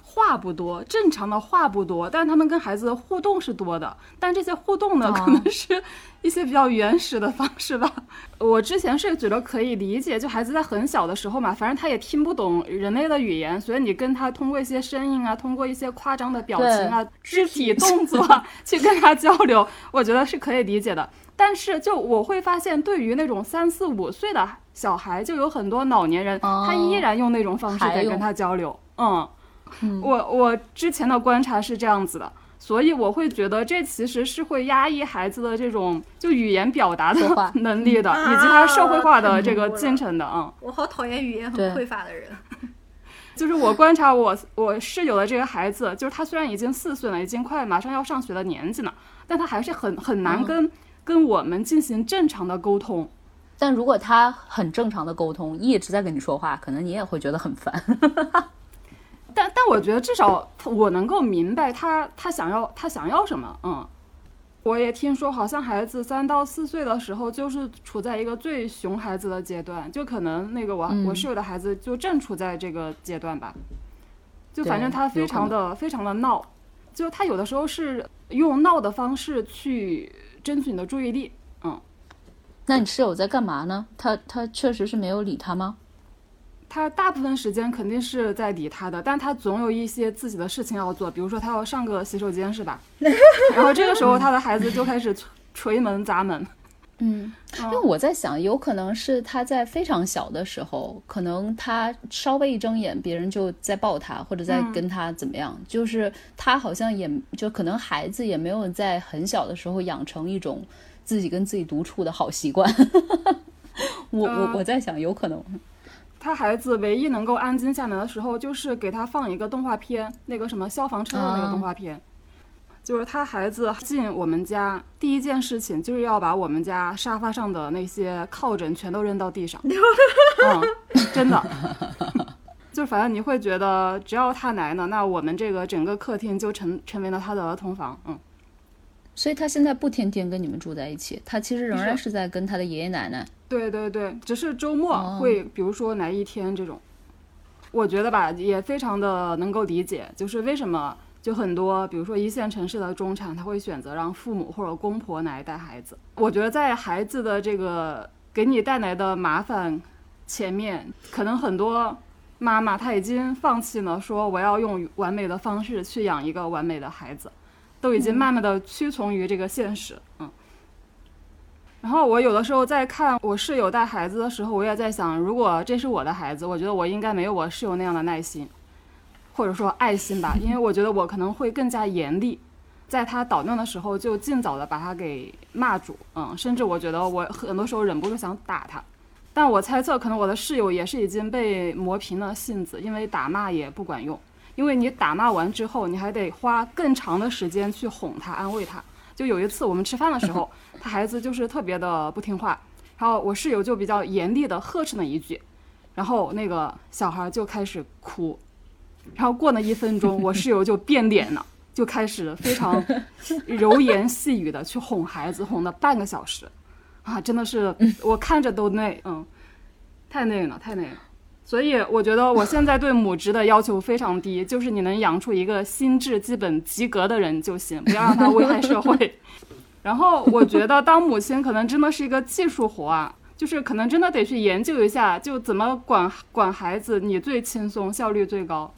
话不多，正常的话不多，但是他们跟孩子的互动是多的。但这些互动呢，可能是一些比较原始的方式吧。我之前是觉得可以理解，就孩子在很小的时候嘛，反正他也听不懂人类的语言，所以你跟他通过一些声音啊，通过一些夸张的表情啊、肢体动作 去跟他交流，我觉得是可以理解的。但是就我会发现，对于那种三四五岁的小孩，就有很多老年人，他依然用那种方式在跟他交流，嗯。我我之前的观察是这样子的，所以我会觉得这其实是会压抑孩子的这种就语言表达的 能力的，以及他社会化的这个进程的啊。我好讨厌语言很匮乏的人。就是我观察我我室友的这个孩子，就是他虽然已经四岁了，已经快马上要上学的年纪了，但他还是很很难跟跟我们进行正常的沟通。但如果他很正常的沟通，一直在跟你说话，可能你也会觉得很烦。但但我觉得至少我能够明白他他想要他想要什么，嗯，我也听说好像孩子三到四岁的时候就是处在一个最熊孩子的阶段，就可能那个我我室友的孩子就正处在这个阶段吧，就反正他非常的非常的闹，就他有的时候是用闹的方式去争取你的注意力，嗯，那你室友在干嘛呢？他他确实是没有理他吗？他大部分时间肯定是在理他的，但他总有一些自己的事情要做，比如说他要上个洗手间，是吧？然后这个时候他的孩子就开始捶 门砸门。嗯，因为我在想，有可能是他在非常小的时候，可能他稍微一睁眼，别人就在抱他，或者在跟他怎么样，就是他好像也就可能孩子也没有在很小的时候养成一种自己跟自己独处的好习惯。我我我在想，有可能。他孩子唯一能够安静下来的时候，就是给他放一个动画片，那个什么消防车的那个动画片。就是他孩子进我们家第一件事情就是要把我们家沙发上的那些靠枕全都扔到地上。嗯，真的。就反正你会觉得，只要他来了，那我们这个整个客厅就成成为了他的儿童房。嗯。所以他现在不天天跟你们住在一起，他其实仍然是在跟他的爷爷奶奶。对对对，只是周末会，比如说来一天这种。我觉得吧，也非常的能够理解，就是为什么就很多，比如说一线城市的中产，他会选择让父母或者公婆来带孩子。我觉得在孩子的这个给你带来的麻烦前面，可能很多妈妈她已经放弃了说我要用完美的方式去养一个完美的孩子。都已经慢慢的屈从于这个现实，嗯。然后我有的时候在看我室友带孩子的时候，我也在想，如果这是我的孩子，我觉得我应该没有我室友那样的耐心，或者说爱心吧，因为我觉得我可能会更加严厉，在他捣乱的时候就尽早的把他给骂住，嗯，甚至我觉得我很多时候忍不住想打他。但我猜测，可能我的室友也是已经被磨平了性子，因为打骂也不管用。因为你打骂完之后，你还得花更长的时间去哄他、安慰他。就有一次我们吃饭的时候，他孩子就是特别的不听话，然后我室友就比较严厉的呵斥了一句，然后那个小孩就开始哭，然后过了一分钟，我室友就变脸了，就开始非常柔言细语的去哄孩子，哄了半个小时，啊，真的是我看着都累，嗯，太累了，太累了。所以我觉得我现在对母职的要求非常低，就是你能养出一个心智基本及格的人就行，不要让他危害社会。然后我觉得当母亲可能真的是一个技术活啊，就是可能真的得去研究一下，就怎么管管孩子你最轻松，效率最高。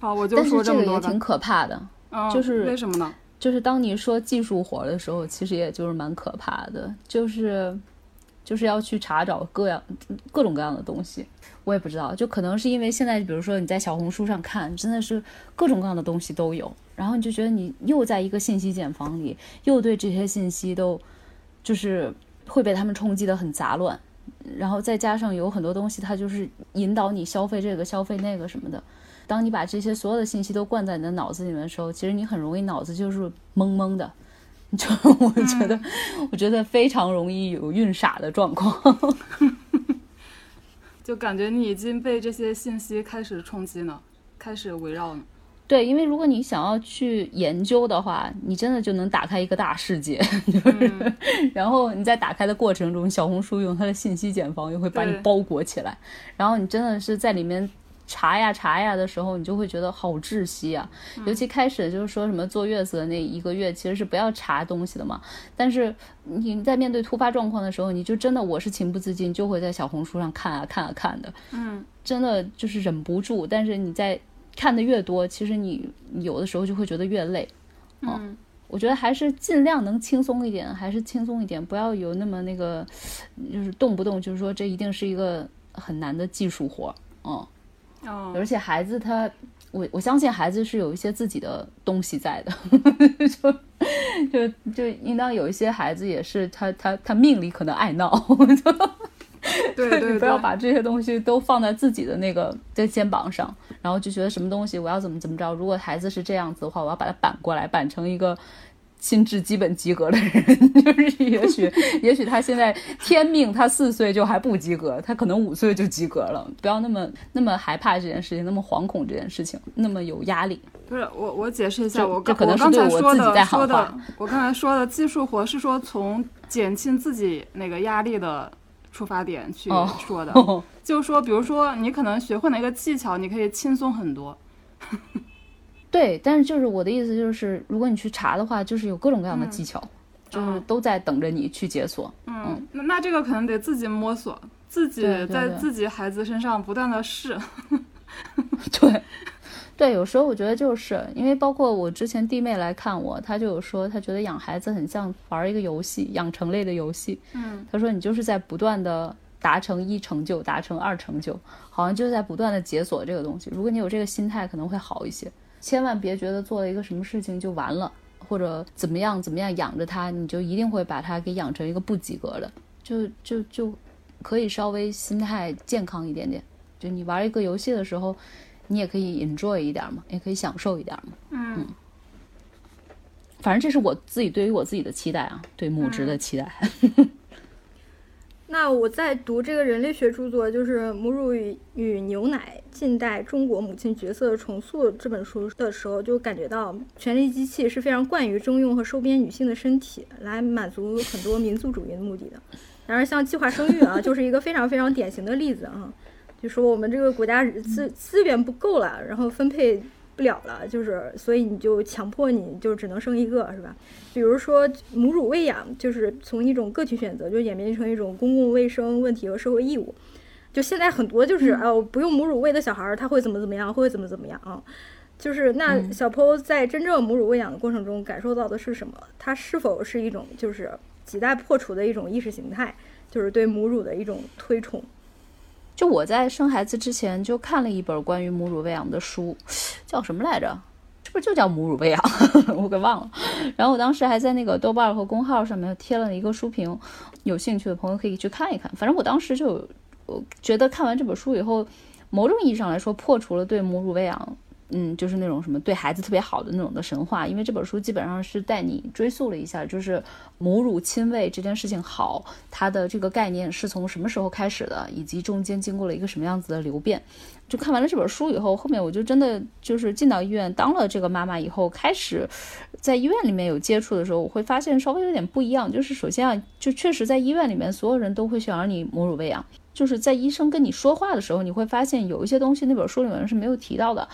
好，我就说这么多。但是这个也挺可怕的，嗯就是为什么呢？就是当你说技术活的时候，其实也就是蛮可怕的，就是就是要去查找各样各种各样的东西。我也不知道，就可能是因为现在，比如说你在小红书上看，真的是各种各样的东西都有，然后你就觉得你又在一个信息茧房里，又对这些信息都就是会被他们冲击的很杂乱，然后再加上有很多东西，它就是引导你消费这个消费那个什么的。当你把这些所有的信息都灌在你的脑子里面的时候，其实你很容易脑子就是懵懵的，就我觉得，我觉得非常容易有晕傻的状况。就感觉你已经被这些信息开始冲击了，开始围绕了。对，因为如果你想要去研究的话，你真的就能打开一个大世界。然后你在打开的过程中，小红书用它的信息茧房又会把你包裹起来，然后你真的是在里面。查呀查呀的时候，你就会觉得好窒息啊！尤其开始就是说什么坐月子的那一个月，其实是不要查东西的嘛。但是你在面对突发状况的时候，你就真的我是情不自禁就会在小红书上看啊看啊看的，嗯，真的就是忍不住。但是你在看的越多，其实你有的时候就会觉得越累。嗯，我觉得还是尽量能轻松一点，还是轻松一点，不要有那么那个，就是动不动就是说这一定是一个很难的技术活，嗯。哦，而且孩子他，我我相信孩子是有一些自己的东西在的，就就就应当有一些孩子也是他他他命里可能爱闹，对对对，不要把这些东西都放在自己的那个在肩膀上，然后就觉得什么东西我要怎么怎么着，如果孩子是这样子的话，我要把它板过来，板成一个。心智基本及格的人，就是也许，也许他现在天命，他四岁就还不及格，他可能五岁就及格了。不要那么那么害怕这件事情，那么惶恐这件事情，那么有压力。不是我，我解释一下，我刚可能是对我自己在说的。我刚才说的技术活是说从减轻自己那个压力的出发点去说的，就是说，比如说你可能学会了一个技巧，你可以轻松很多。对，但是就是我的意思就是，如果你去查的话，就是有各种各样的技巧，就是都在等着你去解锁。嗯，那那这个可能得自己摸索，自己在自己孩子身上不断的试。对，对，有时候我觉得就是因为包括我之前弟妹来看我，她就有说，她觉得养孩子很像玩一个游戏，养成类的游戏。嗯，她说你就是在不断的达成一成就，达成二成就，好像就是在不断的解锁这个东西。如果你有这个心态，可能会好一些。千万别觉得做了一个什么事情就完了，或者怎么样怎么样养着它，你就一定会把它给养成一个不及格的，就就就可以稍微心态健康一点点。就你玩一个游戏的时候，你也可以 enjoy 一点嘛，也可以享受一点嘛。嗯。反正这是我自己对于我自己的期待啊，对母职的期待。那我在读这个人类学著作，就是《母乳与与牛奶：近代中国母亲角色重塑》这本书的时候，就感觉到权力机器是非常惯于征用和收编女性的身体，来满足很多民族主义的目的的。然而，像计划生育啊，就是一个非常非常典型的例子啊，就说我们这个国家资资源不够了，然后分配。不了了，就是所以你就强迫你就只能生一个，是吧？比如说母乳喂养，就是从一种个体选择，就演变成一种公共卫生问题和社会义务。就现在很多就是哦，不用母乳喂的小孩儿，他会怎么怎么样，会怎么怎么样啊？就是那小 Po 在真正母乳喂养的过程中感受到的是什么？它是否是一种就是亟待破除的一种意识形态，就是对母乳的一种推崇？就我在生孩子之前就看了一本关于母乳喂养的书，叫什么来着？是不是就叫母乳喂养？我给忘了。然后我当时还在那个豆瓣和公号上面贴了一个书评，有兴趣的朋友可以去看一看。反正我当时就我觉得看完这本书以后，某种意义上来说破除了对母乳喂养。嗯，就是那种什么对孩子特别好的那种的神话，因为这本书基本上是带你追溯了一下，就是母乳亲喂这件事情好，它的这个概念是从什么时候开始的，以及中间经过了一个什么样子的流变。就看完了这本书以后，后面我就真的就是进到医院当了这个妈妈以后，开始在医院里面有接触的时候，我会发现稍微有点不一样。就是首先啊，就确实在医院里面，所有人都会想让你母乳喂养。就是在医生跟你说话的时候，你会发现有一些东西那本书里面是没有提到的。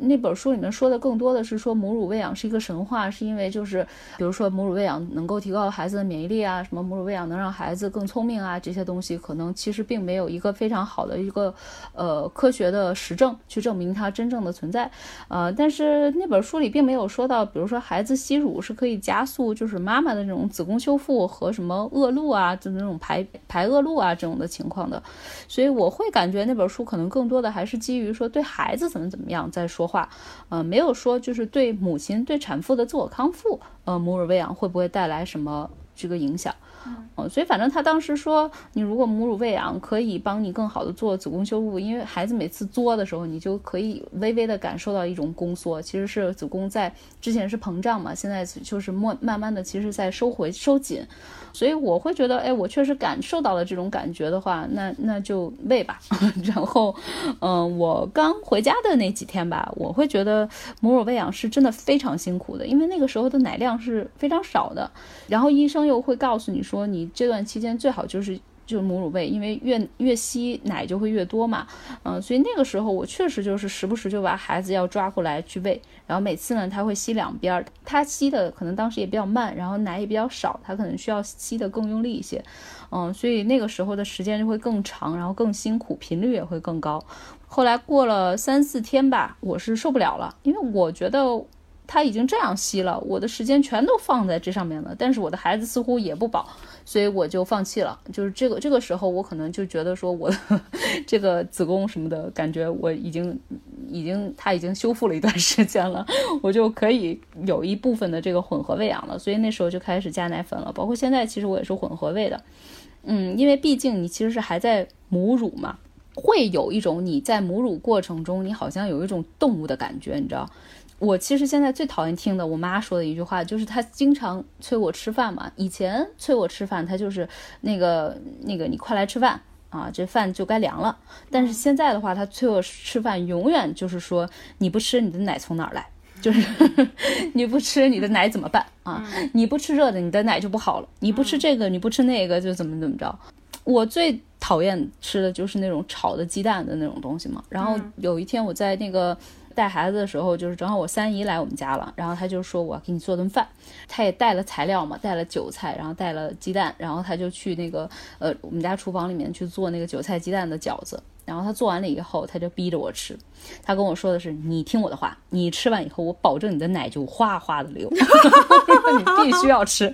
那本书里面说的更多的是说母乳喂养是一个神话，是因为就是比如说母乳喂养能够提高孩子的免疫力啊，什么母乳喂养能让孩子更聪明啊，这些东西可能其实并没有一个非常好的一个呃科学的实证去证明它真正的存在。呃，但是那本书里并没有说到，比如说孩子吸乳是可以加速就是妈妈的这种子宫修复和什么恶露啊，就那种排排恶露啊这种的情况的。所以我会感觉那本书可能更多的还是基于说对孩子怎么怎么样在说话，呃，没有说就是对母亲对产妇的自我康复，呃，母乳喂养会不会带来什么这个影响？嗯，所以反正他当时说，你如果母乳喂养可以帮你更好的做子宫修复，因为孩子每次作的时候，你就可以微微的感受到一种宫缩，其实是子宫在之前是膨胀嘛，现在就是慢慢慢的其实在收回收紧。所以我会觉得，哎，我确实感受到了这种感觉的话，那那就喂吧。然后，嗯，我刚回家的那几天吧，我会觉得母乳喂养是真的非常辛苦的，因为那个时候的奶量是非常少的。然后医生又会告诉你说，你这段期间最好就是。就母乳喂，因为越越吸奶就会越多嘛，嗯，所以那个时候我确实就是时不时就把孩子要抓过来去喂，然后每次呢他会吸两边，他吸的可能当时也比较慢，然后奶也比较少，他可能需要吸的更用力一些，嗯，所以那个时候的时间就会更长，然后更辛苦，频率也会更高。后来过了三四天吧，我是受不了了，因为我觉得。他已经这样吸了，我的时间全都放在这上面了，但是我的孩子似乎也不饱，所以我就放弃了。就是这个这个时候，我可能就觉得说，我这个子宫什么的感觉，我已经已经它已经修复了一段时间了，我就可以有一部分的这个混合喂养了。所以那时候就开始加奶粉了，包括现在其实我也是混合喂的。嗯，因为毕竟你其实是还在母乳嘛，会有一种你在母乳过程中，你好像有一种动物的感觉，你知道。我其实现在最讨厌听的，我妈说的一句话，就是她经常催我吃饭嘛。以前催我吃饭，她就是那个那个，你快来吃饭啊，这饭就该凉了。但是现在的话，她催我吃饭，永远就是说你不吃，你的奶从哪儿来？就是你不吃，你的奶怎么办啊？你不吃热的，你的奶就不好了。你不吃这个，你不吃那个，就怎么怎么着。我最讨厌吃的就是那种炒的鸡蛋的那种东西嘛。然后有一天我在那个。带孩子的时候，就是正好我三姨来我们家了，然后他就说我给你做顿饭，他也带了材料嘛，带了韭菜，然后带了鸡蛋，然后他就去那个呃我们家厨房里面去做那个韭菜鸡蛋的饺子。然后他做完了以后，他就逼着我吃。他跟我说的是：“你听我的话，你吃完以后，我保证你的奶就哗哗的流，你必须要吃。”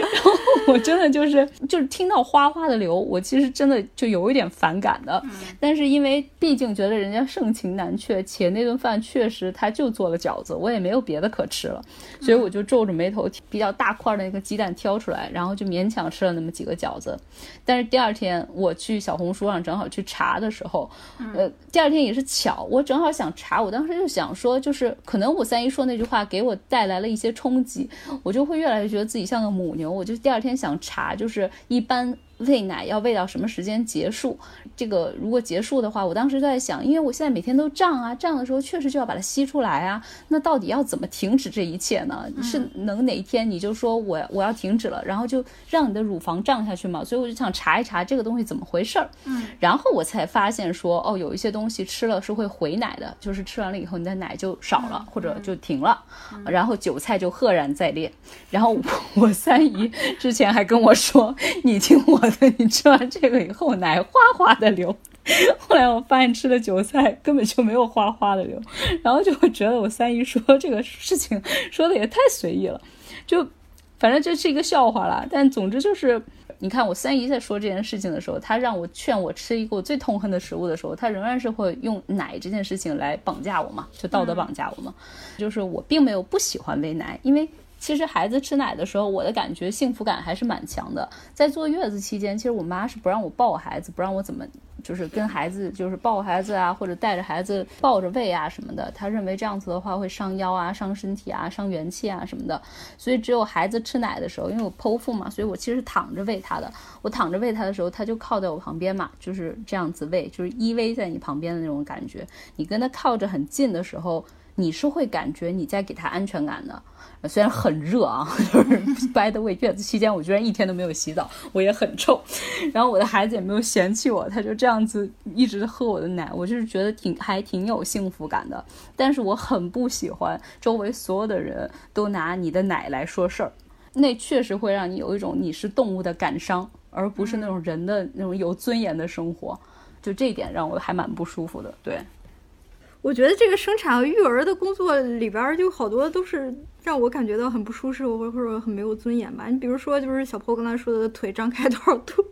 然后我真的就是就是听到哗哗的流，我其实真的就有一点反感的。但是因为毕竟觉得人家盛情难却，且那顿饭确实他就做了饺子，我也没有别的可吃了，所以我就皱着眉头，比较大块的那个鸡蛋挑出来，然后就勉强吃了那么几个饺子。但是第二天我去小红书上正好去查的时候。候，呃，第二天也是巧，我正好想查，我当时就想说，就是可能我三姨说那句话给我带来了一些冲击，我就会越来越觉得自己像个母牛，我就第二天想查，就是一般。喂奶要喂到什么时间结束？这个如果结束的话，我当时就在想，因为我现在每天都胀啊，胀的时候确实就要把它吸出来啊。那到底要怎么停止这一切呢？是能哪一天你就说我我要停止了，然后就让你的乳房胀下去嘛？所以我就想查一查这个东西怎么回事儿。嗯，然后我才发现说，哦，有一些东西吃了是会回奶的，就是吃完了以后你的奶就少了或者就停了，然后韭菜就赫然在列。然后我三姨之前还跟我说，你听我。你吃完这个以后，奶哗哗的流。后来我发现吃的韭菜根本就没有哗哗的流，然后就会觉得我三姨说这个事情说的也太随意了，就反正这是一个笑话了。但总之就是，你看我三姨在说这件事情的时候，她让我劝我吃一个我最痛恨的食物的时候，她仍然是会用奶这件事情来绑架我嘛，就道德绑架我嘛。就是我并没有不喜欢喂奶，因为。其实孩子吃奶的时候，我的感觉幸福感还是蛮强的。在坐月子期间，其实我妈是不让我抱孩子，不让我怎么就是跟孩子就是抱孩子啊，或者带着孩子抱着喂啊什么的。她认为这样子的话会伤腰啊、伤身体啊、伤元气啊什么的。所以只有孩子吃奶的时候，因为我剖腹嘛，所以我其实躺着喂他的。我躺着喂他的时候，他就靠在我旁边嘛，就是这样子喂，就是依偎在你旁边的那种感觉。你跟他靠着很近的时候，你是会感觉你在给他安全感的。虽然很热啊，就是 by the way，月子期间，我居然一天都没有洗澡，我也很臭，然后我的孩子也没有嫌弃我，他就这样子一直喝我的奶，我就是觉得挺还挺有幸福感的。但是我很不喜欢周围所有的人都拿你的奶来说事儿，那确实会让你有一种你是动物的感伤，而不是那种人的那种有尊严的生活，就这一点让我还蛮不舒服的。对。我觉得这个生产和育儿的工作里边，就好多都是让我感觉到很不舒适，或或者很没有尊严吧。你比如说，就是小坡刚才说的腿张开多少度，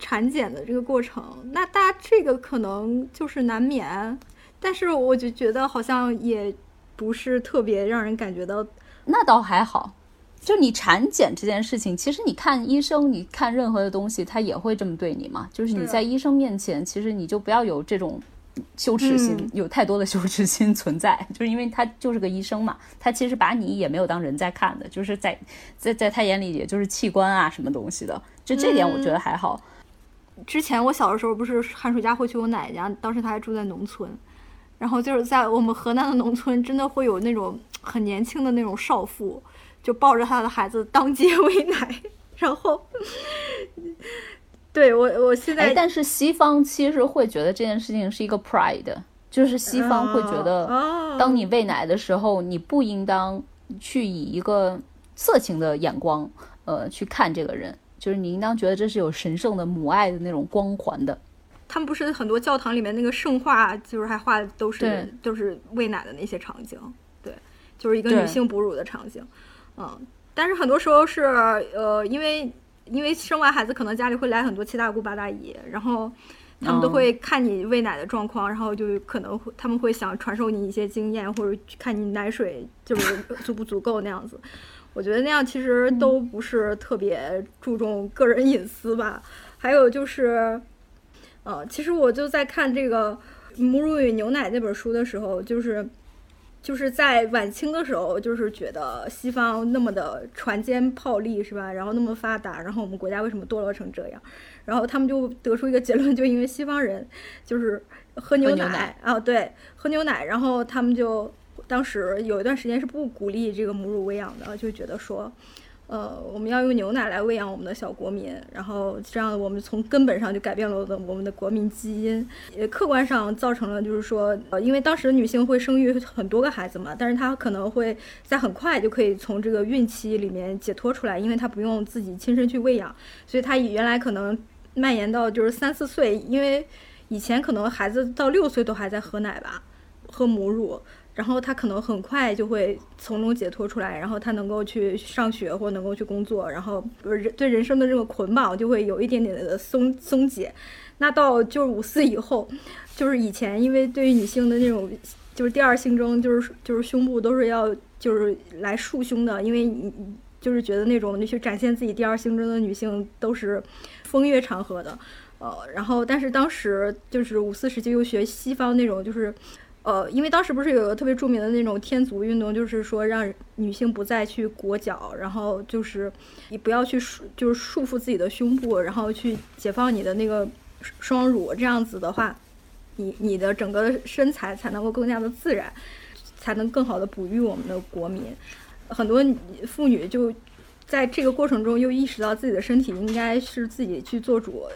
产检的这个过程，那大家这个可能就是难免，但是我就觉得好像也不是特别让人感觉到。那倒还好，就你产检这件事情，其实你看医生，你看任何的东西，他也会这么对你嘛。就是你在医生面前，其实你就不要有这种。羞耻心有太多的羞耻心存在，就是因为他就是个医生嘛，他其实把你也没有当人在看的，就是在在在他眼里也就是器官啊什么东西的，就这点我觉得还好。之前我小的时候不是寒暑假会去我奶奶家，当时她还住在农村，然后就是在我们河南的农村，真的会有那种很年轻的那种少妇，就抱着她的孩子当街喂奶，然后。对我，我现在，但是西方其实会觉得这件事情是一个 pride，就是西方会觉得，当你喂奶的时候，你不应当去以一个色情的眼光，呃，去看这个人，就是你应当觉得这是有神圣的母爱的那种光环的。他们不是很多教堂里面那个圣画，就是还画的都是都是喂奶的那些场景，对，就是一个女性哺乳的场景，嗯，但是很多时候是，呃，因为。因为生完孩子，可能家里会来很多七大姑八大姨，然后他们都会看你喂奶的状况，然后就可能会他们会想传授你一些经验，或者看你奶水就是足不足够那样子。我觉得那样其实都不是特别注重个人隐私吧。还有就是，呃，其实我就在看这个《母乳与牛奶》那本书的时候，就是。就是在晚清的时候，就是觉得西方那么的船坚炮利，是吧？然后那么发达，然后我们国家为什么堕落成这样？然后他们就得出一个结论，就因为西方人就是喝牛奶啊，对，喝牛奶，然后他们就当时有一段时间是不鼓励这个母乳喂养的，就觉得说。呃，我们要用牛奶来喂养我们的小国民，然后这样我们从根本上就改变了的我们的国民基因，也客观上造成了就是说，呃，因为当时女性会生育很多个孩子嘛，但是她可能会在很快就可以从这个孕期里面解脱出来，因为她不用自己亲身去喂养，所以她原来可能蔓延到就是三四岁，因为以前可能孩子到六岁都还在喝奶吧，喝母乳。然后他可能很快就会从中解脱出来，然后他能够去上学或能够去工作，然后人对人生的这个捆绑就会有一点点的松松解。那到就是五四以后，就是以前因为对于女性的那种就是第二性征，就是就是胸部都是要就是来束胸的，因为你就是觉得那种那些展现自己第二性征的女性都是风月场合的。呃，然后但是当时就是五四时期又学西方那种就是。呃，因为当时不是有个特别著名的那种天足运动，就是说让女性不再去裹脚，然后就是你不要去束，就是束缚自己的胸部，然后去解放你的那个双乳，这样子的话，你你的整个身材才能够更加的自然，才能更好的哺育我们的国民。很多妇女就在这个过程中又意识到自己的身体应该是自己去做主。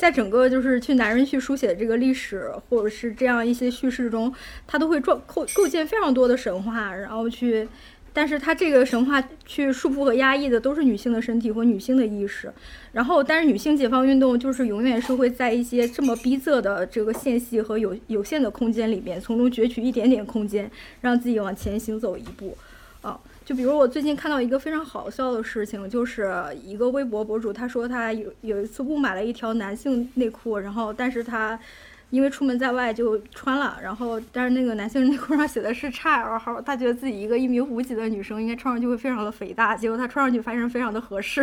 在整个就是去男人去书写的这个历史，或者是这样一些叙事中，他都会构构构建非常多的神话，然后去，但是他这个神话去束缚和压抑的都是女性的身体和女性的意识，然后但是女性解放运动就是永远是会在一些这么逼仄的这个线系和有有限的空间里面，从中攫取一点点空间，让自己往前行走一步，啊。就比如我最近看到一个非常好笑的事情，就是一个微博博主，他说他有有一次误买了一条男性内裤，然后但是他。因为出门在外就穿了，然后但是那个男性内裤上写的是 XL 号，他觉得自己一个一米五几的女生应该穿上去会非常的肥大，结果他穿上去发现非常的合适，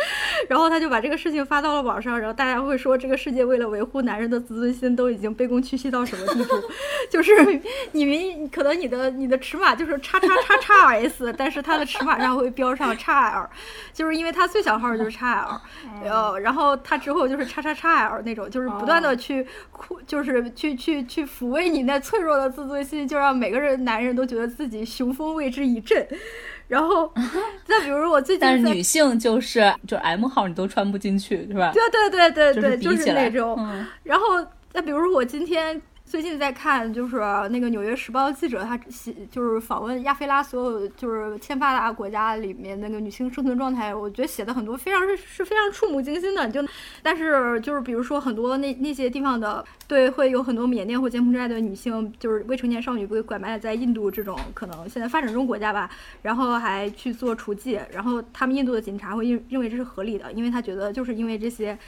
然后他就把这个事情发到了网上，然后大家会说这个世界为了维护男人的自尊心都已经卑躬屈膝到什么地步？就是你们可能你的你的尺码就是叉叉叉叉 S，但是它的尺码上会标上 XL，就是因为它最小号就是 XL，呃，然后它之后就是叉叉叉 L 那种，就是不断的去扩。就是去去去抚慰你那脆弱的自尊心，就让每个人男人都觉得自己雄风为之一振。然后 再比如我最近，但是女性就是就 M 号你都穿不进去，是吧？对对对对对，就是那种。然后再比如我今天。最近在看，就是那个《纽约时报》记者，他写就是访问亚非拉所有就是欠发达国家里面那个女性生存状态，我觉得写的很多非常是是非常触目惊心的。就但是就是比如说很多那那些地方的对，会有很多缅甸或柬埔寨的女性，就是未成年少女被拐卖在印度这种可能现在发展中国家吧，然后还去做雏妓，然后他们印度的警察会认认为这是合理的，因为他觉得就是因为这些。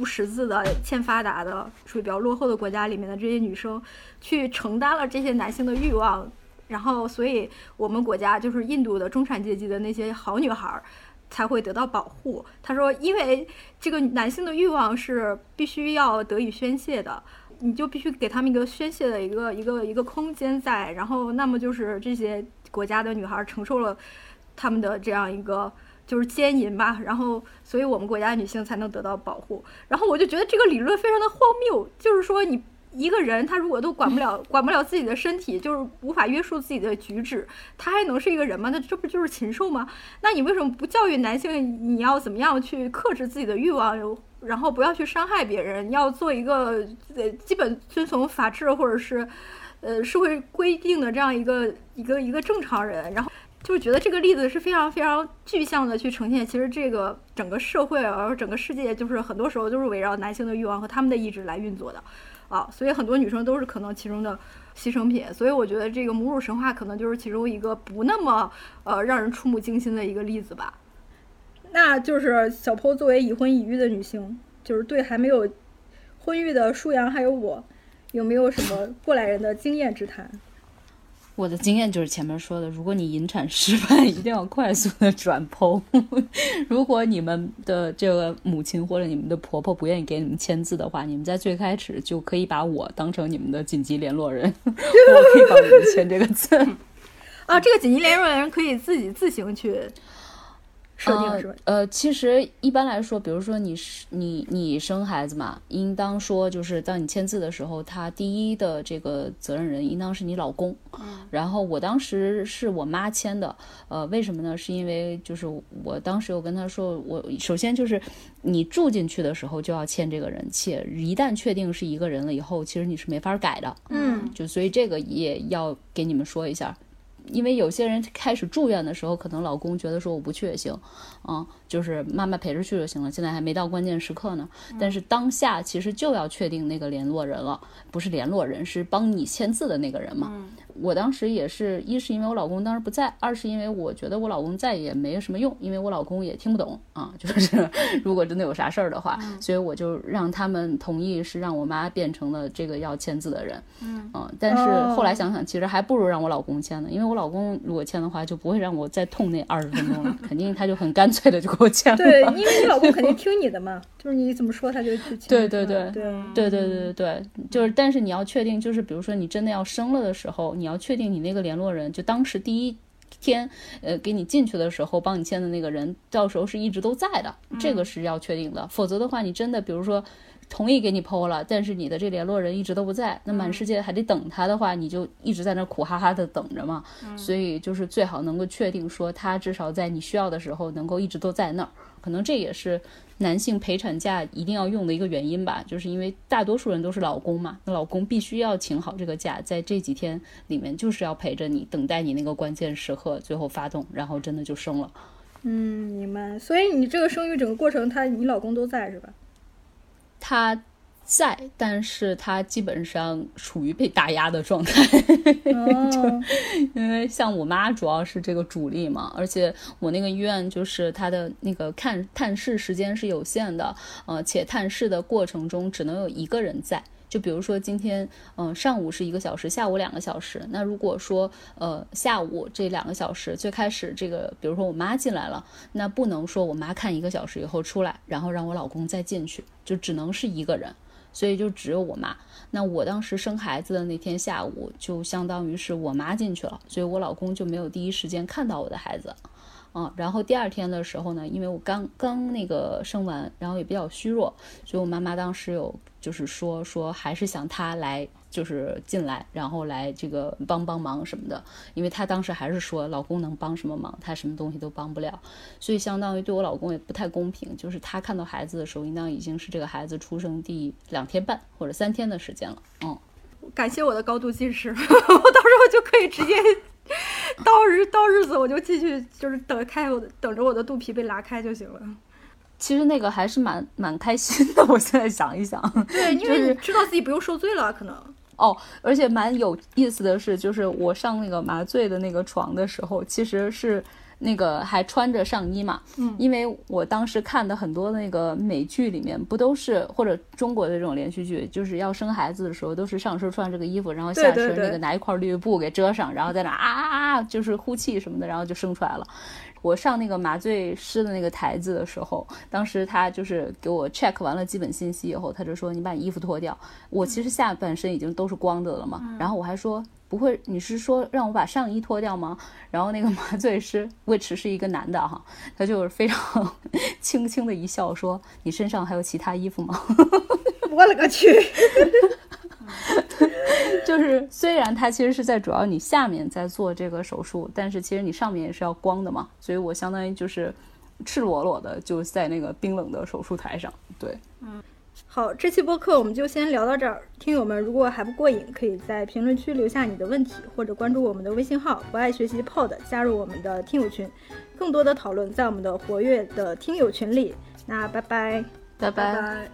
不识字的、欠发达的、属于比较落后的国家里面的这些女生，去承担了这些男性的欲望，然后，所以我们国家就是印度的中产阶级的那些好女孩儿，才会得到保护。他说，因为这个男性的欲望是必须要得以宣泄的，你就必须给他们一个宣泄的一个一个一个空间在，然后，那么就是这些国家的女孩承受了他们的这样一个。就是奸淫吧，然后，所以我们国家女性才能得到保护。然后我就觉得这个理论非常的荒谬，就是说你一个人他如果都管不了 管不了自己的身体，就是无法约束自己的举止，他还能是一个人吗？那这不就是禽兽吗？那你为什么不教育男性，你要怎么样去克制自己的欲望，然后不要去伤害别人，要做一个呃基本遵从法治或者是呃社会规定的这样一个一个一个正常人，然后。就是觉得这个例子是非常非常具象的去呈现，其实这个整个社会，而整个世界，就是很多时候都是围绕男性的欲望和他们的意志来运作的，啊，所以很多女生都是可能其中的牺牲品。所以我觉得这个母乳神话可能就是其中一个不那么呃让人触目惊心的一个例子吧。那就是小坡作为已婚已育的女性，就是对还没有婚育的舒阳还有我，有没有什么过来人的经验之谈？我的经验就是前面说的，如果你引产失败，一定要快速的转剖。如果你们的这个母亲或者你们的婆婆不愿意给你们签字的话，你们在最开始就可以把我当成你们的紧急联络人，我可以帮你们签这个字。啊，这个紧急联络人可以自己自行去。设定是吧？呃，其实一般来说，比如说你是你你生孩子嘛，应当说就是当你签字的时候，他第一的这个责任人应当是你老公。嗯。然后我当时是我妈签的，呃，为什么呢？是因为就是我当时我跟他说，我首先就是你住进去的时候就要签这个人，且一旦确定是一个人了以后，其实你是没法改的。嗯。就所以这个也要给你们说一下。因为有些人开始住院的时候，可能老公觉得说我不去也行，嗯，就是妈妈陪着去就行了。现在还没到关键时刻呢，但是当下其实就要确定那个联络人了，不是联络人，是帮你签字的那个人嘛。我当时也是一是因为我老公当时不在，二是因为我觉得我老公在也没什么用，因为我老公也听不懂啊，就是如果真的有啥事儿的话，所以我就让他们同意是让我妈变成了这个要签字的人，嗯，但是后来想想，其实还不如让我老公签呢，因为我老公如果签的话，就不会让我再痛那二十分钟了，肯定他就很干脆的就给我签了。对，因为你老公肯定听你的嘛，就是你怎么说他就去签。对对对对对对对对对，就是但是你要确定，就是比如说你真的要生了的时候，你要确定你那个联络人，就当时第一天呃给你进去的时候帮你签的那个人，到时候是一直都在的，这个是要确定的。否则的话，你真的比如说同意给你剖了，但是你的这联络人一直都不在，那满世界还得等他的话，你就一直在那苦哈哈的等着嘛。所以就是最好能够确定说他至少在你需要的时候能够一直都在那儿，可能这也是。男性陪产假一定要用的一个原因吧，就是因为大多数人都是老公嘛，那老公必须要请好这个假，在这几天里面就是要陪着你，等待你那个关键时刻，最后发动，然后真的就生了。嗯，明白。所以你这个生育整个过程，他你老公都在是吧？他。在，但是他基本上处于被打压的状态，因为像我妈主要是这个主力嘛，而且我那个医院就是他的那个看探视时间是有限的，呃，且探视的过程中只能有一个人在，就比如说今天，嗯，上午是一个小时，下午两个小时，那如果说，呃，下午这两个小时最开始这个，比如说我妈进来了，那不能说我妈看一个小时以后出来，然后让我老公再进去，就只能是一个人。所以就只有我妈。那我当时生孩子的那天下午，就相当于是我妈进去了，所以我老公就没有第一时间看到我的孩子。嗯，然后第二天的时候呢，因为我刚刚那个生完，然后也比较虚弱，所以我妈妈当时有就是说说还是想她来。就是进来，然后来这个帮帮忙什么的，因为她当时还是说老公能帮什么忙，她什么东西都帮不了，所以相当于对我老公也不太公平。就是他看到孩子的时候，应当已经是这个孩子出生第两天半或者三天的时间了。嗯，感谢我的高度近视，我到时候就可以直接到日到日子我就继续就是等开我等着我的肚皮被拉开就行了。其实那个还是蛮蛮开心的，我现在想一想，对，因为知道自己不用受罪了，可能。哦，而且蛮有意思的是，就是我上那个麻醉的那个床的时候，其实是那个还穿着上衣嘛。嗯。因为我当时看的很多那个美剧里面，不都是或者中国的这种连续剧，就是要生孩子的时候，都是上身穿这个衣服，然后下身那个拿一块绿布给遮上，然后在那啊啊啊，就是呼气什么的，然后就生出来了。我上那个麻醉师的那个台子的时候，当时他就是给我 check 完了基本信息以后，他就说：“你把你衣服脱掉。”我其实下半身已经都是光的了嘛，然后我还说：“不会，你是说让我把上衣脱掉吗？”然后那个麻醉师，which 是一个男的哈，他就是非常 轻轻的一笑说：“你身上还有其他衣服吗？” 我勒个去！就是虽然它其实是在主要你下面在做这个手术，但是其实你上面也是要光的嘛，所以我相当于就是赤裸裸的就在那个冰冷的手术台上。对，嗯，好，这期播客我们就先聊到这儿。听友们如果还不过瘾，可以在评论区留下你的问题，或者关注我们的微信号“不爱学习 Pod”，加入我们的听友群，更多的讨论在我们的活跃的听友群里。那拜拜，拜拜。